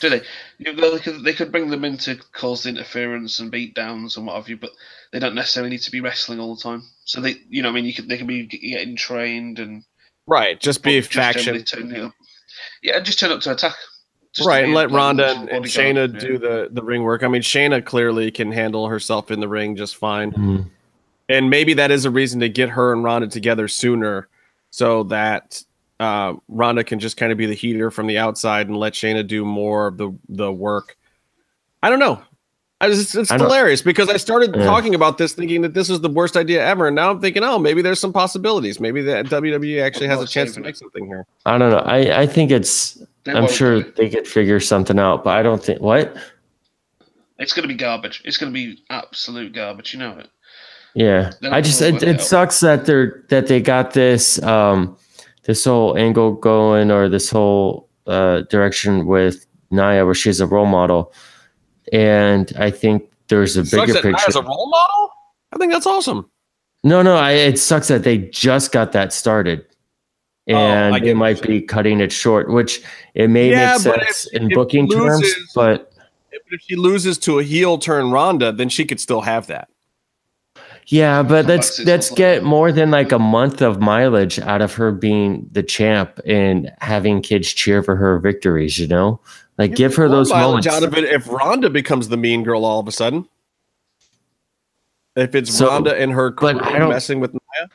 Do they? You know, they could they could bring them in to cause interference and beat downs and what have you, but they don't necessarily need to be wrestling all the time. So they, you know, I mean, you could they can be getting trained and Right, just be faction. generally turning up. Yeah, just turn up to attack. Just right, and let Ronda and, and Shayna yeah. do the the ring work. I mean, Shayna clearly can handle herself in the ring just fine, Mhm. and maybe that is a reason to get her and Ronda together sooner, so that uh, Ronda can just kind of be the heater from the outside and let Shayna do more of the the work. I don't know. I just, it's I don't- hilarious because I started Yeah. talking about this thinking that this was the worst idea ever, and now I'm thinking, oh, maybe there's some possibilities. Maybe that WWE actually has a chance to make something here. I don't know. I I think it's. They I'm sure do they could figure something out, but I don't think what. It's going to be garbage. It's going to be absolute garbage. You know it. Yeah, I just it, it it sucks that they're that they got this um this whole angle going or this whole uh direction with Nia where she's a role model, and I think there's a Sucks bigger that picture. Nia's a role model. I think that's awesome. No, no, I, it sucks that they just got that started. Oh, I And get they what might you're be cutting it short, which it may Yeah, make sense if- in if booking terms, but If she loses to a heel turn Ronda, then she could still have that. yeah, but Come let's let's get more than like a month of mileage out of her being the champ and having kids cheer for her victories, you know? Like give her those mileage moments. out of it if Ronda becomes the mean girl all of a sudden. If it's So- Ronda and her crew messing with Nia,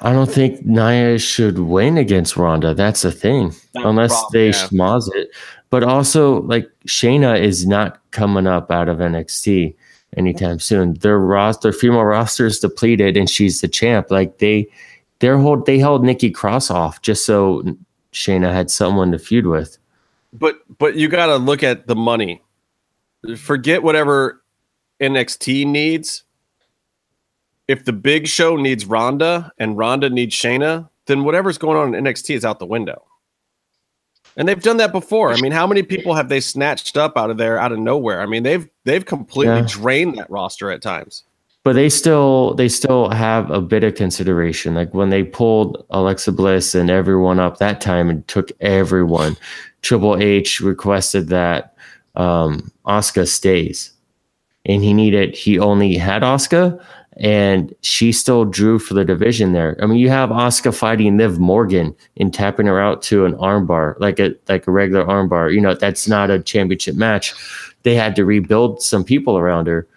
I don't think Nia should win against Ronda. That's the thing. That's the Unless problem, they yeah. schmoz it. But also, like Shayna is not coming up out of NXT anytime soon. Their roster, their female roster is depleted, and she's the champ. Like they their hold they held Nikki Cross off just so Shayna had someone to feud with. But but you got to look at the money. Forget whatever NXT needs. If the big show needs Ronda and Ronda needs Shayna, then whatever's going on in NXT is out the window. And they've done that before. I mean, how many people have they snatched up out of there out of nowhere? I mean, they've they've completely yeah. drained that roster at times. But they still they still have a bit of consideration. Like when they pulled Alexa Bliss and everyone up that time and took everyone, Triple H requested that um Asuka stays. And he needed he only had Asuka and she still drew for the division there. I mean, you have Asuka fighting Liv Morgan and tapping her out to an armbar, like a like a regular armbar. You know, that's not a championship match. They had to rebuild some people around her,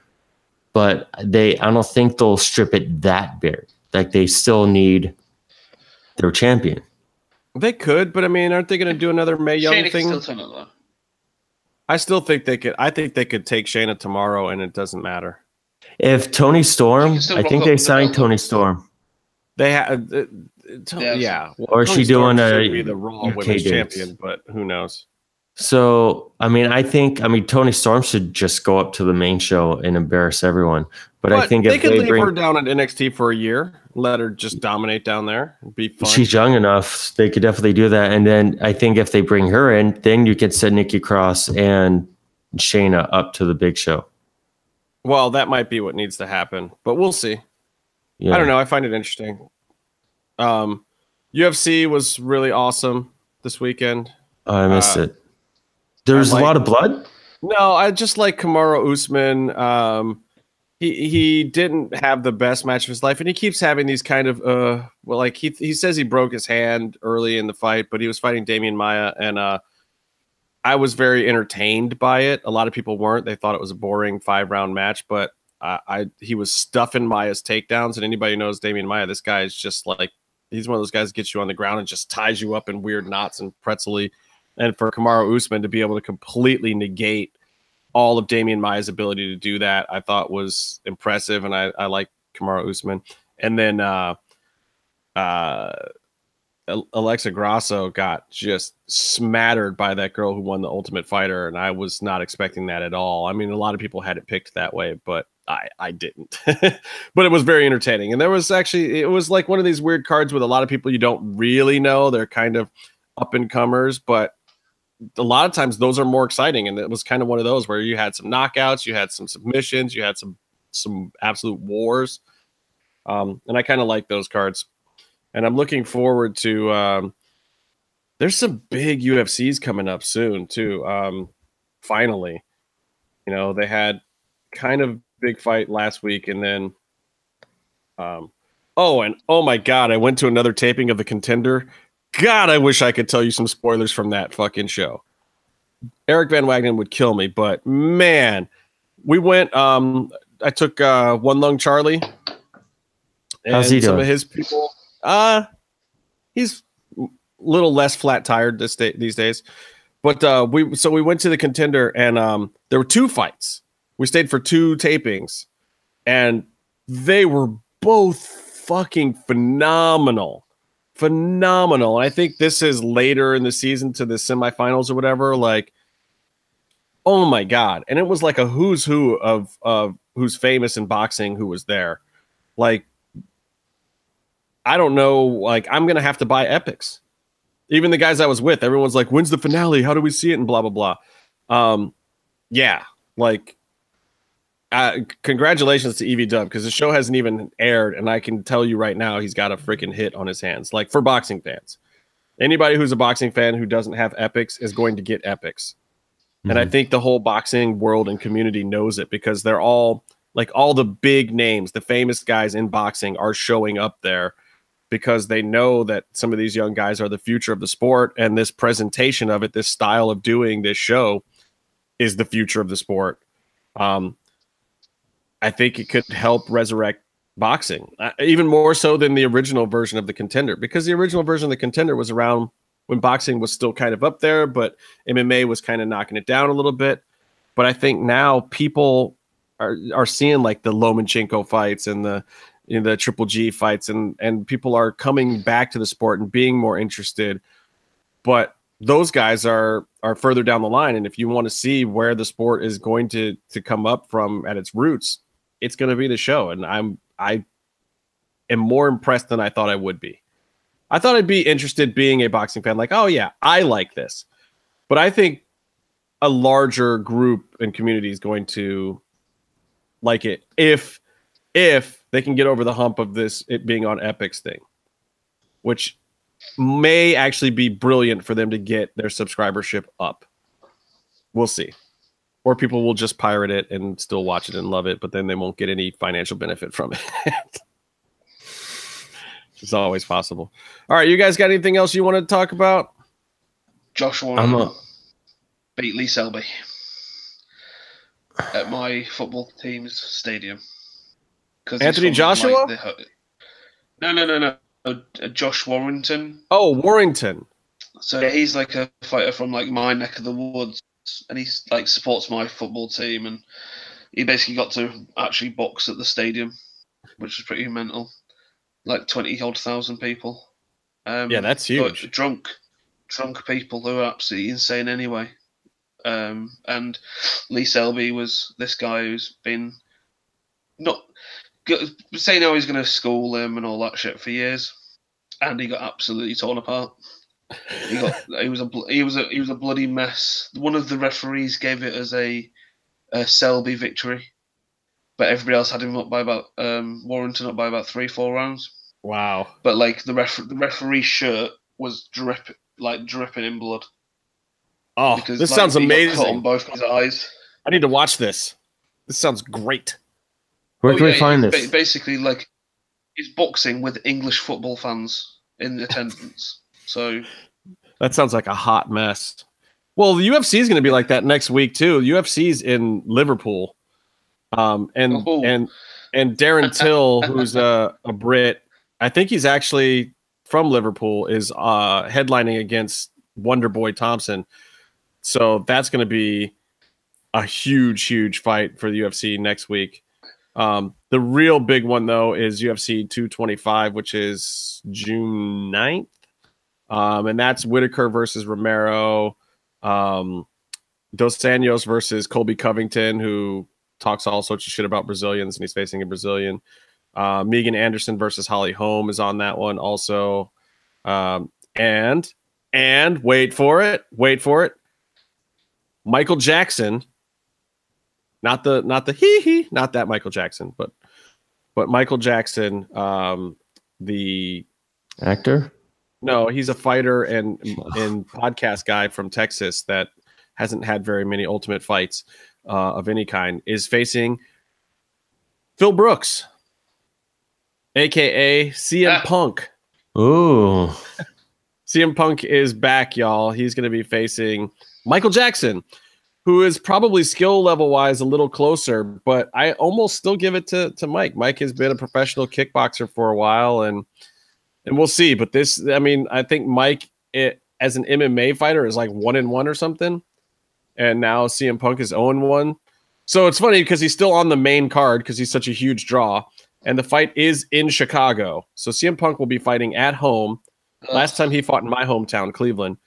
but they I don't think they'll strip it that bare. Like they still need their champion. They could, but I mean, aren't they going to do another Mae Young Shayna thing? Still I still think they could. I think they could take Shayna tomorrow, and it doesn't matter. If Toni Storm, I think they signed Toni Storm. They have, uh, yeah. yeah. Well, or is she doing a be the Raw UK Women's Champion? But who knows? So, I mean, I think, I mean, Toni Storm should just go up to the main show and embarrass everyone. But, but I think they could they leave bring, her down at NXT for a year, let her just dominate down there, be fun. She's young enough; they could definitely do that. And then I think if they bring her in, then you could send Nikki Cross and Shayna up to the big show. Well, that might be what needs to happen, but we'll see. Yeah. I don't know. I find it interesting. Um, UFC was really awesome this weekend. Oh, I missed uh, it. There's like, a lot of blood. No, I just like Kamaru Usman. Um, he he didn't have the best match of his life, and he keeps having these kind of uh, well, like he he says he broke his hand early in the fight, but he was fighting Demian Maya, and uh, I was very entertained by it. A lot of people weren't. They thought it was a boring five round match, but uh, I he was stuffing Maya's takedowns. And anybody knows Demian Maya, this guy is just like he's one of those guys that gets you on the ground and just ties you up in weird knots and pretzely. And for Kamaru Usman to be able to completely negate all of Demian Maya's ability to do that, I thought was impressive. And I, I like Kamaru Usman. And then uh uh Alexa Grasso got just smattered by that girl who won the Ultimate Fighter, and I was not expecting that at all. I mean, a lot of people had it picked that way, but I I didn't. but it was very entertaining, and there was actually it was like one of these weird cards with a lot of people you don't really know. They're kind of up and comers, but a lot of times those are more exciting, and it was kind of one of those where you had some knockouts, you had some submissions, you had some some absolute wars, um, and I kind of like those cards and I'm looking forward to. Um, there's some big UFCs coming up soon too. Um, finally, you know they had kind of big fight last week, and then, um, oh, and oh my god, I went to another taping of the Contender. God, I wish I could tell you some spoilers from that fucking show. Eric Van Wagenen would kill me, but man, we went. Um, I took uh, One Lung Charlie and How's he doing? some of his people. Uh he's a little less flat tired this day these days. But uh we so we went to the contender and um there were two fights. We stayed for two tapings and they were both fucking phenomenal. Phenomenal. And I think this is later in the season to the semifinals or whatever. Like, oh my god. And it was like a who's who of of who's famous in boxing who was there. Like I don't know. Like, I'm gonna have to buy EPIX. Even the guys I was with, everyone's like, "When's the finale? How do we see it?" And blah blah blah. Um, yeah, like, uh, congratulations to Evie Dub because the show hasn't even aired, and I can tell you right now, he's got a freaking hit on his hands. Like for boxing fans, anybody who's a boxing fan who doesn't have EPIX is going to get EPIX. Mm-hmm. And I mm-hmm. think the whole boxing world and community knows it because they're all like all the big names, the famous guys in boxing are showing up there because they know that some of these young guys are the future of the sport and this presentation of it this style of doing this show is the future of the sport. Um, i think it could help resurrect boxing uh, even more so than the original version of the contender because the original version of the contender was around when boxing was still kind of up there but mma was kind of knocking it down a little bit. But i think now people are are seeing like the Lomachenko fights and the in the Triple G fights, and and people are coming back to the sport and being more interested. But those guys are are further down the line, and if you want to see where the sport is going to to come up from at its roots, it's going to be the show. And I'm I am more impressed than I thought I would be. I thought I'd be interested being a boxing fan, like, oh yeah, I like this. But I think a larger group and community is going to like it if if they can get over the hump of this it being on Epix thing, which may actually be brilliant for them to get their subscribership up. We'll see. Or people will just pirate it and still watch it and love it, but then they won't get any financial benefit from it. it's always possible. All right, you guys got anything else you want to talk about? Joshua I'm a- beat Lee Selby at my football team's stadium. Anthony Joshua? Like the, no, no, no, no. Uh, Josh Warrington. Oh, Warrington. So he's like a fighter from like my neck of the woods, and he's like supports my football team, and he basically got to actually box at the stadium, which is pretty mental. Like twenty odd thousand people. Um, yeah, that's huge. Drunk, drunk people who are absolutely insane anyway. Um, and Lee Selby was this guy who's been not saying how he's going to school him and all that shit for years, and he got absolutely torn apart. He got he was a he was a he was a bloody mess. One of the referees gave it as a, a Selby victory, but everybody else had him up by about um, Warrington up by about three four rounds. Wow! But like the ref the referee's shirt was drip like dripping in blood. Oh, because, this like, sounds amazing! on both his eyes. I need to watch this. This sounds great. Where oh, can yeah, we find this? Basically, like it's boxing with English football fans in attendance. So that sounds like a hot mess. Well, the UFC is going to be like that next week too. UFC's in Liverpool, um, and oh. and and Darren Till, who's a, a Brit, I think he's actually from Liverpool, is uh, headlining against Wonder Boy Thompson. So that's going to be a huge, huge fight for the UFC next week. Um, the real big one though is UFC 225, which is June 9th. Um, and that's Whittaker versus Romero. Um, Dos Anjos versus Colby Covington, who talks all sorts of shit about Brazilians, and he's facing a Brazilian. Uh, Megan Anderson versus Holly Holm is on that one also. Um, and and wait for it, wait for it. Michael Jackson not the not the hee hee, not that Michael Jackson, but but Michael Jackson, um, the actor. No, he's a fighter and and podcast guy from Texas that hasn't had very many ultimate fights uh, of any kind. Is facing Phil Brooks, aka CM ah. Punk. Ooh. CM Punk is back, y'all. He's going to be facing Michael Jackson, who is probably skill level wise a little closer, but I almost still give it to to Mike. Mike has been a professional kickboxer for a while, and and we'll see. But this, I mean, I think Mike it, as an MMA fighter is like one in one or something, and now CM Punk is 0 one. So it's funny because he's still on the main card because he's such a huge draw, and the fight is in Chicago. So CM Punk will be fighting at home. Last time he fought in my hometown, Cleveland.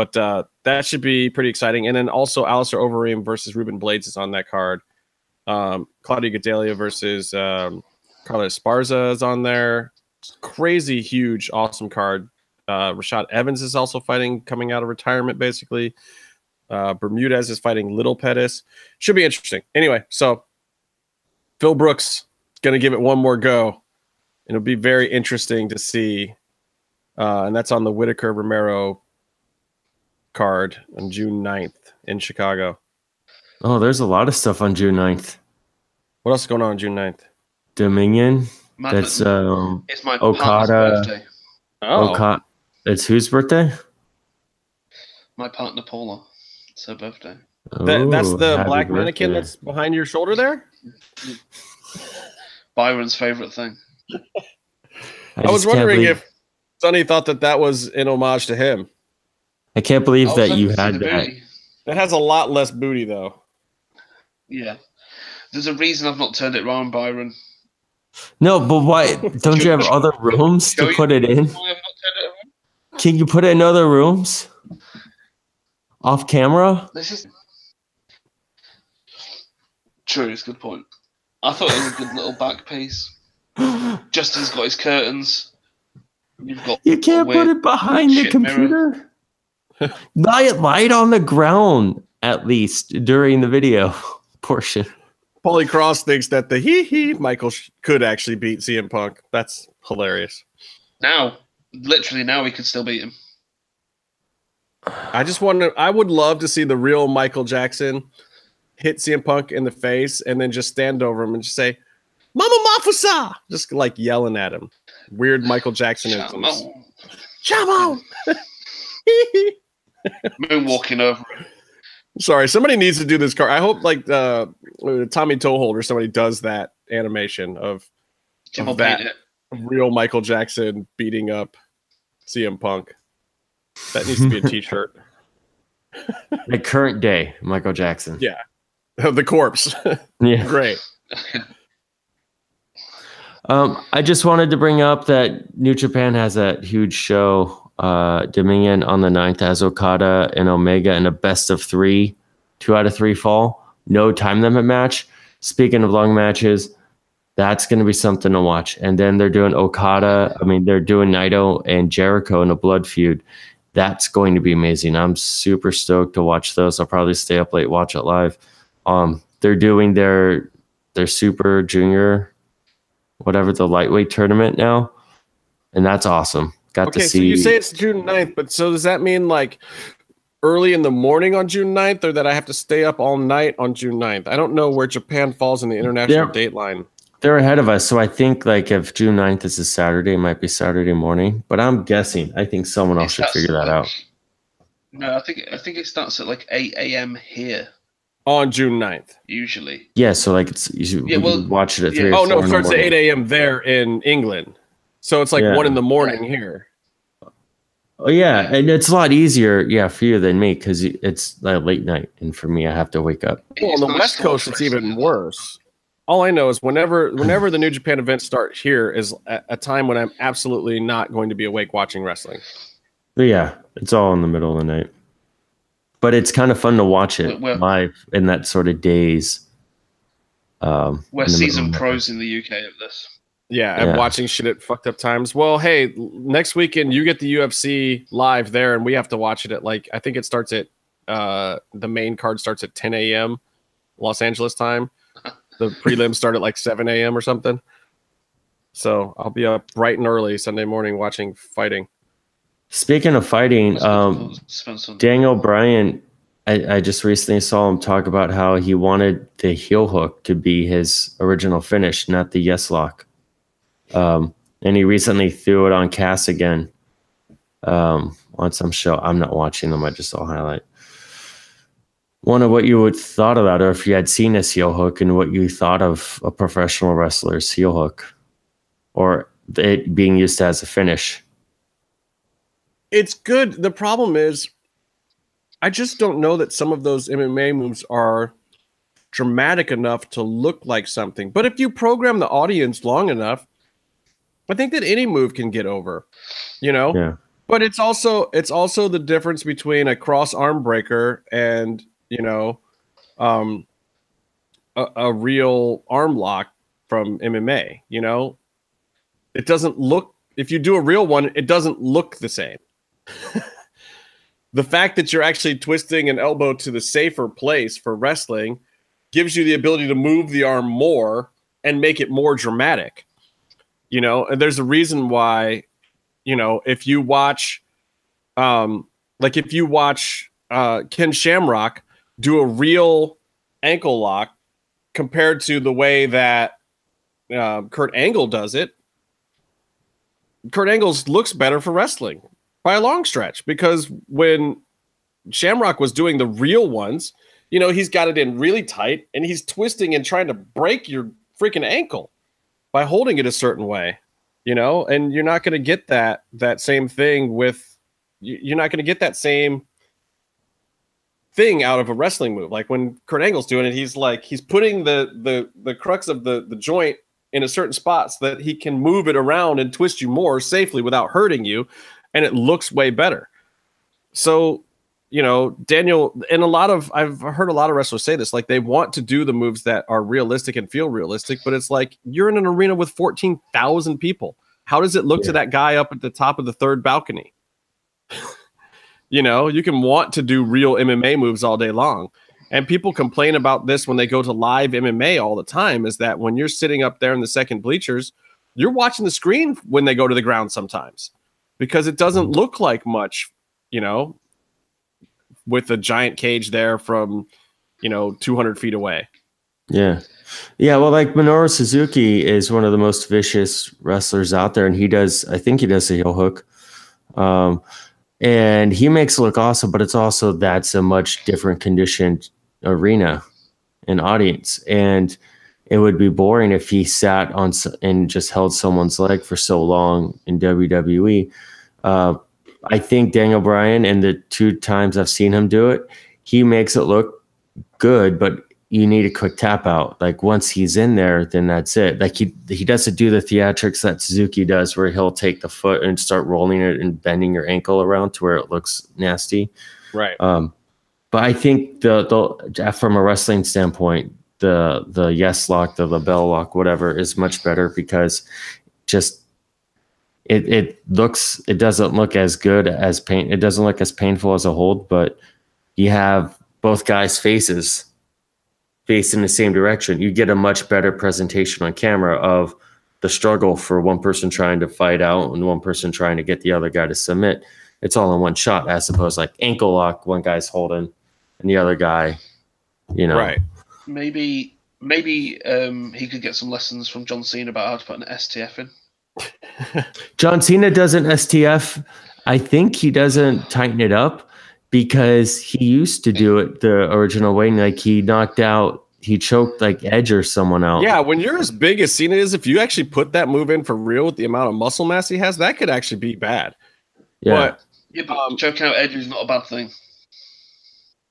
But uh, that should be pretty exciting. And then also Alistair Overeem versus Ruben Blades is on that card. Um, Claudia Gadelha versus um, Carla Esparza is on there. Crazy, huge, awesome card. Uh, Rashad Evans is also fighting, coming out of retirement, basically. Uh, Bermudez is fighting Little Pettis. Should be interesting. Anyway, so Phil Brooks going to give it one more go. It'll be very interesting to see. Uh, and that's on the Whittaker Romero card on June 9th in Chicago. Oh, there's a lot of stuff on June 9th. What else is going on on June 9th? Dominion. My, That's um, it's my Okada. birthday. Oh. Okada. It's whose birthday? My partner Paula. It's her birthday. That, that's the black birthday. mannequin that's behind your shoulder there? Byron's favorite thing. I, I was wondering believe... if Sonny thought that that was in homage to him. I can't believe oh, that you had that. That has a lot less booty though. Yeah. There's a reason I've not turned it around, Byron. No, but why don't you have other rooms to put it in? Can you put it in other rooms? Off camera? This is true, it's a good point. I thought it was a good little back piece. Justin's got his curtains. You've got you can't put it behind the computer. Light light on the ground at least during the video portion. Paulie Cross thinks that the hee hee Michael could actually beat CM Punk. That's hilarious. Now, literally, now we could still beat him. I just wonder. I would love to see the real Michael Jackson hit CM Punk in the face and then just stand over him and just say, "Mama Mafusa," just like yelling at him. Weird Michael Jackson influence. Chamo. Moonwalking over. Sorry, somebody needs to do this car. I hope like uh, Tommy Toehold or somebody does that animation of, of that real Michael Jackson beating up CM Punk. That needs to be a T-shirt. the current day, Michael Jackson. Yeah, the corpse. yeah, great. Um, I just wanted to bring up that New Japan has that huge show uh, Dominion on the ninth as Okada and Omega in a best of three, two out of three fall. No time limit match. Speaking of long matches, that's going to be something to watch. And then they're doing Okada. I mean, they're doing Naito and Jericho in a blood feud. That's going to be amazing. I'm super stoked to watch those. I'll probably stay up late, watch it live. Um, they're doing their their super junior, whatever the lightweight tournament now, and that's awesome. Got okay, to see. So you say it's June 9th, but so does that mean like early in the morning on June 9th or that I have to stay up all night on June 9th? I don't know where Japan falls in the international they're, date line. They're ahead of us. So I think like if June 9th is a Saturday, it might be Saturday morning, but I'm guessing. I think someone else should figure that out. No, I think I think it starts at like 8 a.m. here. On June 9th. Usually. Yeah, so like it's you should yeah, well, watch it at yeah. 3 Oh no, it starts at 8 a.m. there in England. So it's like yeah. one in the morning here. Oh yeah, and it's a lot easier, yeah, for you than me because it's like late night, and for me, I have to wake up. Well, on the West Coast, it's even worse. All I know is whenever whenever the New Japan events start here is a, a time when I'm absolutely not going to be awake watching wrestling. But yeah, it's all in the middle of the night, but it's kind of fun to watch it well, live in that sort of days. Um, we're season pros in the UK of this. Yeah, and yeah. watching shit at fucked up times. Well, hey, next weekend you get the UFC live there, and we have to watch it at like I think it starts at uh the main card starts at 10 a.m. Los Angeles time. The prelims start at like 7 a.m. or something. So I'll be up bright and early Sunday morning watching fighting. Speaking of fighting, um, Daniel Bryan, I, I just recently saw him talk about how he wanted the heel hook to be his original finish, not the yes lock. Um, and he recently threw it on Cass again um, on some show. I'm not watching them. I just saw highlight. Wonder what you would thought about, or if you had seen a heel hook, and what you thought of a professional wrestler's heel hook, or it being used as a finish. It's good. The problem is, I just don't know that some of those MMA moves are dramatic enough to look like something. But if you program the audience long enough, I think that any move can get over, you know. Yeah. But it's also it's also the difference between a cross arm breaker and you know, um, a, a real arm lock from MMA. You know, it doesn't look if you do a real one, it doesn't look the same. the fact that you're actually twisting an elbow to the safer place for wrestling gives you the ability to move the arm more and make it more dramatic you know and there's a reason why you know if you watch um like if you watch uh ken shamrock do a real ankle lock compared to the way that uh, kurt angle does it kurt angle's looks better for wrestling by a long stretch because when shamrock was doing the real ones you know he's got it in really tight and he's twisting and trying to break your freaking ankle by holding it a certain way, you know, and you're not going to get that that same thing with you're not going to get that same thing out of a wrestling move. Like when Kurt Angle's doing it, he's like he's putting the the the crux of the the joint in a certain spot so that he can move it around and twist you more safely without hurting you and it looks way better so you know daniel and a lot of i've heard a lot of wrestlers say this like they want to do the moves that are realistic and feel realistic but it's like you're in an arena with 14,000 people how does it look yeah. to that guy up at the top of the third balcony you know you can want to do real mma moves all day long and people complain about this when they go to live MMA all the time is that when you're sitting up there in the second bleachers, you're watching the screen when they go to the ground sometimes because it doesn't mm-hmm. look like much, you know, with a giant cage there from, you know, 200 feet away. Yeah. Yeah. Well, like Minoru Suzuki is one of the most vicious wrestlers out there, and he does, I think he does a heel hook. Um, and he makes it look awesome, but it's also that's a much different conditioned arena and audience and it would be boring if he sat on and just held someone's leg for so long in WWE. Uh, I think Daniel Bryan and the two times I've seen him do it, he makes it look good, but you need a quick tap out. Like once he's in there, then that's it. Like he he doesn't do the theatrics that Suzuki does, where he'll take the foot and start rolling it and bending your ankle around to where it looks nasty. Right. Um, but I think the the from a wrestling standpoint, the the yes lock, the LeBell lock, whatever, is much better because just it it looks it doesn't look as good as pain. It doesn't look as painful as a hold, but you have both guys' faces faced in the same direction. You get a much better presentation on camera of the struggle for one person trying to fight out and one person trying to get the other guy to submit. It's all in one shot, as opposed like ankle lock, one guy's holding and the other guy, you know, right? Maybe maybe um, he could get some lessons from John Cena about how to put an STF in. John Cena doesn't STF. I think he doesn't tighten it up because he used to do it the original way. Like he knocked out, he choked like Edge or someone out. Yeah, when you're as big as Cena is, if you actually put that move in for real with the amount of muscle mass he has, that could actually be bad. Yeah. But, yeah, but um, choking out Edge is not a bad thing.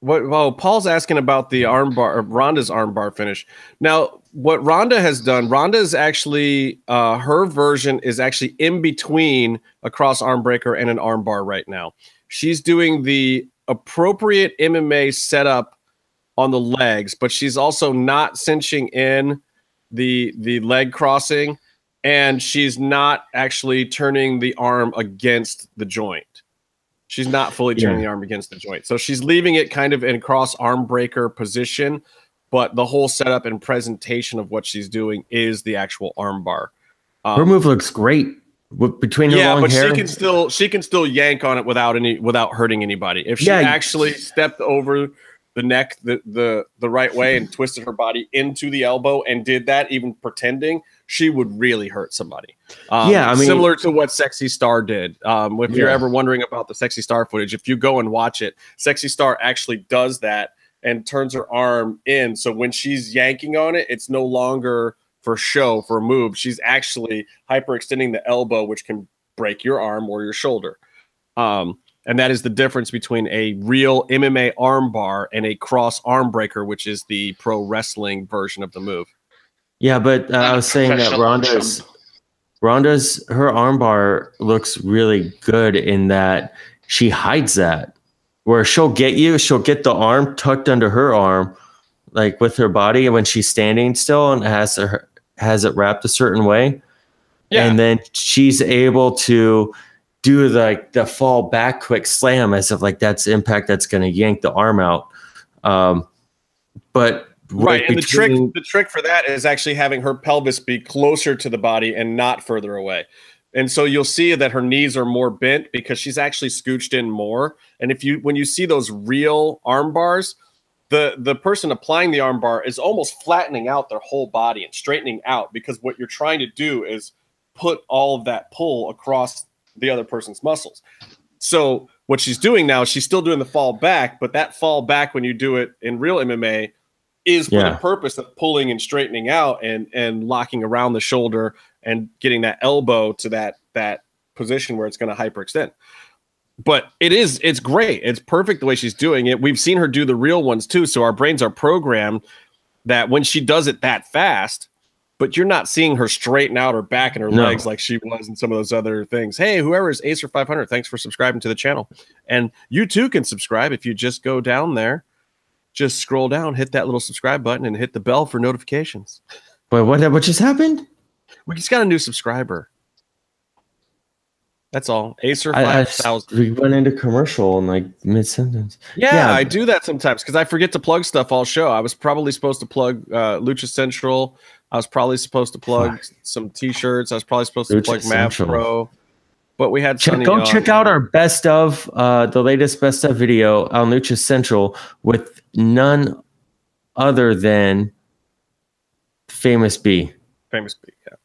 What? Well, Paul's asking about the armbar, Ronda's armbar finish. Now, what Ronda has done, Ronda is actually uh, her version is actually in between a cross arm breaker and an armbar right now. She's doing the appropriate MMA setup on the legs, but she's also not cinching in the the leg crossing, and she's not actually turning the arm against the joint. She's not fully turning yeah. the arm against the joint. So she's leaving it kind of in cross arm breaker position, but the whole setup and presentation of what she's doing is the actual armbar. Um, her move looks great between her yeah, long but hair. she can still she can still yank on it without any without hurting anybody. If she yeah. actually stepped over the neck the the the right way and twisted her body into the elbow and did that, even pretending, she would really hurt somebody. Um, yeah, I mean, similar to what Sexy Star did. Um, if yeah. you're ever wondering about the Sexy Star footage, if you go and watch it, Sexy Star actually does that and turns her arm in. So when she's yanking on it, it's no longer for show for a move. She's actually hyperextending the elbow, which can break your arm or your shoulder. Um, and that is the difference between a real MMA armbar and a cross arm breaker, which is the pro wrestling version of the move. Yeah, but uh, I was saying that Ronda's Ronda's her armbar looks really good in that she hides that. Where she'll get you, she'll get the arm tucked under her arm, like with her body, when she's standing still and has her has it wrapped a certain way. Yeah. And then she's able to do the, like the fall back quick slam as if like that's impact that's going to yank the arm out. Um, but right and the trick the trick for that is actually having her pelvis be closer to the body and not further away and so you'll see that her knees are more bent because she's actually scooched in more and if you when you see those real arm bars the the person applying the arm bar is almost flattening out their whole body and straightening out because what you're trying to do is put all of that pull across the other person's muscles so what she's doing now she's still doing the fall back but that fall back when you do it in real mma is for yeah. the purpose of pulling and straightening out and and locking around the shoulder and getting that elbow to that that position where it's going to hyperextend. But it is it's great. It's perfect the way she's doing it. We've seen her do the real ones too, so our brains are programmed that when she does it that fast, but you're not seeing her straighten out her back and her no. legs like she was in some of those other things. Hey, whoever is Acer 500, thanks for subscribing to the channel. And you too can subscribe if you just go down there, just scroll down, hit that little subscribe button, and hit the bell for notifications. Wait, what? What just happened? We just got a new subscriber. That's all. Acer five thousand. We went into commercial in like mid sentence. Yeah, yeah, I do that sometimes because I forget to plug stuff all show. I was probably supposed to plug uh, Lucha Central. I was probably supposed to plug Fuck. some T-shirts. I was probably supposed Lucha to plug Mav Pro. But we had check, go check out our best of uh, the latest best of video on Lucha Central with none other than Famous B. Famous B. Yeah.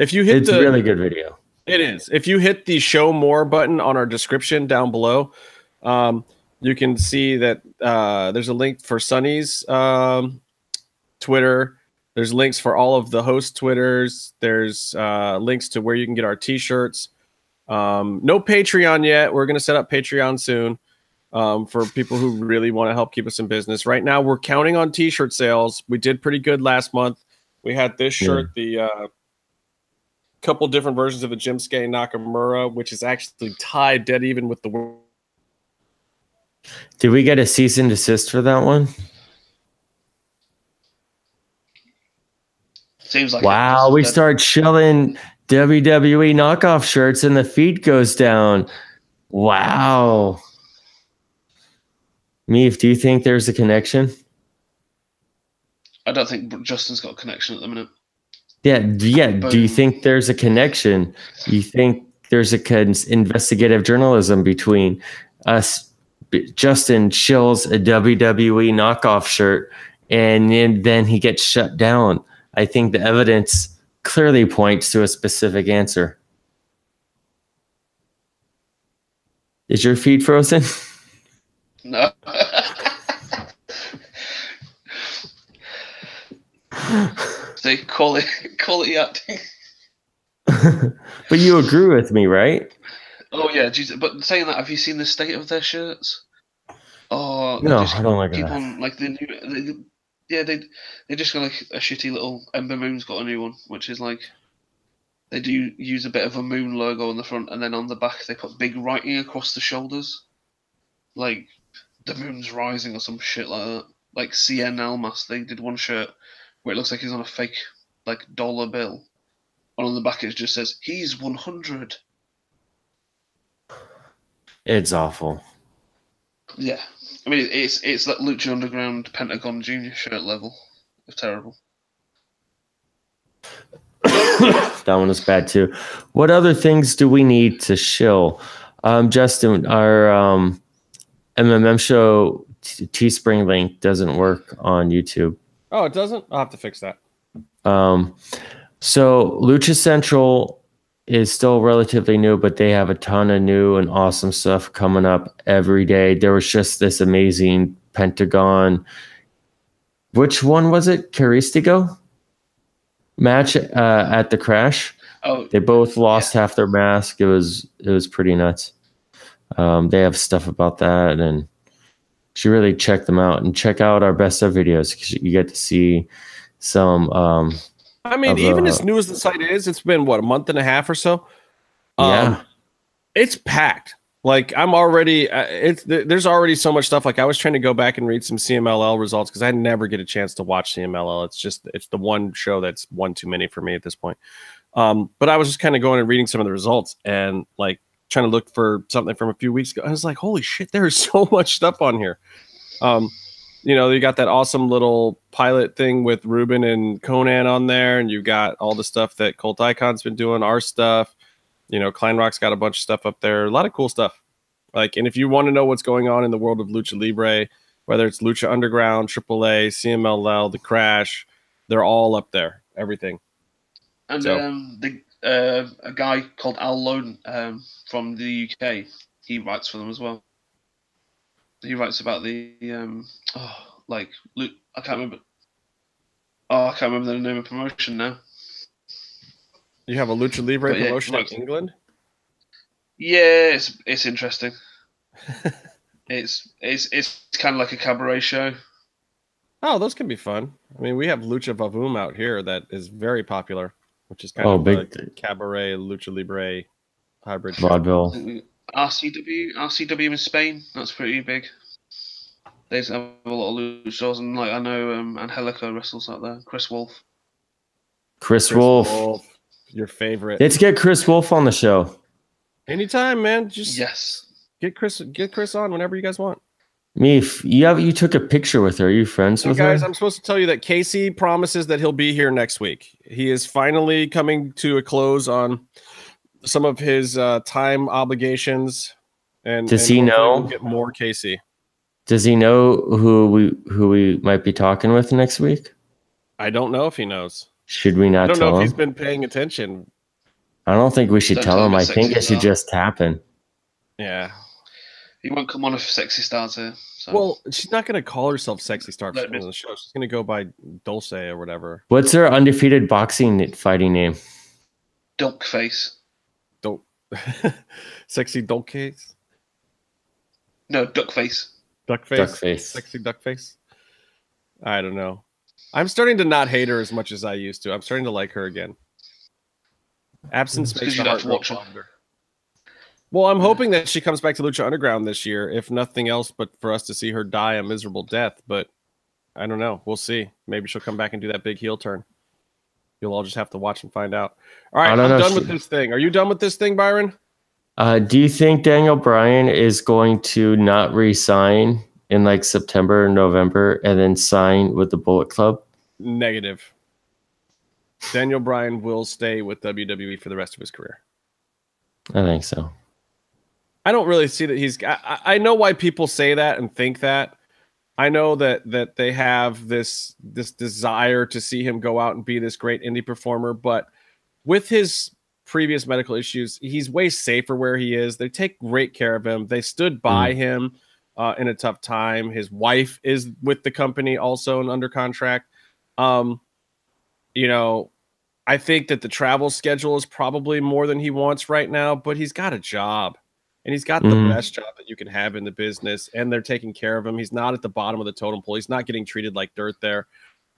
If you hit it's the, really good video it is. If you hit the show more button on our description down below, um, you can see that uh, there's a link for Sonny's um, Twitter. There's links for all of the host Twitters. There's uh, links to where you can get our t-shirts. Um, no Patreon yet. We're going to set up Patreon soon um, for people who really want to help keep us in business. Right now, we're counting on t-shirt sales. We did pretty good last month. We had this shirt, yeah. the uh, couple different versions of the Jim Jimsuke Nakamura, which is actually tied dead even with the world. Did we get a cease and desist for that one? Seems like wow. We start shilling WWE knockoff shirts, and the feed goes down. Wow. Meave, do you think there's a connection? I don't think Justin's got a connection at the minute. Yeah, yeah. But, Do you think there's a connection? You think there's a con- investigative journalism between us? Justin Chills a WWE knockoff shirt, and then, then he gets shut down. I think the evidence clearly points to a specific answer. Is your feed frozen? No. Say quality quality acting. but you agree with me, right? Oh yeah, Jesus. but saying that, have you seen the state of their shirts? Oh no, I don't like keep that. On, like the new, they, yeah, they they just got like a shitty little Ember Moon's got a new one, which is like they do use a bit of a moon logo on the front, and then on the back they put big writing across the shoulders, like the moon's rising or some shit like that. Like Cien Almas, they did one shirt where it looks like he's on a fake like dollar bill, and on the back it just says he's one hundred. It's awful. Yeah, I mean it's it's that Lucha Underground Pentagon Junior shirt level of terrible. that one is bad too. What other things do we need to shill? Um, Justin, our um, MMM show t- Teespring link doesn't work on YouTube. Oh, it doesn't. I'll have to fix that. Um, so Lucha Central is still relatively new, but they have a ton of new and awesome stuff coming up every day. There was just this amazing Pentagon. Which one was it? Caristico match uh, at the crash. Oh, they both lost yeah. half their mask. It was it was pretty nuts. Um, they have stuff about that and should really check them out and check out our best of videos because you get to see some. Um, I mean, even as new as the site is, it's been what a month and a half or so. Um, yeah, it's packed. Like I'm already, uh, it's there's already so much stuff. Like I was trying to go back and read some CMLL results because I never get a chance to watch CMLL. It's just it's the one show that's one too many for me at this point. Um, but I was just kind of going and reading some of the results and like trying to look for something from a few weeks ago. I was like, holy shit, there's so much stuff on here. Um, you know, you got that awesome little pilot thing with Ruben and Konnan on there, and you've got all the stuff that Cult Icon's been doing, our stuff. You know, Kleinrock's got a bunch of stuff up there, a lot of cool stuff. Like, and if you want to know what's going on in the world of Lucha Libre, whether it's Lucha Underground, AAA, CMLL, The Crash, they're all up there. Everything. And so. um, the uh, a guy called Al Lone um, from the UK. He writes for them as well. He writes about the um, oh, like Luke. I can't remember. Oh, I can't remember the name of promotion now. You have a Lucha Libre yeah, promotion in England. Yeah, it's it's interesting. it's it's it's kind of like a cabaret show. Oh, those can be fun. I mean, we have Lucha Vavoom out here that is very popular, which is kind Oh, of big- a cabaret lucha libre hybrid. show. Vaudeville. RCW, RCW in Spain. That's pretty big. They have a lot of luchadors, and like I know um, Angelico wrestles out there. Chris Wolf. Chris, Chris Wolf. Wolf, your favorite. Let's get Chris Wolf on the show. Anytime, man. Just Yes. get Chris get Chris on whenever you guys want. Meef, you have you took a picture with her. Are you friends So with guys, her? I'm supposed to tell you that Casey promises that he'll be here next week. He is finally coming to a close on some of his uh, time obligations. And Does and he know? We'll get more Casey. Does he know who we who we might be talking with next week? I don't know if he knows. Should we not? I not don't know tell if him? he's been paying attention. I don't think we should Don't tell tell him. him I think it should just happen. Yeah. He won't come on if Sexy Star's here. So. Well, she's not going to call herself Sexy Star Let for me- the show. She's going to go by Dulce or whatever. What's her undefeated boxing fighting name? Duck face. Don't sexy Dulce, No, duck face. duck face, Duckface. sexy duck face. I don't know. I'm starting to not hate her as much as I used to. I'm starting to like her again. Absence It's makes 'cause you the don't heart have grow watch her. Well, I'm hoping that she comes back to Lucha Underground this year, if nothing else, but for us to see her die a miserable death. But I don't know. We'll see. Maybe she'll come back and do that big heel turn. You'll all just have to watch and find out. All right, I'm know done with this thing. Are you done with this thing, Byron? Uh, do you think Daniel Bryan is going to not re-sign in like September or November and then sign with the Bullet Club? Negative. Daniel Bryan will stay with WWE for the rest of his career. I think so. I don't really see that he's. I, I- know why people say that and think that. I know that that they have this this desire to see him go out and be this great indie performer, but with his previous medical issues, he's way safer where he is. They take great care of him. They stood by him uh, in a tough time. His wife is with the company also and under contract. Um, you know, I think that the travel schedule is probably more than he wants right now, but he's got a job and he's got the Mhm. best job that you can have in the business and they're taking care of him. He's not at the bottom of the totem pole. He's not getting treated like dirt there.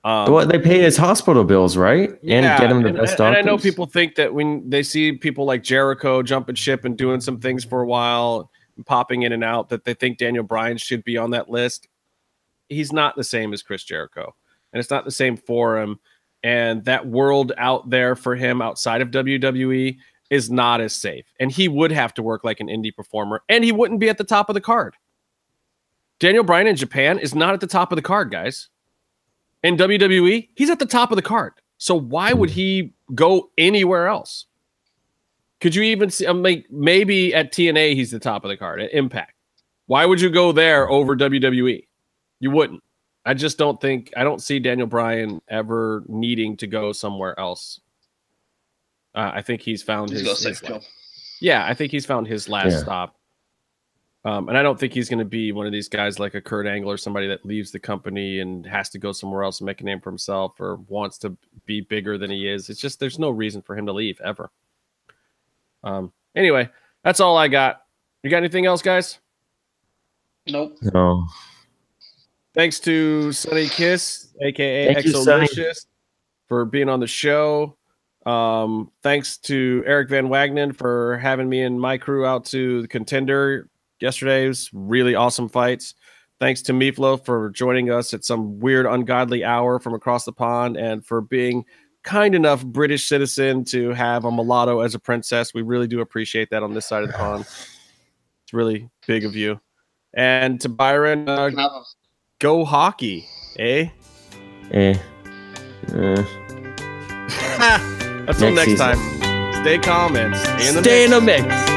Um, well, they pay his hospital bills, right? and get him the and, best and. I know people think that when they see people like Jericho jumping ship and doing some things for a while, popping in and out, that they think Daniel Bryan should be on that list. He's not the same as Chris Jericho, and it's not the same for him. And that world out there for him outside of WWE is not as safe. And he would have to work like an indie performer, and he wouldn't be at the top of the card. Daniel Bryan in Japan is not at the top of the card, guys in WWE, he's at the top of the card. So why would he go anywhere else? Could you even see? I mean, maybe at TNA he's the top of the card at Impact. Why would you go there over WWE? You wouldn't. I just don't think. I don't see Daniel Bryan ever needing to go somewhere else. Uh, I think he's found He's his. got a his safe job. yeah, I think he's found his last Yeah. stop. Um, and I don't think he's going to be one of these guys like a Kurt Angle or somebody that leaves the company and has to go somewhere else and make a name for himself or wants to be bigger than he is. It's just there's no reason for him to leave ever. Um, anyway, that's all I got. You got anything else, guys? Nope. No. Thanks to Sonny Kiss, aka Thank. XOLishus, for being on the show. Um, thanks to Eric Van Wagnen for having me and my crew out to the contender yesterday. It was really awesome fights. Thanks to Meatloaf for joining us at some weird, ungodly hour from across the pond and for being kind enough British citizen to have a mulatto as a princess. We really do appreciate that on this side of the pond. It's really big of you. And to Byron, uh, Can have a- go hockey, eh? Eh. Eh. Until Next next, time, stay calm and stay in the Stay mix. in the mix.